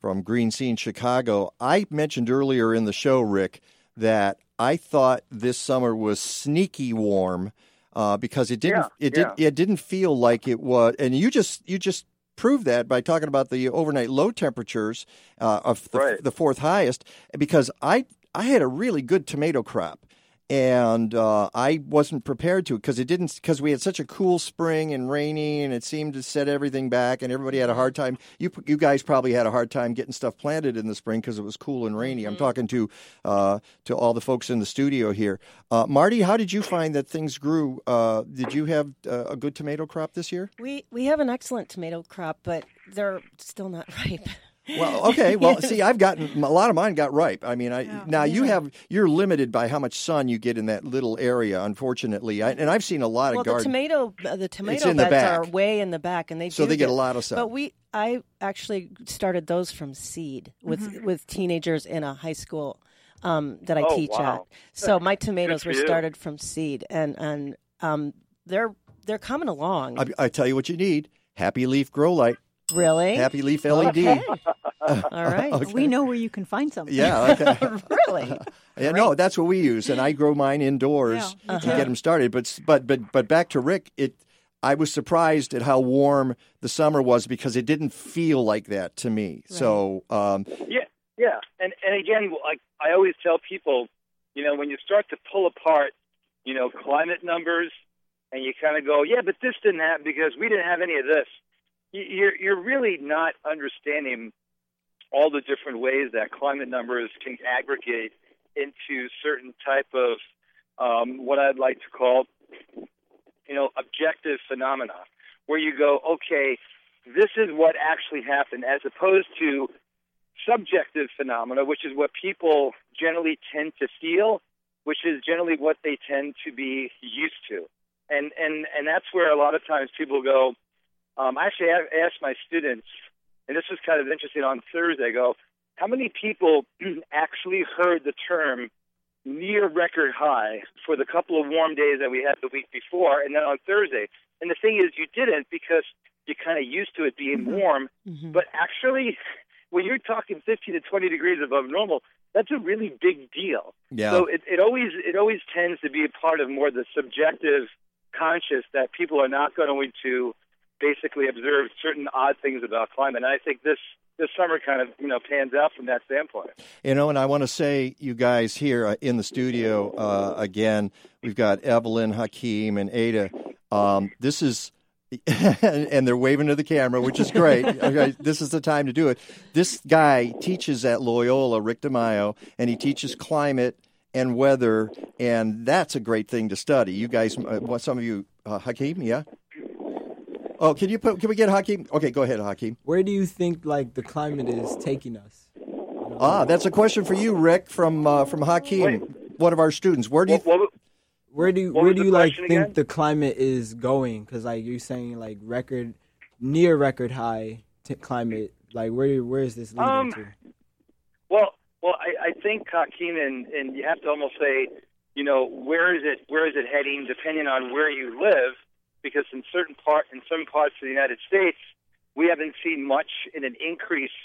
[SPEAKER 7] from Green Scene Chicago. I mentioned earlier in the show, Rick, that I thought this summer was sneaky warm uh, because it didn't
[SPEAKER 31] Yeah,
[SPEAKER 7] it did
[SPEAKER 31] yeah.
[SPEAKER 7] it didn't feel like it was, and you just you just proved that by talking about the overnight low temperatures uh, of the,
[SPEAKER 31] Right.
[SPEAKER 7] the fourth highest because I I had a really good tomato crop and uh, I wasn't prepared to because it didn't because we had such a cool spring and rainy and it seemed to set everything back and everybody had a hard time. You you guys probably had a hard time getting stuff planted in the spring because it was cool and rainy. I'm talking to uh, to all the folks in the studio here. Uh, Marty, how did you find that things grew? Uh, did you have uh, a good tomato crop this year?
[SPEAKER 22] We we have an excellent tomato crop, but they're still not ripe.
[SPEAKER 7] Well, okay. Well, see, I've gotten a lot of mine got ripe. I mean, I now you have you're limited by how much sun you get in that little area. Unfortunately, I, and I've seen a lot
[SPEAKER 22] well,
[SPEAKER 7] of
[SPEAKER 22] the tomato uh, the tomato
[SPEAKER 7] in the
[SPEAKER 22] beds are way in the back, and they
[SPEAKER 7] So
[SPEAKER 22] do
[SPEAKER 7] they get a lot of sun.
[SPEAKER 22] But we I actually started those from seed with
[SPEAKER 7] Mm-hmm.
[SPEAKER 22] with teenagers in a high school um, that I
[SPEAKER 31] Oh,
[SPEAKER 22] teach
[SPEAKER 31] wow.
[SPEAKER 22] at. So my tomatoes were started from seed, and and um, they're they're coming along.
[SPEAKER 7] I, I tell you what you need: Happy Leaf Grow Light,
[SPEAKER 22] really?
[SPEAKER 7] Happy Leaf LED.
[SPEAKER 22] Okay.
[SPEAKER 6] All right.
[SPEAKER 7] Okay.
[SPEAKER 8] We know where you can find some.
[SPEAKER 7] Yeah. Okay.
[SPEAKER 6] really?
[SPEAKER 7] Yeah, no, that's what we use, and I grow mine indoors
[SPEAKER 8] Yeah, me
[SPEAKER 7] to
[SPEAKER 8] too.
[SPEAKER 7] get them started. But but but but back to Rick, it. I was surprised at how warm the summer was because it didn't feel like that to me. So um,
[SPEAKER 31] Yeah, yeah, and and again, like I always tell people, you know, when you start to pull apart, you know, climate numbers, and you kind of go, yeah, but this didn't happen because we didn't have any of this. You- You're you're really not understanding all the different ways that climate numbers can aggregate into certain type of um, what I'd like to call, you know, objective phenomena, where you go, okay, this is what actually happened, as opposed to subjective phenomena, which is what people generally tend to feel, which is generally what they tend to be used to. And and and that's where a lot of times people go. Um, I actually, asked my students, and this was kind of interesting on Thursday. I go, how many people actually heard the term near record high for the couple of warm days that we had the week before, and then on Thursday? And the thing is, you didn't because you're kind of used to it being warm. But actually, when you're talking 15 to 20 degrees above normal, that's a really big deal.
[SPEAKER 7] Yeah.
[SPEAKER 31] So it, it always it always tends to be a part of more the subjective conscious that people are not going to basically observe certain odd things about climate. And I think this this summer kind of you know pans out from that standpoint.
[SPEAKER 7] You know, and I want to say, you guys here uh, in the studio uh, again, we've got Evelyn, Hakeem, and Ada. Um, this is, and they're waving to the camera, which is great. okay, this is the time to do it. This guy teaches at Loyola, Rick DeMaio, and he teaches climate and weather, and that's a great thing to study. You guys, uh, some of you, uh, Hakeem, yeah. Oh, can you put? Can we get Hakeem? Okay, go ahead, Hakeem.
[SPEAKER 23] Where do you think like the climate is taking us?
[SPEAKER 7] Ah, that's a question for you, Rick, from uh, from Hakeem, one of our students. Where do you?
[SPEAKER 23] Where do you, where do you like
[SPEAKER 7] question
[SPEAKER 23] think
[SPEAKER 7] again?
[SPEAKER 23] the climate is going? Because like you're saying like record, near record high t- climate. Like where where is this leading
[SPEAKER 31] Um,
[SPEAKER 23] to?
[SPEAKER 31] Well, well, I, I think Hakeem, and, and you have to almost say, you know, where is it? Where is it heading? Depending on where you live, because in certain part, in some parts of the United States, we haven't seen much in an increase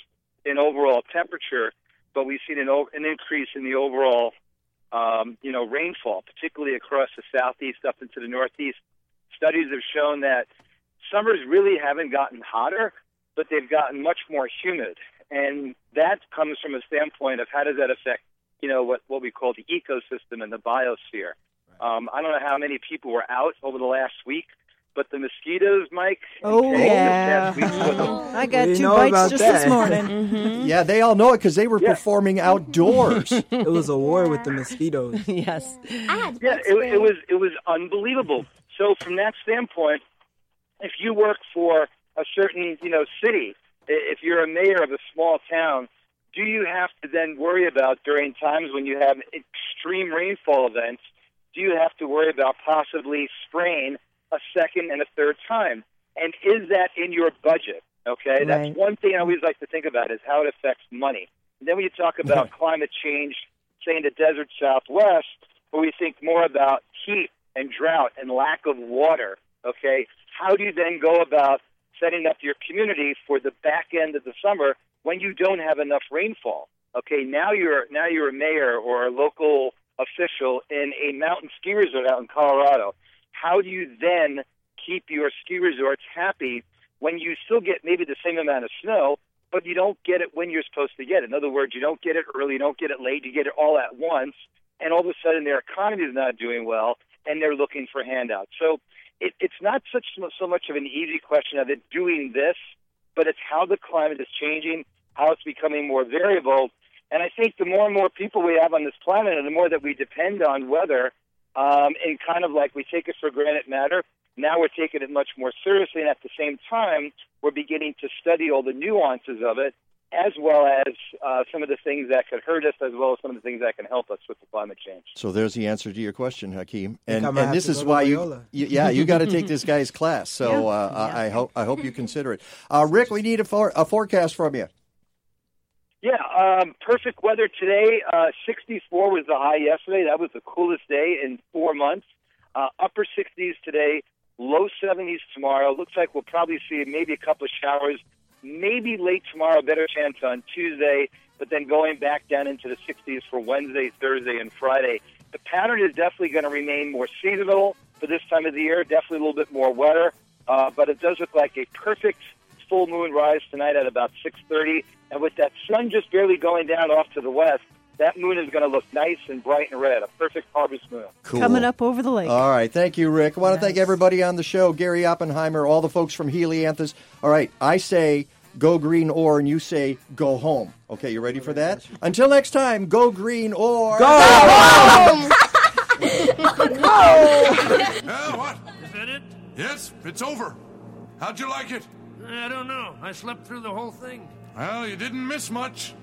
[SPEAKER 31] in overall temperature, but we've seen an, an increase in the overall, um, you know, rainfall, particularly across the southeast up into the northeast. Studies have shown that summers really haven't gotten hotter, but they've gotten much more humid, and that comes from a standpoint of how does that affect, you know, what what we call the ecosystem and the biosphere. Um, I don't know how many people were out over the last week, but the mosquitoes, Mike.
[SPEAKER 8] Oh, yeah.
[SPEAKER 31] past week was a-
[SPEAKER 8] I got
[SPEAKER 23] We
[SPEAKER 8] two bites just
[SPEAKER 23] that.
[SPEAKER 8] this morning.
[SPEAKER 23] Mm-hmm.
[SPEAKER 7] Yeah, they all know it because they were performing outdoors.
[SPEAKER 23] it was a war with the mosquitoes.
[SPEAKER 6] yes.
[SPEAKER 31] Yeah, it, it was it was unbelievable. So from that standpoint, if you work for a certain you know city, if you're a mayor of a small town, do you have to then worry about during times when you have extreme rainfall events? Do you have to worry about possibly spraying a second and a third time? And is that in your budget? Okay,
[SPEAKER 6] Right.
[SPEAKER 31] that's one thing I always like to think about is how it affects money. And then when you talk about climate change, say in the desert Southwest, where we think more about heat and drought and lack of water, okay, how do you then go about setting up your community for the back end of the summer when you don't have enough rainfall? Okay, now you're now you're a mayor or a local official in a mountain ski resort out in Colorado. How do you then keep your ski resorts happy when you still get maybe the same amount of snow, but you don't get it when you're supposed to get it? In other words, you don't get it early, you don't get it late, you get it all at once, and all of a sudden their economy is not doing well, and they're looking for handouts. So it, it's not such so much of an easy question of it doing this, but it's how the climate is changing, how it's becoming more variable. And I think the more and more people we have on this planet, and the more that we depend on weather, um, and kind of like we take it for granted matter, now we're taking it much more seriously. And at the same time, we're beginning to study all the nuances of it, as well as uh, some of the things that could hurt us, as well as some of the things that can help us with the climate change.
[SPEAKER 7] So there's the answer to your question, Hakeem. And and this is why you, you yeah you got to take this guy's class. So
[SPEAKER 23] Yeah.
[SPEAKER 7] uh, I, I hope I hope you consider it. Uh, Rick, we need a, for, a forecast from you.
[SPEAKER 31] Yeah, um, perfect weather today. Uh, 64 was the high yesterday. That was the coolest day in four months. Uh, upper 60s today, low 70s tomorrow. Looks like we'll probably see maybe a couple of showers maybe late tomorrow, better chance on Tuesday, but then going back down into the 60s for Wednesday, Thursday, and Friday. The pattern is definitely going to remain more seasonal for this time of the year, definitely a little bit more wetter, uh, but it does look like a perfect full moon rise tonight at about 6.30, and with that sun just barely going down off to the west, that moon is going to look nice and bright and red, a perfect harvest moon.
[SPEAKER 7] Cool.
[SPEAKER 8] Coming up over the lake.
[SPEAKER 7] All right, thank you, Rick. I want to thank everybody on the show, Gary Oppenheimer, all the folks from Helianthus. All right, I say go green or, and you say go home. Okay, you ready for that? Until next time, go green or
[SPEAKER 10] Go
[SPEAKER 7] home.
[SPEAKER 10] Yeah, oh, what?
[SPEAKER 32] Is that it?
[SPEAKER 10] Yes, it's over. How'd you like it?
[SPEAKER 32] I don't know. I slept through the whole thing.
[SPEAKER 10] Well, you didn't miss much.